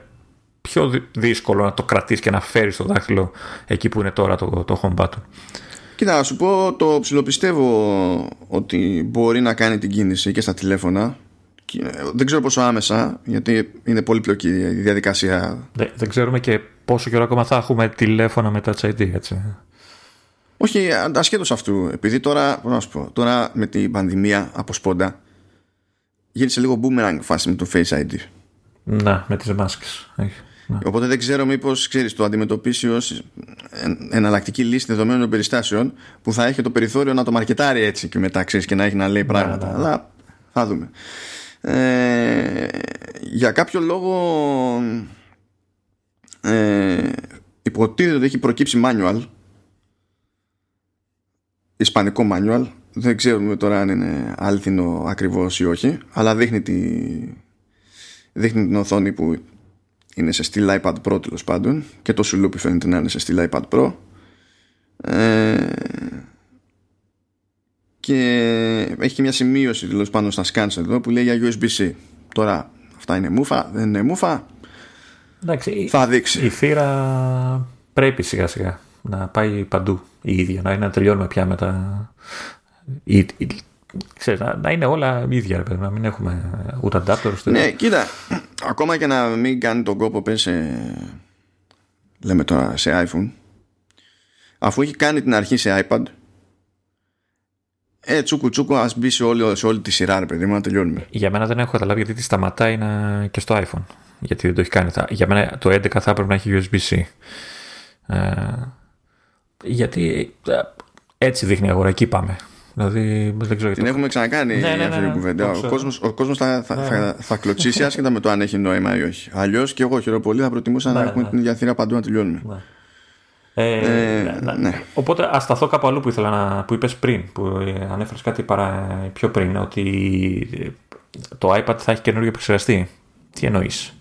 πιο δύσκολο να το κρατήσεις και να φέρεις το δάχτυλο εκεί που είναι τώρα το, το home button. Κοίτα, να σου πω, το ψιλοπιστεύω ότι μπορεί να κάνει την κίνηση και στα τηλέφωνα. Δεν ξέρω πόσο άμεσα, γιατί είναι πολύ πλοκή η διαδικασία. Δεν, δεν ξέρουμε και πόσο καιρό ακόμα θα έχουμε τηλέφωνα με Touch ID, έτσι. Όχι, ασχέτως αυτού. Επειδή τώρα, να σου πω, τώρα με την πανδημία από σπόντα γύρισε λίγο boomerang φάση με το Face ID. Να, με τις μάσκες. Ναι. Οπότε δεν ξέρω μήπως ξέρεις το αντιμετωπίσει ως εναλλακτική λύση δεδομένων περιστάσεων που θα έχει το περιθώριο να το μαρκετάρει έτσι και μετά ξέρεις και να έχει να λέει πράγματα. Ναι, ναι, Αλλά θα δούμε. Ε, για κάποιο λόγο ε, υποτίθεται ότι έχει προκύψει manual ισπανικό manual. Δεν ξέρουμε τώρα αν είναι αληθινό ακριβώς ή όχι αλλά δείχνει, τη... δείχνει την οθόνη που είναι σε στυλ iPad Pro τέλος πάντων και το σουλούπι φαίνεται να είναι σε στυλ iPad Pro. Ε... και έχει και μια σημείωση τέλος πάνω στα scans εδώ που λέει για USB-C. Τώρα αυτά είναι μούφα, δεν είναι μούφα Εντάξει, θα δείξει. η θύρα πρέπει σιγά σιγά να πάει παντού η ίδια, να, να τελειώνουμε πια με τα... Η, η, ξέρεις, να, να, είναι όλα ίδια, ρε, να μην έχουμε ούτε adapters. Ναι, κοίτα, ακόμα και να μην κάνει τον κόπο πες σε, λέμε τώρα σε iPhone, αφού έχει κάνει την αρχή σε iPad, ε, τσούκου τσούκου, ας μπει σε όλη, σε όλη τη σειρά, ρε παιδί μου, να τελειώνουμε. Για μένα δεν έχω καταλάβει γιατί τη σταματάει να... και στο iPhone. γιατί δεν το έχει κάνει. Για μένα το 11 θα έπρεπε να έχει USB-C. Ε, γιατί ε, έτσι δείχνει η αγορά, εκεί πάμε. Δηλαδή, δεν ξέρω Την το... έχουμε ξανακάνει ναι, ναι, αυτή την κουβέντα. Ο κόσμος ο κόσμος θα, θα, θα, θα κλωτσίσει άσχετα με το αν έχει νόημα ή όχι. Αλλιώς και εγώ χειροπολί θα προτιμούσα να έχουμε την ίδια θύρα παντού να τελειώνουμε. Ε, ε, ναι. Οπότε ας σταθώ κάπου αλλού που, ήθελα να, που είπες πριν, που ανέφερες κάτι παρά, πιο πριν, ότι το iPad θα έχει καινούργιο επεξεργαστή. Τι εννοείς;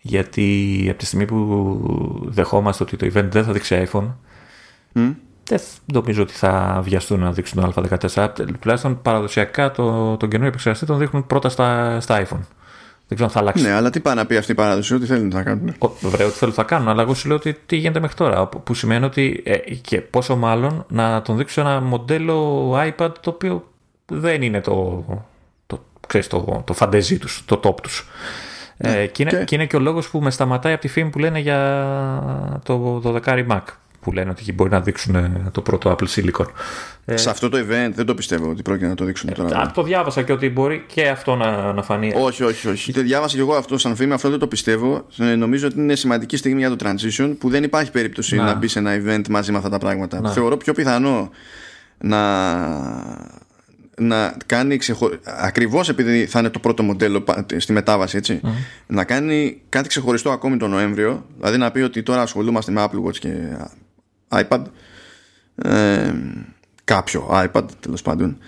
Γιατί από τη στιγμή που δεχόμαστε ότι το event δεν θα δείξει iPhone, mm. δεν νομίζω ότι θα βιαστούν να δείξουν το Α14. Τουλάχιστον παραδοσιακά το, τον καινούριο επεξεργαστή τον δείχνουν πρώτα στα, στα iPhone. Δεν ξέρω αν θα αλλάξει. Ναι, αλλά τι πάει να πει αυτή η παράδοση, ότι θέλουν να κάνουν. Βέβαια, ότι θέλουν να κάνουν, αλλά εγώ σου λέω ότι τι γίνεται μέχρι τώρα. Που σημαίνει ότι ε, και πόσο μάλλον να τον δείξω ένα μοντέλο iPad το οποίο δεν είναι το, το, ξέρεις, το, το φαντεζί τους, το top τους. Ναι, ε, και, είναι, και... είναι και ο λόγος που με σταματάει από τη φήμη που λένε για το 12 Mac που λένε ότι μπορεί να δείξουν ε, το πρώτο Apple Silicon. Ε, σε αυτό το event δεν το πιστεύω ότι πρόκειται να το δείξουν τώρα. Ε, το διάβασα και ότι μπορεί και αυτό να, να φανεί. Όχι, όχι, όχι. Το διάβασα και εγώ αυτό σαν φήμη, αυτό δεν το πιστεύω. Ε, νομίζω ότι είναι σημαντική στιγμή για το transition που δεν υπάρχει περίπτωση να, να μπει σε ένα event μαζί με αυτά τα πράγματα. Να. Θεωρώ πιο πιθανό να, να κάνει ξεχω... ακριβώς επειδή θα είναι το πρώτο μοντέλο στη μετάβαση έτσι, να κάνει κάτι ξεχωριστό ακόμη τον Νοέμβριο δηλαδή να πει ότι τώρα ασχολούμαστε με Apple Watch και iPad ε, κάποιο iPad τέλος πάντων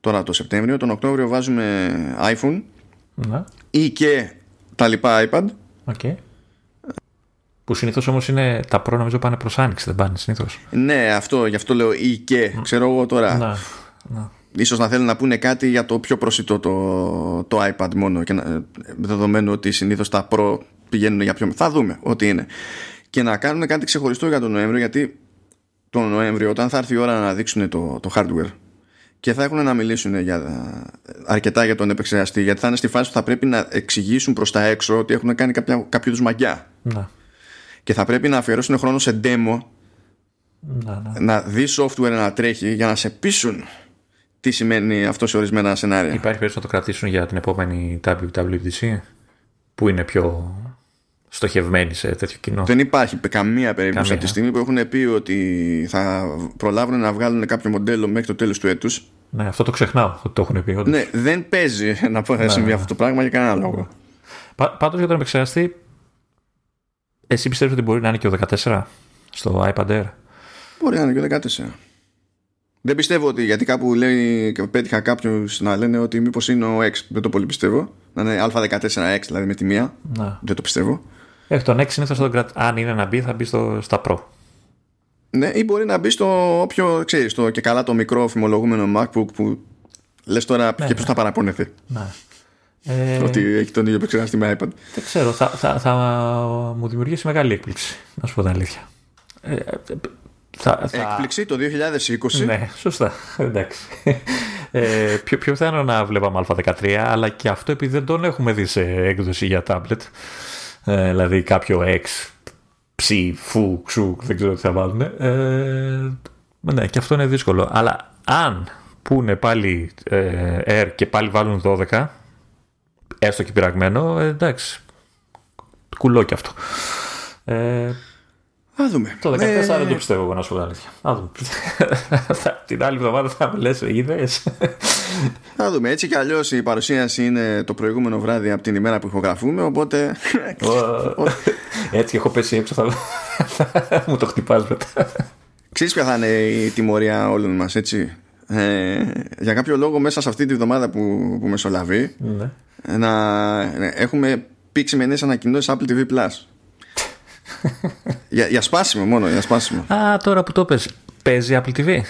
τώρα το Σεπτέμβριο τον Οκτώβριο βάζουμε iPhone ναι. ή και τα λοιπά iPad okay. Που συνήθως όμως είναι τα Pro νομίζω πάνε προς άνοιξη, δεν πάνε συνήθως. Ναι, αυτό, γι' αυτό λέω ή και. Ξέρω εγώ τώρα. Να, να. Ίσως να θέλουν να πούνε κάτι για το πιο προσιτό το, το iPad μόνο και να, δεδομένου ότι συνήθως τα Pro πηγαίνουν για πιο... Θα δούμε ό,τι είναι. Και να κάνουν κάτι ξεχωριστό για τον Νοέμβριο γιατί τον Νοέμβριο όταν θα έρθει η ώρα να δείξουν το, το hardware και θα έχουν να μιλήσουν για, αρκετά για τον επεξεργαστή γιατί θα είναι στη φάση που θα πρέπει να εξηγήσουν προς τα έξω ότι έχουν κάνει κάποια, κάποιο τους μαγιά να. και θα πρέπει να αφιερώσουν χρόνο σε demo να, να. να δει software να τρέχει για να σε πείσουν τι σημαίνει αυτό σε ορισμένα σενάρια. Υπάρχει περίπτωση να το κρατήσουν για την επόμενη WWDC που είναι πιο στοχευμένη σε τέτοιο κοινό. Δεν υπάρχει καμία περίπτωση από τη στιγμή που έχουν πει ότι θα προλάβουν να βγάλουν κάποιο μοντέλο μέχρι το τέλος του έτους. Ναι, αυτό το ξεχνάω ότι το έχουν πει. Όντως. Ναι, δεν παίζει [laughs] να ναι, συμβεί ναι. αυτό το πράγμα για κανένα λόγο. Πάντως για τον επεξεργαστή, εσύ πιστεύεις ότι μπορεί να είναι και ο 14 στο iPad Air; Μπορεί να είναι και ο 14. Δεν πιστεύω ότι γιατί κάπου λέει και πέτυχα κάποιου να λένε ότι μήπως είναι ο X. Δεν το πολύ πιστεύω. Να είναι Α14X δηλαδή με τη μία. Να. Δεν το πιστεύω. Έχει τον 6 συνήθως θα τον κρατήσει. Αν είναι να μπει, θα μπει στο, στα Pro. Ναι, ή μπορεί να μπει στο όποιο ξέρεις, το και καλά το μικρό φημολογούμενο MacBook που λες τώρα ναι, και ποιος ναι. θα παραπονεθεί. Ναι. Ε... Ότι έχει τον ίδιο επεξεργαστή με iPad. Δεν ξέρω, θα, θα, θα μου δημιουργήσει μεγάλη έκπληξη. Να σου πω την αλήθεια. Ε, ε θα, θα... Έκπληξη το 2020. Ναι, σωστά. Εντάξει. Ε, πιο, πιο πιθανό να βλέπαμε Α13, αλλά και αυτό επειδή δεν τον έχουμε δει σε έκδοση για tablet. Ε, δηλαδή κάποιο X, ψ, φου, ξου, δεν ξέρω τι θα βάλουν. Ε, ναι, και αυτό είναι δύσκολο. Αλλά αν πούνε πάλι ε, Air και πάλι βάλουν 12, έστω και πειραγμένο, ε, εντάξει, κουλό και αυτό. Ε, Α δούμε. Το 14 ε... δεν το πιστεύω εγώ να σου πω αλήθεια. Α δούμε. [laughs] Την άλλη εβδομάδα θα με λες, είδε. Θα δούμε. Έτσι κι αλλιώς η παρουσίαση είναι το προηγούμενο βράδυ από την ημέρα που ηχογραφούμε. Οπότε. Έτσι έχω πέσει έξω. Θα... Μου το χτυπάς μετά. Ξέρεις ποια θα είναι η τιμωρία όλων μας, έτσι; Ε, για κάποιο λόγο μέσα σε αυτή τη βδομάδα που, που μεσολαβεί ναι. να έχουμε πήξει με νέες ανακοινώσεις Apple TV Plus για, για σπάσιμο μόνο, για σπάσιμο. Α, τώρα που το πες, παίζει Apple TV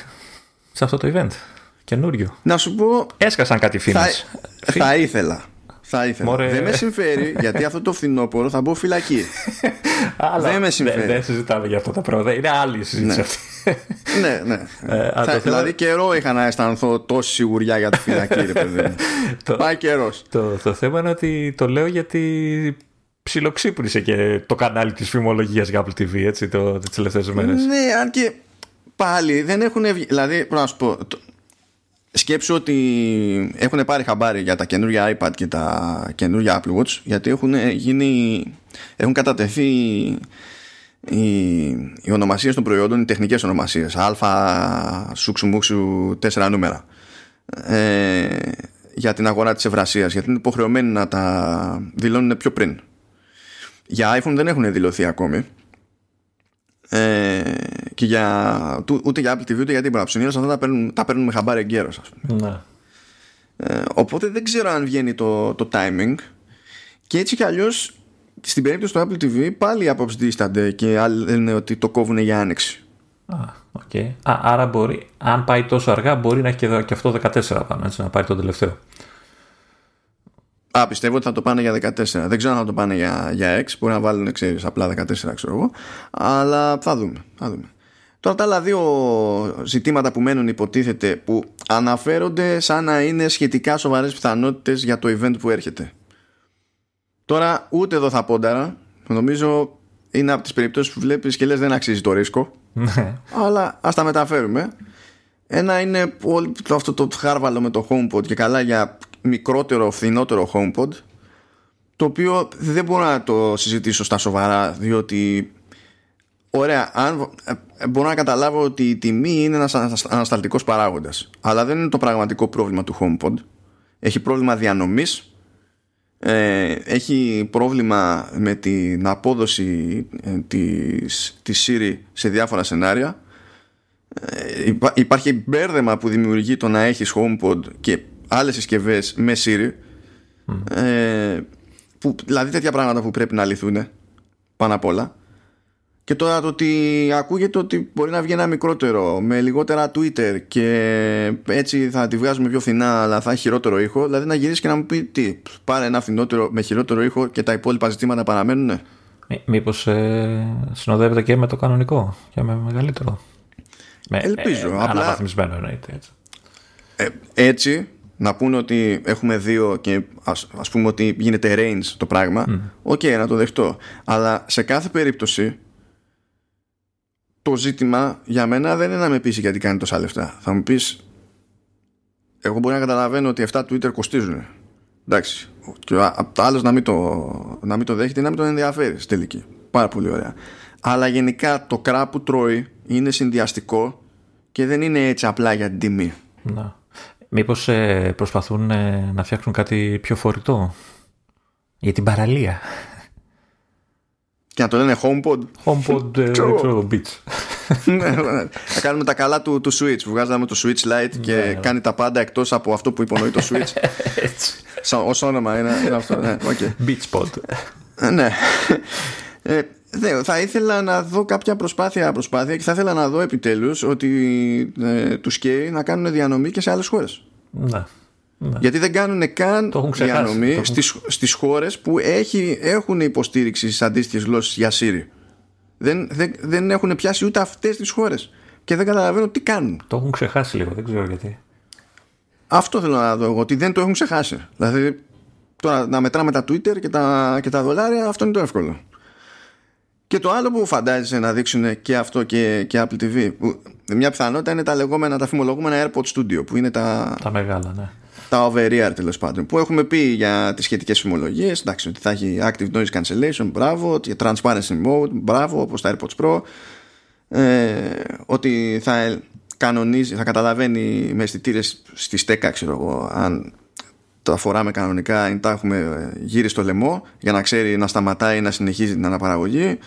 σε αυτό το event. Καινούριο. Να σου πω. Έσκασαν κάτι φίλε. Θα, θα ήθελα. Θα ήθελα. Μωρέ. Δεν με συμφέρει γιατί αυτό το φθινόπωρο θα μπω φυλακή. [laughs] Αλλά δεν με συμφέρει. Δεν, συζητάμε για αυτό τα πρώτα. Είναι άλλη συζήτηση ναι. αυτή. [laughs] ναι, ναι. Ε, θα, δηλαδή καιρό είχα να αισθανθώ τόση σιγουριά για τη φυλακή. Ρε, παιδί. [laughs] Πάει καιρός. Το, το θέμα είναι ότι το λέω γιατί ψιλοξύπνησε και το κανάλι της φημολογίας για Apple TV έτσι, το, τις τελευταίες μέρες. Ναι, αν και πάλι δεν έχουν βγει. Δηλαδή, πρέπει να σου πω, σκέψου ότι έχουν πάρει χαμπάρι για τα καινούργια iPad και τα καινούργια Apple Watch γιατί έχουν γίνει έχουν κατατεθεί οι, οι ονομασίες των προϊόντων, οι τεχνικές ονομασίες α, σούξου μουξου, τέσσερα νούμερα ε, για την αγορά της Ευρασίας γιατί είναι υποχρεωμένοι να τα δηλώνουν πιο πριν για iPhone δεν έχουν δηλωθεί ακόμη ε, και για, ούτε για Apple TV ούτε για τίποτα ψωνίως αυτά τα παίρνουν, τα παίρνουν με χαμπάρι εγκαίρος Ναι. Ε, οπότε δεν ξέρω αν βγαίνει το, το timing και έτσι κι αλλιώς στην περίπτωση του Apple TV πάλι οι απόψεις δίστανται και άλλοι λένε ότι το κόβουν για άνοιξη. Α, okay. Α, άρα μπορεί, αν πάει τόσο αργά, μπορεί να έχει και, και αυτό 14 πάνω, έτσι, να πάρει το τελευταίο. Α, πιστεύω ότι θα το πάνε για 14. Δεν ξέρω αν θα το πάνε για, για X. Μπορεί να βάλουν, ξέρεις, απλά 14, ξέρω εγώ. Αλλά θα δούμε. Θα δούμε. Τώρα τα άλλα δύο ζητήματα που μένουν υποτίθεται που αναφέρονται σαν να είναι σχετικά σοβαρές πιθανότητες για το event που έρχεται. Τώρα ούτε εδώ θα πόνταρα. Νομίζω είναι από τις περιπτώσεις που βλέπεις και λες δεν αξίζει το ρίσκο. Ναι. αλλά ας τα μεταφέρουμε. Ένα είναι αυτό το χάρβαλο με το HomePod και καλά για μικρότερο, φθηνότερο HomePod το οποίο δεν μπορώ να το συζητήσω στα σοβαρά διότι ωραία, αν, ε, μπορώ να καταλάβω ότι η τιμή είναι ένας ανασταλτικός παράγοντας αλλά δεν είναι το πραγματικό πρόβλημα του HomePod έχει πρόβλημα διανομής ε, έχει πρόβλημα με την απόδοση ε, της, της Siri σε διάφορα σενάρια. Ε, υπάρχει μπέρδεμα που δημιουργεί το να έχεις HomePod και άλλες συσκευές με Siri ε, που, δηλαδή τέτοια πράγματα που πρέπει να λυθούν πάνω απ' όλα και τώρα το ότι ακούγεται ότι μπορεί να βγει ένα μικρότερο με λιγότερα Twitter και έτσι θα τη βγάζουμε πιο φθηνά αλλά θα έχει χειρότερο ήχο δηλαδή να γυρίσει και να μου πει τι πάρε ένα φθηνότερο με χειρότερο ήχο και τα υπόλοιπα ζητήματα παραμένουν Μήπως ε, συνοδεύεται και με το κανονικό και με μεγαλύτερο με, Ελπίζω. Ε, απλά, αναβαθμισμένο εννοείται έτσι. Ε, έτσι να πούνε ότι έχουμε δύο και ας, ας πούμε ότι γίνεται range το πράγμα OK okay, να το δεχτώ. Αλλά σε κάθε περίπτωση το ζήτημα για μένα δεν είναι να με πείσει γιατί κάνει τόσα λεφτά. Θα μου πεις εγώ μπορεί να καταλαβαίνω ότι 7 Twitter κοστίζουν. Εντάξει και ο άλλος να μην το, να μην το δέχεται ή να μην τον ενδιαφέρει στη τελική. Πάρα πολύ ωραία. Αλλά γενικά το κρά που τρώει είναι συνδυαστικό και δεν είναι έτσι απλά για την τιμή. Να. Μήπως ε, προσπαθούν ε, να φτιάξουν κάτι πιο φορητό; Για την παραλία. Και να το λένε HomePod. HomePod, ε, [laughs] ξέρω, Beach. ναι, ναι. θα κάνουμε τα καλά του, του Switch. Που βγάζαμε το Switch Lite και Ναι, ναι. κάνει τα πάντα εκτός από αυτό που υπονοεί το Switch. [laughs] Έτσι. Σαν, ως όνομα είναι, είναι αυτό. Ναι, okay. Beach Pod. Ε, ναι. Ε, δε, θα ήθελα να δω κάποια προσπάθεια, προσπάθεια και θα ήθελα να δω επιτέλους ότι ε, τους καίει να κάνουν διανομή και σε άλλες χώρες. Ναι. ναι. Γιατί δεν κάνουν καν Το έχουν ξεχάσει. Το διανομή έχουν- στις, στις χώρες που έχει, έχουν υποστήριξη στις αντίστοιχες γλώσσες για Siri. Δεν, δεν, δεν έχουν πιάσει ούτε αυτές τις χώρες. Και δεν καταλαβαίνω τι κάνουν. Το έχουν ξεχάσει λίγο, δεν ξέρω γιατί. Αυτό θέλω να δω εγώ, ότι δεν το έχουν ξεχάσει. Δηλαδή, τώρα να μετράμε τα Twitter και τα, και τα δολάρια, αυτό είναι το εύκολο. Και το άλλο που φαντάζεσαι να δείξουν και αυτό και, και Apple TV, που μια πιθανότητα είναι τα λεγόμενα, τα φημολογούμενα AirPod Studio, που είναι τα, Τα μεγάλα, ναι. τα over-ear τέλος πάντων, που έχουμε πει για τις σχετικές φημολογίες, εντάξει, ότι θα έχει active noise cancellation, μπράβο, ότι transparency mode, μπράβο, όπως τα AirPods Pro, ε, ότι θα κανονίζει, θα καταλαβαίνει με αισθητήρες στη στέκα, ξέρω εγώ, αν τα φοράμε κανονικά ή τα έχουμε γύρει στο λαιμό για να ξέρει να σταματάει να συνεχίζει την αναπαραγωγή.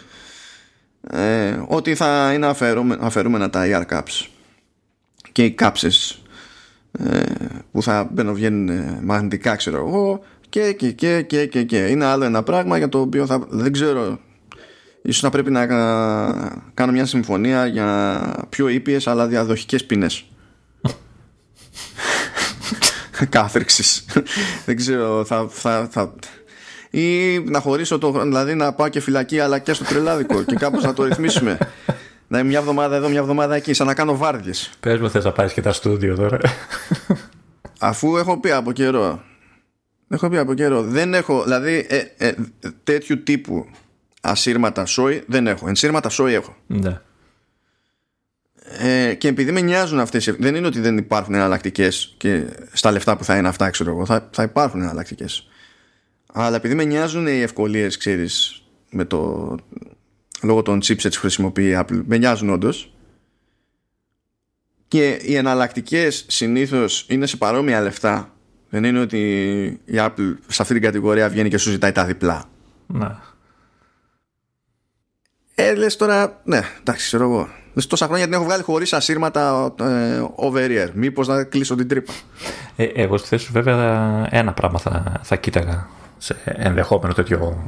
Ε, ότι θα είναι αφαιρούμε, αφαιρούμενα τα ear caps και οι κάψες ε, που θα μπαίνουν ε, μαγνητικά ξέρω εγώ και, και, και, και, και, και. είναι άλλο ένα πράγμα για το οποίο θα, δεν ξέρω. Ίσως να πρέπει να κα- κάνω μια συμφωνία για πιο ήπιες αλλά διαδοχικές ποινές [laughs] κάθριξης δεν ξέρω θα, θα, θα, ή να χωρίσω το δηλαδή να πάω και φυλακή αλλά και στο τρελάδικο και κάπως να το ρυθμίσουμε να είμαι μια εβδομάδα εδώ μια εβδομάδα εκεί σαν να κάνω βάρδιες Πες μου θες να πάρεις και τα στούντιο τώρα; Αφού έχω πει από καιρό. Έχω πει από καιρό. Δεν έχω, δηλαδή ε, ε, τέτοιου τύπου ασύρματα σόι δεν έχω. Ενσύρματα σόι έχω. ναι. Ε, και επειδή με νοιάζουν αυτές δεν είναι ότι δεν υπάρχουν εναλλακτικές και στα λεφτά που θα είναι αυτά ξέρω εγώ θα, θα υπάρχουν εναλλακτικές. αλλά επειδή με νοιάζουν οι ευκολίες, ξέρεις με το, λόγω των chipsets που χρησιμοποιεί η Apple με νοιάζουν όντως. και οι εναλλακτικές συνήθως είναι σε παρόμοια λεφτά δεν είναι ότι η Apple σε αυτή την κατηγορία βγαίνει και σου ζητάει τα διπλά ναι. ε λες τώρα ναι εντάξει ξέρω εγώ τόσα χρόνια την έχω βγάλει χωρίς ασύρματα ε, over ear. Μήπως να κλείσω την τρύπα. Ε, εγώ στη θέση σου, βέβαια, ένα πράγμα θα, θα κοίταγα σε ενδεχόμενο τέτοιο,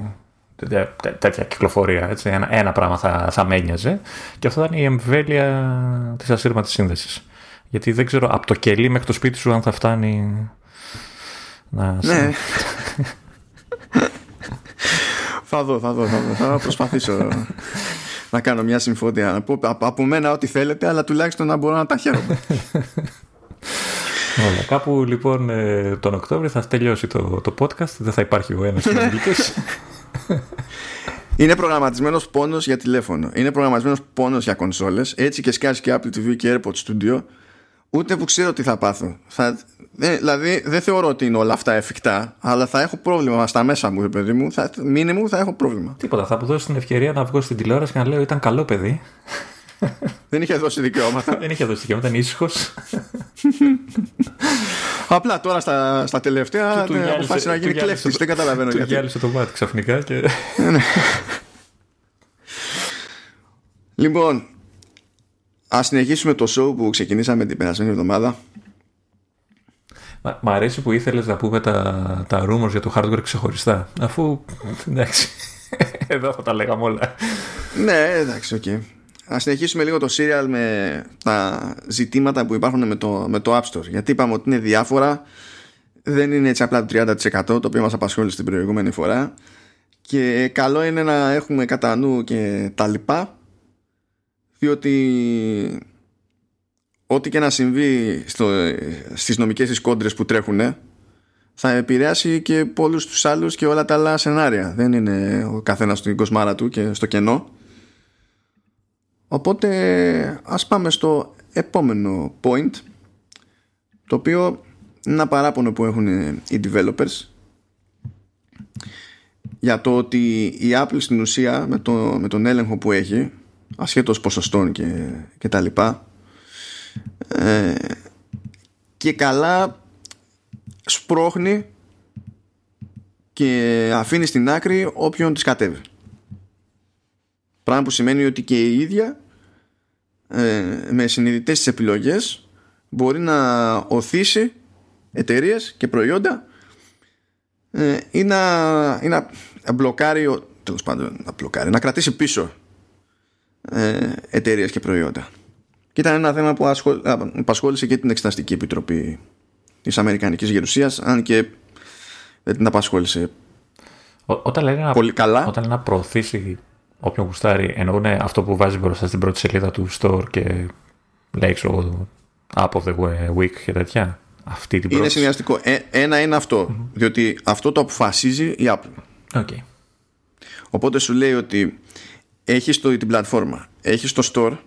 τέτοια, τέτοια κυκλοφορία. Έτσι. Ένα, ένα πράγμα θα, θα με ένοιαζε και αυτό ήταν η εμβέλεια της ασύρματης σύνδεσης. Γιατί δεν ξέρω από το κελί μέχρι το σπίτι σου αν θα φτάνει. Να... Ναι. [laughs] θα δω, θα δω, θα, δω, θα προσπαθήσω [laughs] να κάνω μια συμφωνία. Να πω από μένα ό,τι θέλετε, αλλά τουλάχιστον να μπορώ να τα χαίρομαι. [laughs] Όλα. Κάπου λοιπόν ε, τον Οκτώβριο θα τελειώσει το, το podcast, δεν θα υπάρχει ο ένας [laughs] Είναι προγραμματισμένος πόνος για τηλέφωνο. Είναι προγραμματισμένος πόνος για κονσόλες. Έτσι και σκάσει και Apple TV και AirPods Studio. Ούτε που ξέρω τι θα πάθω. Θα, δηλαδή δεν θεωρώ ότι είναι όλα αυτά εφικτά, αλλά θα έχω πρόβλημα στα μέσα μου, παιδί μου. Θα, μου θα έχω πρόβλημα. Τίποτα. Θα μου δώσει την ευκαιρία να βγω στην τηλεόραση και να λέω ήταν καλό παιδί. δεν είχε δώσει δικαιώματα. [laughs] δεν είχε δώσει δικαιώματα, είναι ήσυχος. [laughs] Απλά τώρα στα, στα τελευταία ναι, αποφάσισε να γίνει κλέφτης. Δεν καταλαβαίνω γιατί. Του γυάλισε το μάτι ξαφνικά και. Ναι, [laughs] ναι. λοιπόν, Α συνεχίσουμε το show που ξεκινήσαμε την περασμένη εβδομάδα. Μ' αρέσει που ήθελες να πούμε τα, τα rumors για το hardware ξεχωριστά. Αφού, εντάξει, [laughs] εδώ θα τα λέγαμε όλα. ναι, εντάξει, οκ. Okay. Ας συνεχίσουμε λίγο το serial με τα ζητήματα που υπάρχουν με το, με το App Store. Γιατί είπαμε ότι είναι διάφορα. Δεν είναι έτσι απλά το 30% το οποίο μας απασχόλησε την προηγούμενη φορά. Και καλό είναι να έχουμε κατά νου και τα λοιπά διότι ό,τι και να συμβεί στο, στις νομικές της κόντρες που τρέχουν θα επηρεάσει και πολλούς τους άλλους και όλα τα άλλα σενάρια. Δεν είναι ο καθένας στην κοσμάρα του και στο κενό. Οπότε ας πάμε στο επόμενο point το οποίο είναι ένα παράπονο που έχουν οι developers για το ότι η Apple στην ουσία με, το, με τον έλεγχο που έχει ασχέτως ποσοστών και, και τα λοιπά. Ε, και καλά σπρώχνει και αφήνει στην άκρη όποιον της κατέβει. Πράγμα που σημαίνει ότι και η ίδια ε, με συνειδητές τις επιλογές μπορεί να οθήσει εταιρείες και προϊόντα ε, ή να, ή να μπλοκάρει τέλος πάντων να μπλοκάρει, να κρατήσει πίσω ε, εταιρείες και προϊόντα. Και ήταν ένα θέμα που απασχόλησε και την Εξεταστική Επιτροπή της Αμερικανικής Γερουσίας, αν και δεν την απασχόλησε όταν λένε πολύ να, καλά. Όταν λένε να προωθήσει όποιον γουστάρει, εννοούν αυτό που βάζει μπροστά στην πρώτη σελίδα του store και λέει, ξέρω App of the Week και τέτοια. Αυτή την είναι συνδυαστικό. Ε, ένα είναι Διότι αυτό το αποφασίζει η Apple. Okay. Οπότε σου λέει ότι έχεις το, την πλατφόρμα, έχεις το store,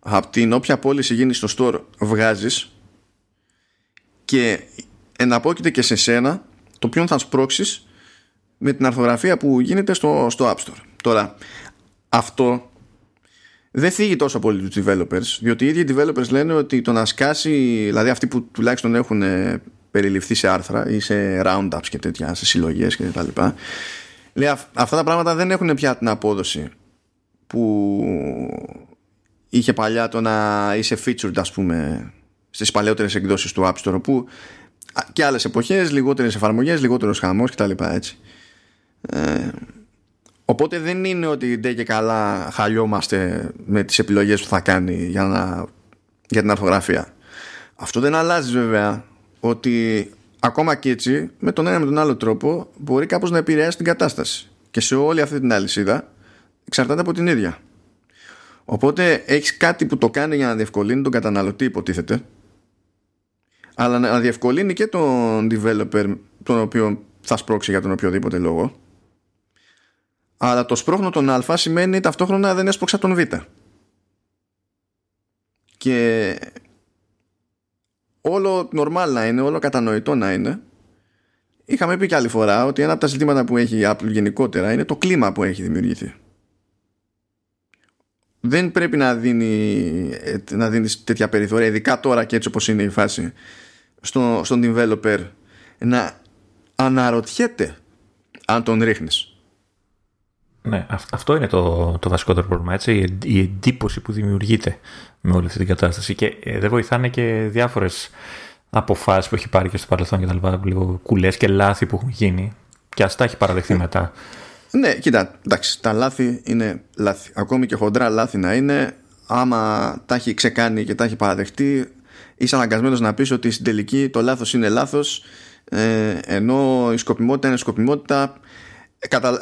από την όποια πώληση γίνει στο store βγάζεις και εναπόκειται και σε σένα το ποιον θα σπρώξεις με την αρθογραφία που γίνεται στο, στο App Store. Τώρα, αυτό δεν θίγει τόσο πολύ τους developers, διότι οι ίδιοι developers λένε ότι το να σκάσει, δηλαδή αυτοί που τουλάχιστον έχουν περιληφθεί σε άρθρα ή σε roundups και τέτοια, σε συλλογές και τα λοιπά, Λέει, αυτά τα πράγματα δεν έχουν πια την απόδοση που είχε παλιά το να είσαι featured ας πούμε στις παλαιότερες εκδόσεις του App Store που και άλλες εποχές, λιγότερες εφαρμογές, λιγότερος χαμός κτλ. Έτσι. Ε, οπότε δεν είναι ότι ντε και καλά χαλιόμαστε με τις επιλογές που θα κάνει για, να, για την αρθογραφία. Αυτό δεν αλλάζει βέβαια ότι ακόμα και έτσι, με τον ένα με τον άλλο τρόπο, μπορεί κάπως να επηρεάσει την κατάσταση. Και σε όλη αυτή την αλυσίδα εξαρτάται από την ίδια. Οπότε έχεις κάτι που το κάνει για να διευκολύνει τον καταναλωτή, υποτίθεται, αλλά να διευκολύνει και τον developer, τον οποίο θα σπρώξει για τον οποιοδήποτε λόγο. Αλλά το σπρώχνω τον Α σημαίνει ταυτόχρονα δεν έσπρωξα τον Β. και όλο normal να είναι, όλο κατανοητό να είναι. Είχαμε πει και άλλη φορά ότι ένα από τα ζητήματα που έχει η Apple γενικότερα είναι το κλίμα που έχει δημιουργηθεί. Δεν πρέπει να δίνει να δίνεις τέτοια περιθώρια ειδικά τώρα και έτσι όπως είναι η φάση στο, στον developer να αναρωτιέται αν τον ρίχνεις ναι, αυτό είναι το, το βασικότερο πρόβλημα. Έτσι, η εντύπωση που δημιουργείται με όλη αυτή την κατάσταση. Και ε, δεν βοηθάνε και διάφορες αποφάσεις που έχει πάρει και στο παρελθόν και τα λοιπά. Λίγο κουλές και λάθη που έχουν γίνει. Και α τα έχει παραδεχθεί μετά. Ναι, κοίτα, εντάξει, τα λάθη είναι λάθη. Ακόμη και χοντρά λάθη να είναι, άμα τα έχει ξεκάνει και τα έχει παραδεχτεί, είσαι αναγκασμένος να πεις ότι στην τελική το λάθος είναι λάθος, ε, ενώ η σκοπιμότητα είναι σκοπιμότητα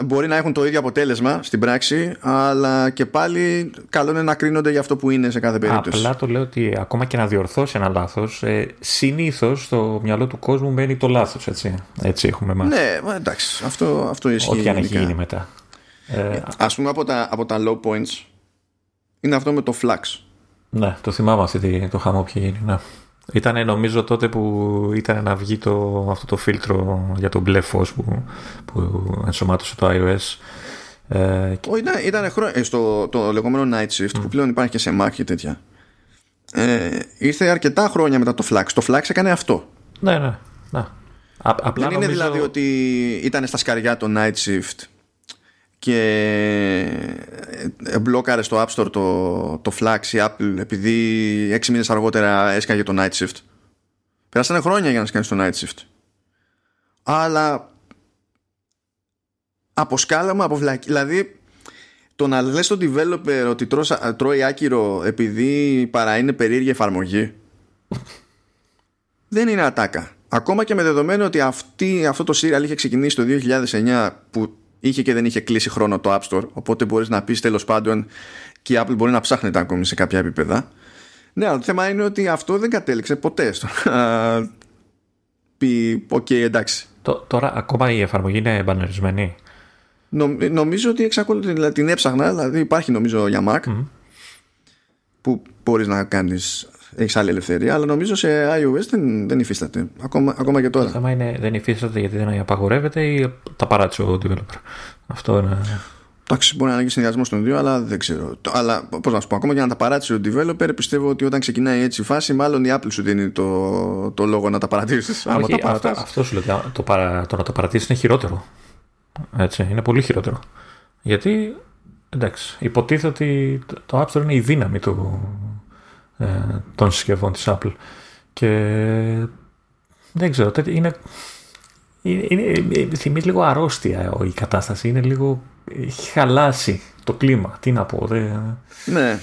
μπορεί να έχουν το ίδιο αποτέλεσμα στην πράξη, αλλά και πάλι καλό είναι να κρίνονται για αυτό που είναι σε κάθε περίπτωση. Απλά το λέω ότι ακόμα και να διορθώσει ένα λάθος, ε, συνήθως στο μυαλό του κόσμου μένει το λάθος. Έτσι. έτσι έχουμε μάθει. Ναι, εντάξει, αυτό, αυτό ισχύει. Ό,τι αν έχει γίνει μετά. Ε, Α πούμε από τα, από τα low points είναι αυτό με το flux. Ναι, το θυμάμαι αυτή το χαμό που είχε γίνει. Ναι. Ήταν νομίζω τότε που ήταν να βγει το, αυτό το φίλτρο για το μπλε φως που, που ενσωμάτωσε το iOS. Ε, ήταν, ήταν χρόνο, ε, στο το λεγόμενο Night Shift που πλέον υπάρχει και σε Mac και τέτοια. Ε, ήρθε αρκετά χρόνια μετά το Flux. Το Flux έκανε αυτό. Ναι, ναι. ναι. Α, απλά Δεν είναι δηλαδή ότι ήταν στα σκαριά το Night Shift και ε, μπλόκαρε στο App Store το, το Flax η Apple επειδή έξι μήνες αργότερα έσκαγε το Night Shift. Περάσανε χρόνια για να σκάνεις το Night Shift. Αλλά από σκάλαμα, από βλακή. Δηλαδή, το να λες στον developer ότι τρώσα, τρώει άκυρο επειδή παρά είναι περίεργη εφαρμογή δεν είναι ατάκα. Ακόμα και με δεδομένο ότι αυτή, αυτό το serial είχε ξεκινήσει το 2009 που είχε και δεν είχε κλείσει χρόνο το App Store οπότε μπορείς να πεις τέλος πάντων και η Apple μπορεί να ψάχνεται ακόμη σε κάποια επίπεδα. Ναι, αλλά το θέμα είναι ότι αυτό δεν κατέληξε ποτέ στο πει οκ εντάξει Τώρα ακόμα η εφαρμογή είναι banαρισμένη; Νομίζω ότι εξακολουθεί δηλαδή, την έψαχνα δηλαδή υπάρχει νομίζω για Mac που μπορείς να κάνεις έχεις άλλη ελευθερία, αλλά νομίζω σε iOS δεν, δεν υφίσταται. Ακόμα, ακόμα και τώρα. Το θέμα είναι δεν υφίσταται γιατί δεν απαγορεύεται ή τα παράτησε ο developer. Αυτό είναι. Εντάξει, μπορεί να είναι και συνδυασμός των δύο, αλλά δεν ξέρω. Αλλά πώς να σου πω, ακόμα και να τα παράτησε ο developer, πιστεύω ότι όταν ξεκινάει έτσι η φάση, μάλλον η Apple σου δίνει το, το λόγο να τα παρατήσεις. Αυτό, αυτό σου λέω. Το, παρα, το να το παρατήσεις είναι χειρότερο. Έτσι, είναι πολύ χειρότερο. Γιατί εντάξει, υποτίθεται ότι το App Store είναι η δύναμη του, ε, των συσκευών της Apple. Και δεν ξέρω, είναι, είναι, είναι, θυμίζει λίγο αρρώστια η κατάσταση. Είναι λίγο, έχει χαλάσει το κλίμα. Τι να πω. Δε... Ναι.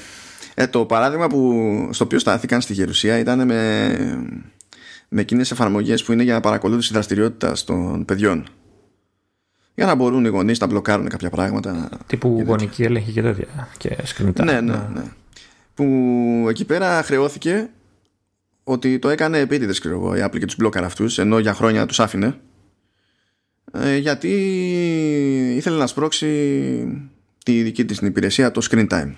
Ε, το παράδειγμα που, στο οποίο στάθηκαν στη Γερουσία ήταν με, με εκείνες εφαρμογές που είναι για παρακολούθηση δραστηριότητας των παιδιών. Για να μπορούν οι γονείς να μπλοκάρουν κάποια πράγματα. Τύπου γονική έλεγχη και τέτοια. Και screen Ναι, ναι, ναι που εκεί πέρα χρεώθηκε ότι το έκανε επίτηδες ξέρω εγώ η Apple και τους μπλόκαρ αυτούς ενώ για χρόνια τους άφηνε. Ε, γιατί ήθελε να σπρώξει τη δική της την υπηρεσία το screen time.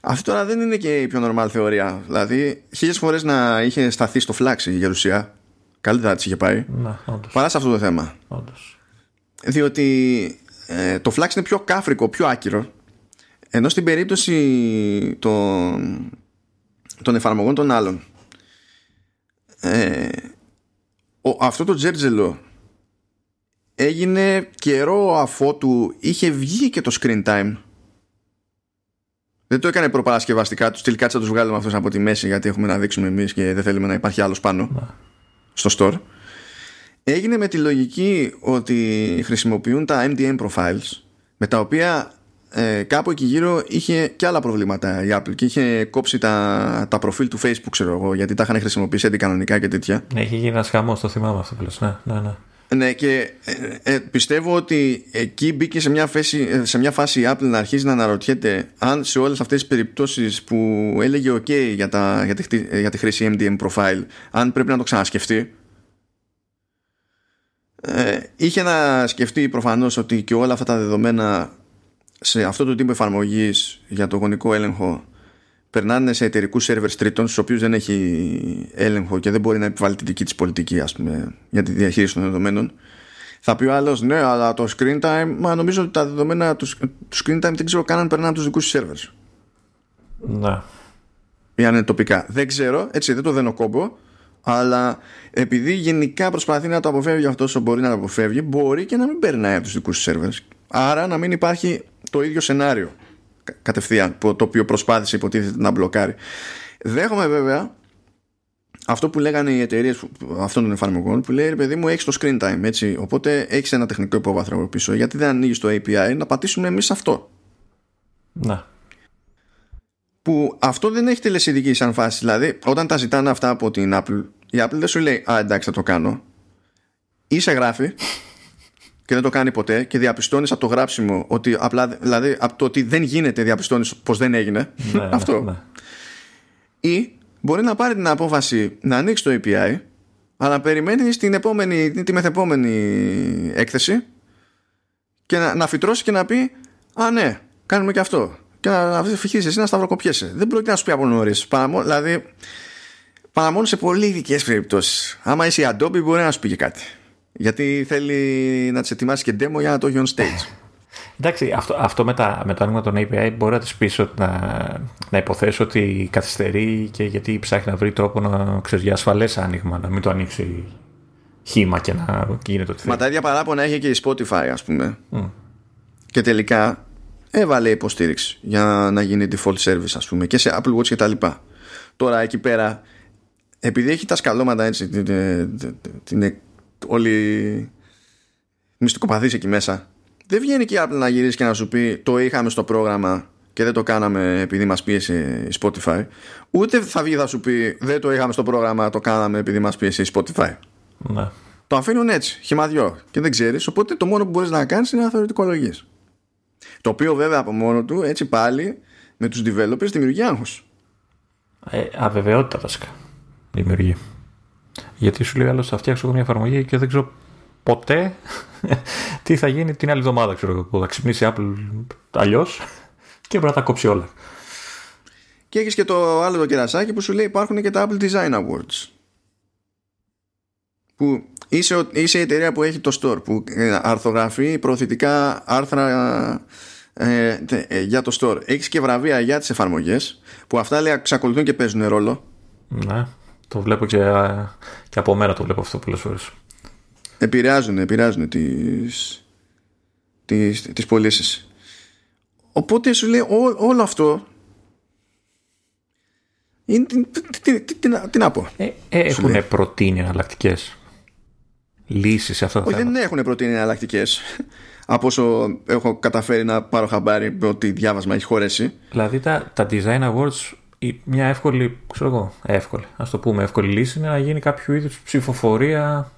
Αυτή τώρα δεν είναι και η πιο normal θεωρία. Δηλαδή χίλιες φορές να είχε σταθεί στο φλάξι η γερουσία καλύτερα της είχε πάει. Να, παρά σε αυτό το θέμα. Όντως. διότι ε, το φλάξι είναι πιο κάφρικο, πιο άκυρο ενώ στην περίπτωση των, των εφαρμογών των άλλων ε, ο, αυτό το τζέρτζελο έγινε καιρό αφότου είχε βγει και το screen time δεν το έκανε προπαρασκευαστικά τους στυλ κάτσα τους βγάλουμε αυτούς από τη μέση γιατί έχουμε να δείξουμε εμείς και δεν θέλουμε να υπάρχει άλλος πάνω ναι. στο store έγινε με τη λογική ότι χρησιμοποιούν τα MDM profiles με τα οποία ε, κάπου εκεί γύρω είχε και άλλα προβλήματα η Apple και είχε κόψει τα, τα προφίλ του Facebook, ξέρω εγώ, γιατί τα είχαν χρησιμοποιήσει αντικανονικά και τέτοια. Ναι, είχε γίνει ένας χαμός, το θυμάμαι αυτό που ναι, ναι, ναι. Ναι, και ε, ε, πιστεύω ότι εκεί μπήκε σε μια, φάση, ε, σε μια φάση η Apple να αρχίζει να αναρωτιέται αν σε όλες αυτές τις περιπτώσεις που έλεγε ok για, τα, για, τη, για τη χρήση MDM profile, αν πρέπει να το ξανασκεφτεί. Ε, είχε να σκεφτεί προφανώς ότι και όλα αυτά τα δεδομένα σε αυτό το τύπο εφαρμογής για το γονικό έλεγχο περνάνε σε εταιρικούς σερβερ τρίτων, στους οποίους δεν έχει έλεγχο και δεν μπορεί να επιβάλλει τη δική της πολιτική, ας πούμε, για τη διαχείριση των δεδομένων. Θα πει ο άλλος, ναι, αλλά το screen time, μα νομίζω ότι τα δεδομένα του, του screen time δεν ξέρω καν αν περνάνε από τους δικούς τους σερβερ. Ναι. Ή αν είναι τοπικά. Δεν ξέρω, έτσι δεν το δένω κόμπο, αλλά επειδή γενικά προσπαθεί να το αποφεύγει αυτός όσο μπορεί να το αποφεύγει, μπορεί και να μην περνάει από τους δικούς τους σερβερ. Άρα να μην υπάρχει το ίδιο σενάριο κατευθείαν το οποίο προσπάθησε υποτίθεται να μπλοκάρει. Δέχομαι βέβαια αυτό που λέγανε οι εταιρείες αυτών των εφαρμογών που λέει ρε παιδί μου έχεις το screen time έτσι οπότε έχεις ένα τεχνικό υπόβαθρο πίσω γιατί δεν ανοίγεις το API να πατήσουμε εμείς αυτό. Να. Που αυτό δεν έχει τελεσίδικη σαν φάση. Δηλαδή, όταν τα ζητάνε αυτά από την Apple, η Apple δεν σου λέει Α, εντάξει, θα το κάνω. Ή σε γράφει και δεν το κάνει ποτέ και διαπιστώνεις από το γράψιμο ότι απλά, δηλαδή από το ότι δεν γίνεται διαπιστώνεις πως δεν έγινε. Ναι, [laughs] αυτό. ναι. Ή μπορεί να πάρει την απόφαση να ανοίξει το API, αλλά να περιμένει την επόμενη, τη μεθεπόμενη έκθεση και να, να φυτρώσει και να πει Α, ναι, κάνουμε και αυτό. Και να αφήσει εσύ να σταυροκοπιέσαι. Δεν πρόκειται να σου πει από νωρίς. Δηλαδή, παρά μόνος σε πολύ ειδικές περιπτώσεις. Άμα είσαι η Adobe, μπορεί να σου πει και κάτι. Γιατί θέλει να τις ετοιμάσει και demo για να το έχει on stage. [laughs] Εντάξει, αυτό, αυτό με, τα, με το άνοιγμα των API μπορεί να τη πει να, να υποθέσει ότι καθυστερεί και γιατί ψάχνει να βρει τρόπο να ξέρεις για ασφαλές άνοιγμα, να μην το ανοίξει χήμα και να γίνεται ό,τι Μα θέλει. τα ίδια παράπονα έχει και η Spotify, ας πούμε. Μμ. Και τελικά έβαλε υποστήριξη για να γίνει default service, ας πούμε, και σε Apple Watch και τα λοιπά. Τώρα εκεί πέρα, επειδή έχει τα σκαλώματα έτσι, την, την, την, την όλη μυστικοπαθής εκεί μέσα, δεν βγαίνει και η Apple να γυρίσει και να σου πει το είχαμε στο πρόγραμμα και δεν το κάναμε επειδή μας πίεσε η Spotify. Ούτε θα βγει θα σου πει δεν το είχαμε στο πρόγραμμα, το κάναμε επειδή μας πίεσε η Spotify. Ναι. Το αφήνουν έτσι, χυμαδιό και δεν ξέρεις. Οπότε το μόνο που μπορείς να κάνεις είναι να θεωρητικολογεί. Το οποίο βέβαια από μόνο του έτσι πάλι με τους developers δημιουργεί άγχος. Ε, αβεβαιότητα βασικά δημιουργεί. Γιατί σου λέει άλλος θα φτιάξω εγώ μια εφαρμογή και δεν ξέρω ποτέ [laughs] τι θα γίνει την άλλη εβδομάδα. Ξέρω εγώ, που θα ξυπνήσει η Apple αλλιώς και μπορεί να τα κόψει όλα. Και έχεις και το άλλο το κερασάκι που σου λέει υπάρχουν και τα Apple Design Awards. Που είσαι, ο- είσαι η εταιρεία που έχει το store, που ε, αρθογραφεί προωθητικά άρθρα ε, τε- ε, για το store. Έχεις και βραβεία για τις εφαρμογές, που αυτά λέει εξακολουθούν και παίζουν ρόλο. Ναι, το βλέπω και, και από μένα το βλέπω αυτό πολλές φορές. επηρεάζουν, επηρεάζουν τις, τις, τις πωλήσεις. Οπότε σου λέει ό- όλο αυτό είναι, τι, τι, τι, τι, να- τι να πω. Ε, ε, Σου λέει. έχουν προτείνει εναλλακτικές λύσεις σε αυτά τα Όχι, θέματα; δεν έχουν προτείνει εναλλακτικές. Από όσο έχω καταφέρει να πάρω χαμπάρι ότι διάβασμα έχει χωρέσει. Δηλαδή τα, τα Design Awards, η- μια εύκολη, ξέρω εγώ, εύκολη, ας το πούμε, εύκολη λύση είναι να γίνει κάποιο είδους ψηφοφορία,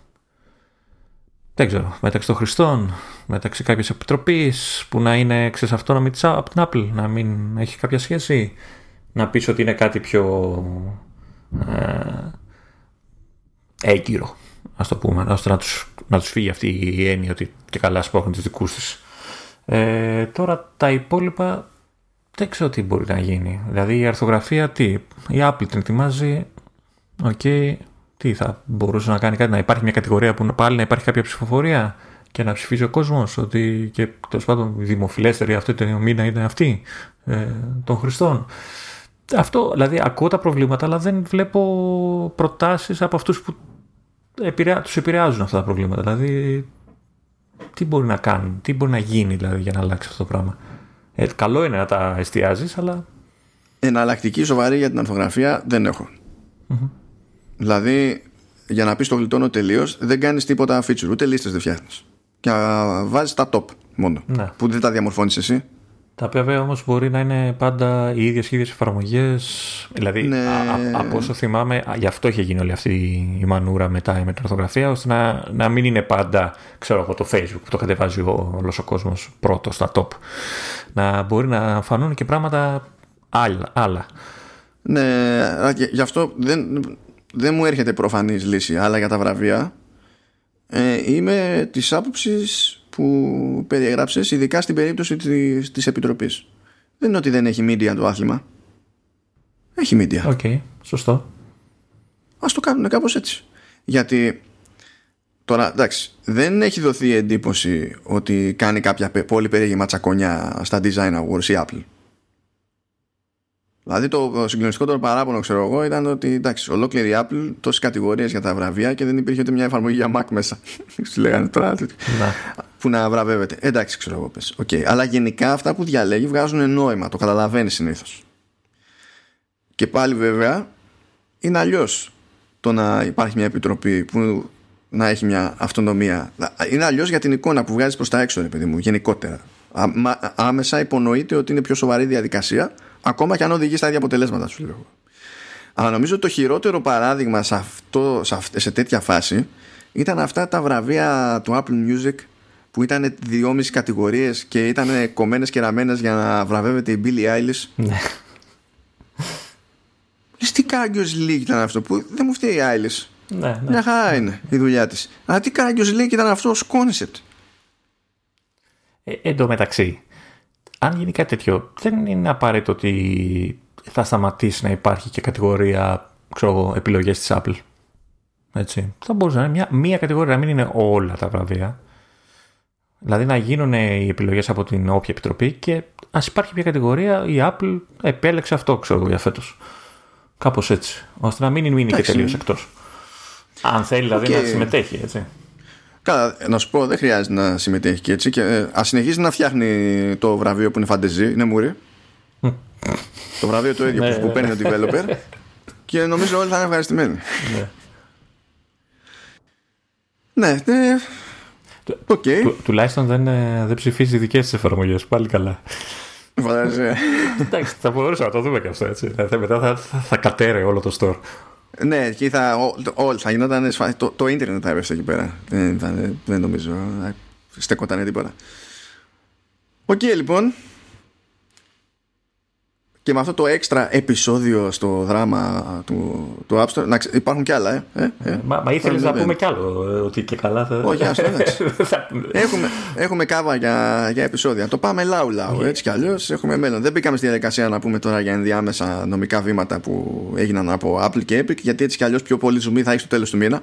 δεν ξέρω, μεταξύ των χρηστών, μεταξύ κάποιες επιτροπής που να είναι ξέρεις, αυτόνομη της- από την Apple, να μην έχει κάποια σχέση, να πεις ότι είναι κάτι πιο ε, έγκυρο, ας το πούμε, ώστε να τους, να τους φύγει αυτή η έννοια ότι και καλά σπρώχνουν τους δικούς της. Ε, τώρα τα υπόλοιπα δεν ξέρω τι μπορεί να γίνει. Δηλαδή η αρθογραφία τι, η Apple την ετοιμάζει, οκ, τι θα μπορούσε να κάνει κάτι, να υπάρχει μια κατηγορία που πάλι να υπάρχει κάποια ψηφοφορία και να ψηφίζει ο κόσμος ότι και τέλος πάντων η δημοφιλέστερη αυτό το μήνα είναι αυτή ε, των χρηστών. Αυτό, δηλαδή ακούω τα προβλήματα αλλά δεν βλέπω προτάσεις από αυτούς που επηρεά, τους επηρεάζουν αυτά τα προβλήματα. Δηλαδή τι μπορεί να κάνουν, τι μπορεί να γίνει δηλαδή, για να αλλάξει αυτό το πράγμα. Ε, καλό είναι να τα εστιάζεις, αλλά Εναλλακτική σοβαρή για την αρθογραφία δεν έχω. Δηλαδή, για να πεις το γλιτώνω τελείως, δεν κάνεις τίποτα feature, ούτε λίστες δεν φτιάχνεις. Και βάζεις τα top μόνο. Ναι. Που δεν τα διαμορφώνεις εσύ. τα οποία βέβαια όμως μπορεί να είναι πάντα οι ίδιες ίδιες εφαρμογές. Δηλαδή, Ναι. α- α- από όσο θυμάμαι, α, γι' αυτό είχε γίνει όλη αυτή η μανούρα μετά με την ορθογραφία, ώστε να, να μην είναι πάντα, ξέρω εγώ, το Facebook που το κατεβάζει ο, όλος ο κόσμος πρώτος στα top. Να μπορεί να φανούν και πράγματα άλλα. άλλα. Ναι, α, και γι' αυτό δεν, δεν μου έρχεται προφανής λύση. Αλλά για τα βραβεία ε, είμαι της άποψης που περιεγράψες, ειδικά στην περίπτωση της, της Επιτροπής. Δεν είναι ότι δεν έχει media το άθλημα. Έχει media. OK, okay, σωστό. Ας το κάνουν κάπως έτσι. Γιατί τώρα, εντάξει, δεν έχει δοθεί εντύπωση ότι κάνει κάποια πολύ περίεργη ματσακονιά στα Design Awards η Apple. Δηλαδή το συγκλονιστικό παράπονο ξέρω εγώ ήταν ότι εντάξει, ολόκληρη η Apple τόσες κατηγορίες για τα βραβεία και δεν υπήρχε ούτε μια εφαρμογή για Mac μέσα. [laughs] Σου λέγανε τώρα. Να. Που να βραβεύεται. Εντάξει, ξέρω εγώ πες. Okay. Αλλά γενικά αυτά που διαλέγει βγάζουν νόημα. Το καταλαβαίνεις συνήθως. Και πάλι βέβαια είναι αλλιώς το να υπάρχει μια επιτροπή που να έχει μια αυτονομία. Είναι αλλιώς για την εικόνα που βγάζει προς τα έξω, ρε παιδί μου, γενικότερα. Άμεσα υπονοείται ότι είναι πιο σοβαρή διαδικασία Ακόμα και αν οδηγεί στα ίδια αποτελέσματα σου λέω. Αλλά νομίζω ότι το χειρότερο παράδειγμα σε, αυτό, σε, τέτοια φάση ήταν αυτά τα βραβεία του Apple Music που ήταν δυόμιση κατηγορίες και ήταν κομμένες και ραμμένες για να βραβεύεται η Billie Eilish. Ναι. Λες τι κάγκιος λίγκ ήταν αυτό που δεν μου φταίει η Eilish. Ναι, ναι. Μια χαρά είναι η δουλειά της. Αλλά τι κάγκιος λίγκ ήταν αυτό ως concept. Ε, εν τω μεταξύ, αν γίνει κάτι τέτοιο, δεν είναι απαραίτητο ότι θα σταματήσει να υπάρχει και κατηγορία ξέρω, επιλογές της Apple. Έτσι. Θα μπορούσε να είναι μια, μία κατηγορία, να μην είναι όλα τα βραβεία. Δηλαδή να γίνουν οι επιλογές από την όποια επιτροπή και ας υπάρχει μια κατηγορία, η Apple επέλεξε αυτό, ξέρω για φέτος. Κάπως έτσι. ώστε να μην μείνει και τελείως εκτός. Αν θέλει δηλαδή okay. να συμμετέχει, έτσι. Καλά, να σου πω, δεν χρειάζεται να συμμετέχει και έτσι. Και, ε, ας συνεχίσει να φτιάχνει το βραβείο που είναι φαντεζή, είναι μουρή. [laughs] το βραβείο το ίδιο που, ναι. παίρνει ο developer. [laughs] και νομίζω όλοι θα είναι ευχαριστημένοι. ναι, ναι. ναι. Okay. Του, τουλάχιστον δεν, ε, δεν ψηφίζει δικές της εφαρμογές. Πάλι καλά. Φαντάζεσαι. Εντάξει, θα μπορούσαμε να το δούμε και αυτό έτσι. Μετά θα, θα, θα κατέρε όλο το store. Ναι, και θα, ό, θα γινόταν το, το ίντερνετ θα έπεφτε εκεί πέρα. Δεν, δεν, δεν νομίζω να στεκόταν τίποτα. OK, okay, λοιπόν και με αυτό το έξτρα επεισόδιο στο δράμα του, του App Store. Να, υπάρχουν κι άλλα, ε. ε, ε. Μα, μα ήθελες να πούμε κι άλλο. Ε, ότι και καλά θα. Όχι, άστο, [laughs] έχουμε, έχουμε κάβα για, για επεισόδια. Το πάμε λάου λάου. Έτσι κι αλλιώς έχουμε μέλλον. Δεν μπήκαμε στη διαδικασία να πούμε τώρα για ενδιάμεσα νομικά βήματα που έγιναν από Apple και Epic. Γιατί έτσι κι αλλιώς πιο πολύ ζουμί θα έχεις στο τέλος του μήνα.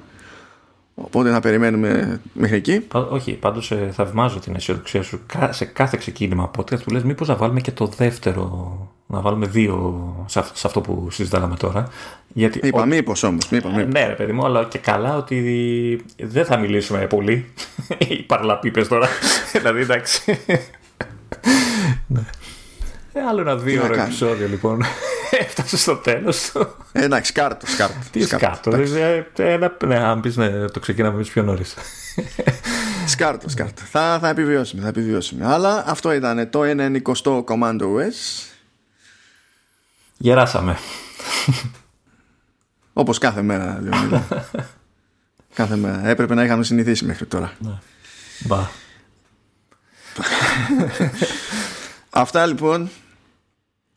Οπότε να περιμένουμε μέχρι εκεί. Όχι, πάντως ε, θαυμάζω την αισιοδοξία σου σε κάθε ξεκίνημα podcast που λες, μήπως να βάλουμε και το δεύτερο. Να βάλουμε δύο σε αυτό που συζητάγαμε τώρα. Γιατί είπα, ο... μήπως όμως. Ε, ναι, ρε παιδί μου, αλλά και καλά ότι δεν θα μιλήσουμε πολύ. [laughs] Οι παρλαπίπε τώρα. [laughs] δηλαδή εντάξει. ναι. Ε, άλλο ένα δύο ώρο επεισόδιο λοιπόν. [laughs] Έφτασε στο τέλος του. Εντάξει, σκάρτο. σκάρτο Τι σκάρτο. Ναι, αν πεις ναι, το ξεκινάμε πιο νωρίς. σκάρτο, σκάρτο. Θα, θα επιβιώσουμε, θα επιβιώσουμε. Αλλά αυτό ήταν το 1 Commando OS. Γεράσαμε. Όπως κάθε μέρα, Λεωνίδα. [laughs] κάθε μέρα. Έπρεπε να είχαμε συνηθίσει μέχρι τώρα. Ναι. Μπα. [laughs] Αυτά λοιπόν.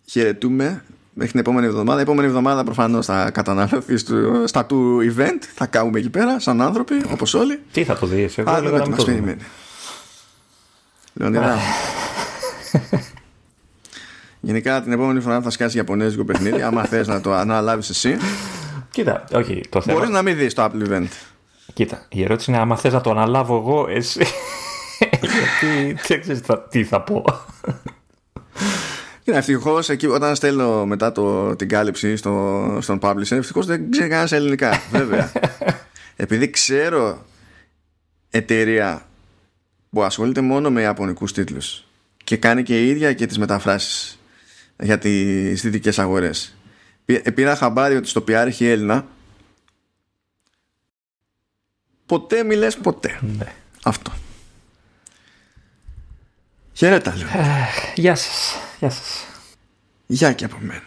Χαιρετούμε μέχρι την επόμενη εβδομάδα. Η επόμενη εβδομάδα προφανώς θα καταναλωθείς στα του event. Θα κάνουμε εκεί πέρα, σαν άνθρωποι, όπως όλοι. Τι θα το δεις, εγώ δεν θα μας περιμένει. Λεωνίδα. [laughs] Γενικά την επόμενη φορά θα σκάσει Ιαπωνέζικο παιχνίδι. άμα [laughs] θες να το αναλάβεις εσύ. Κοίτα, όχι. Το θέμα... Μπορείς να μην δεις το Apple Event. Κοίτα, η ερώτηση είναι άμα θες να το αναλάβω εγώ, εσύ. [laughs] Γιατί δεν ξέρεις τι θα πω; Είναι ευτυχώς εκεί όταν στέλνω μετά το, την κάλυψη στο, στον publisher, ευτυχώς δεν ξέρει κανένας ελληνικά. [laughs] Βέβαια. Επειδή ξέρω εταιρεία που ασχολείται μόνο με ιαπωνικούς τίτλους και κάνει και η ίδια και τις μεταφράσεις για τις δυτικές αγορές. Πήρα χαμπάρι ότι στο PR έχει Έλληνα ποτέ μιλές ποτέ. Ναι. Αυτό. Χαίρετα, λέω. Ε, γεια σας. Γεια σας. Γεια και από μένα.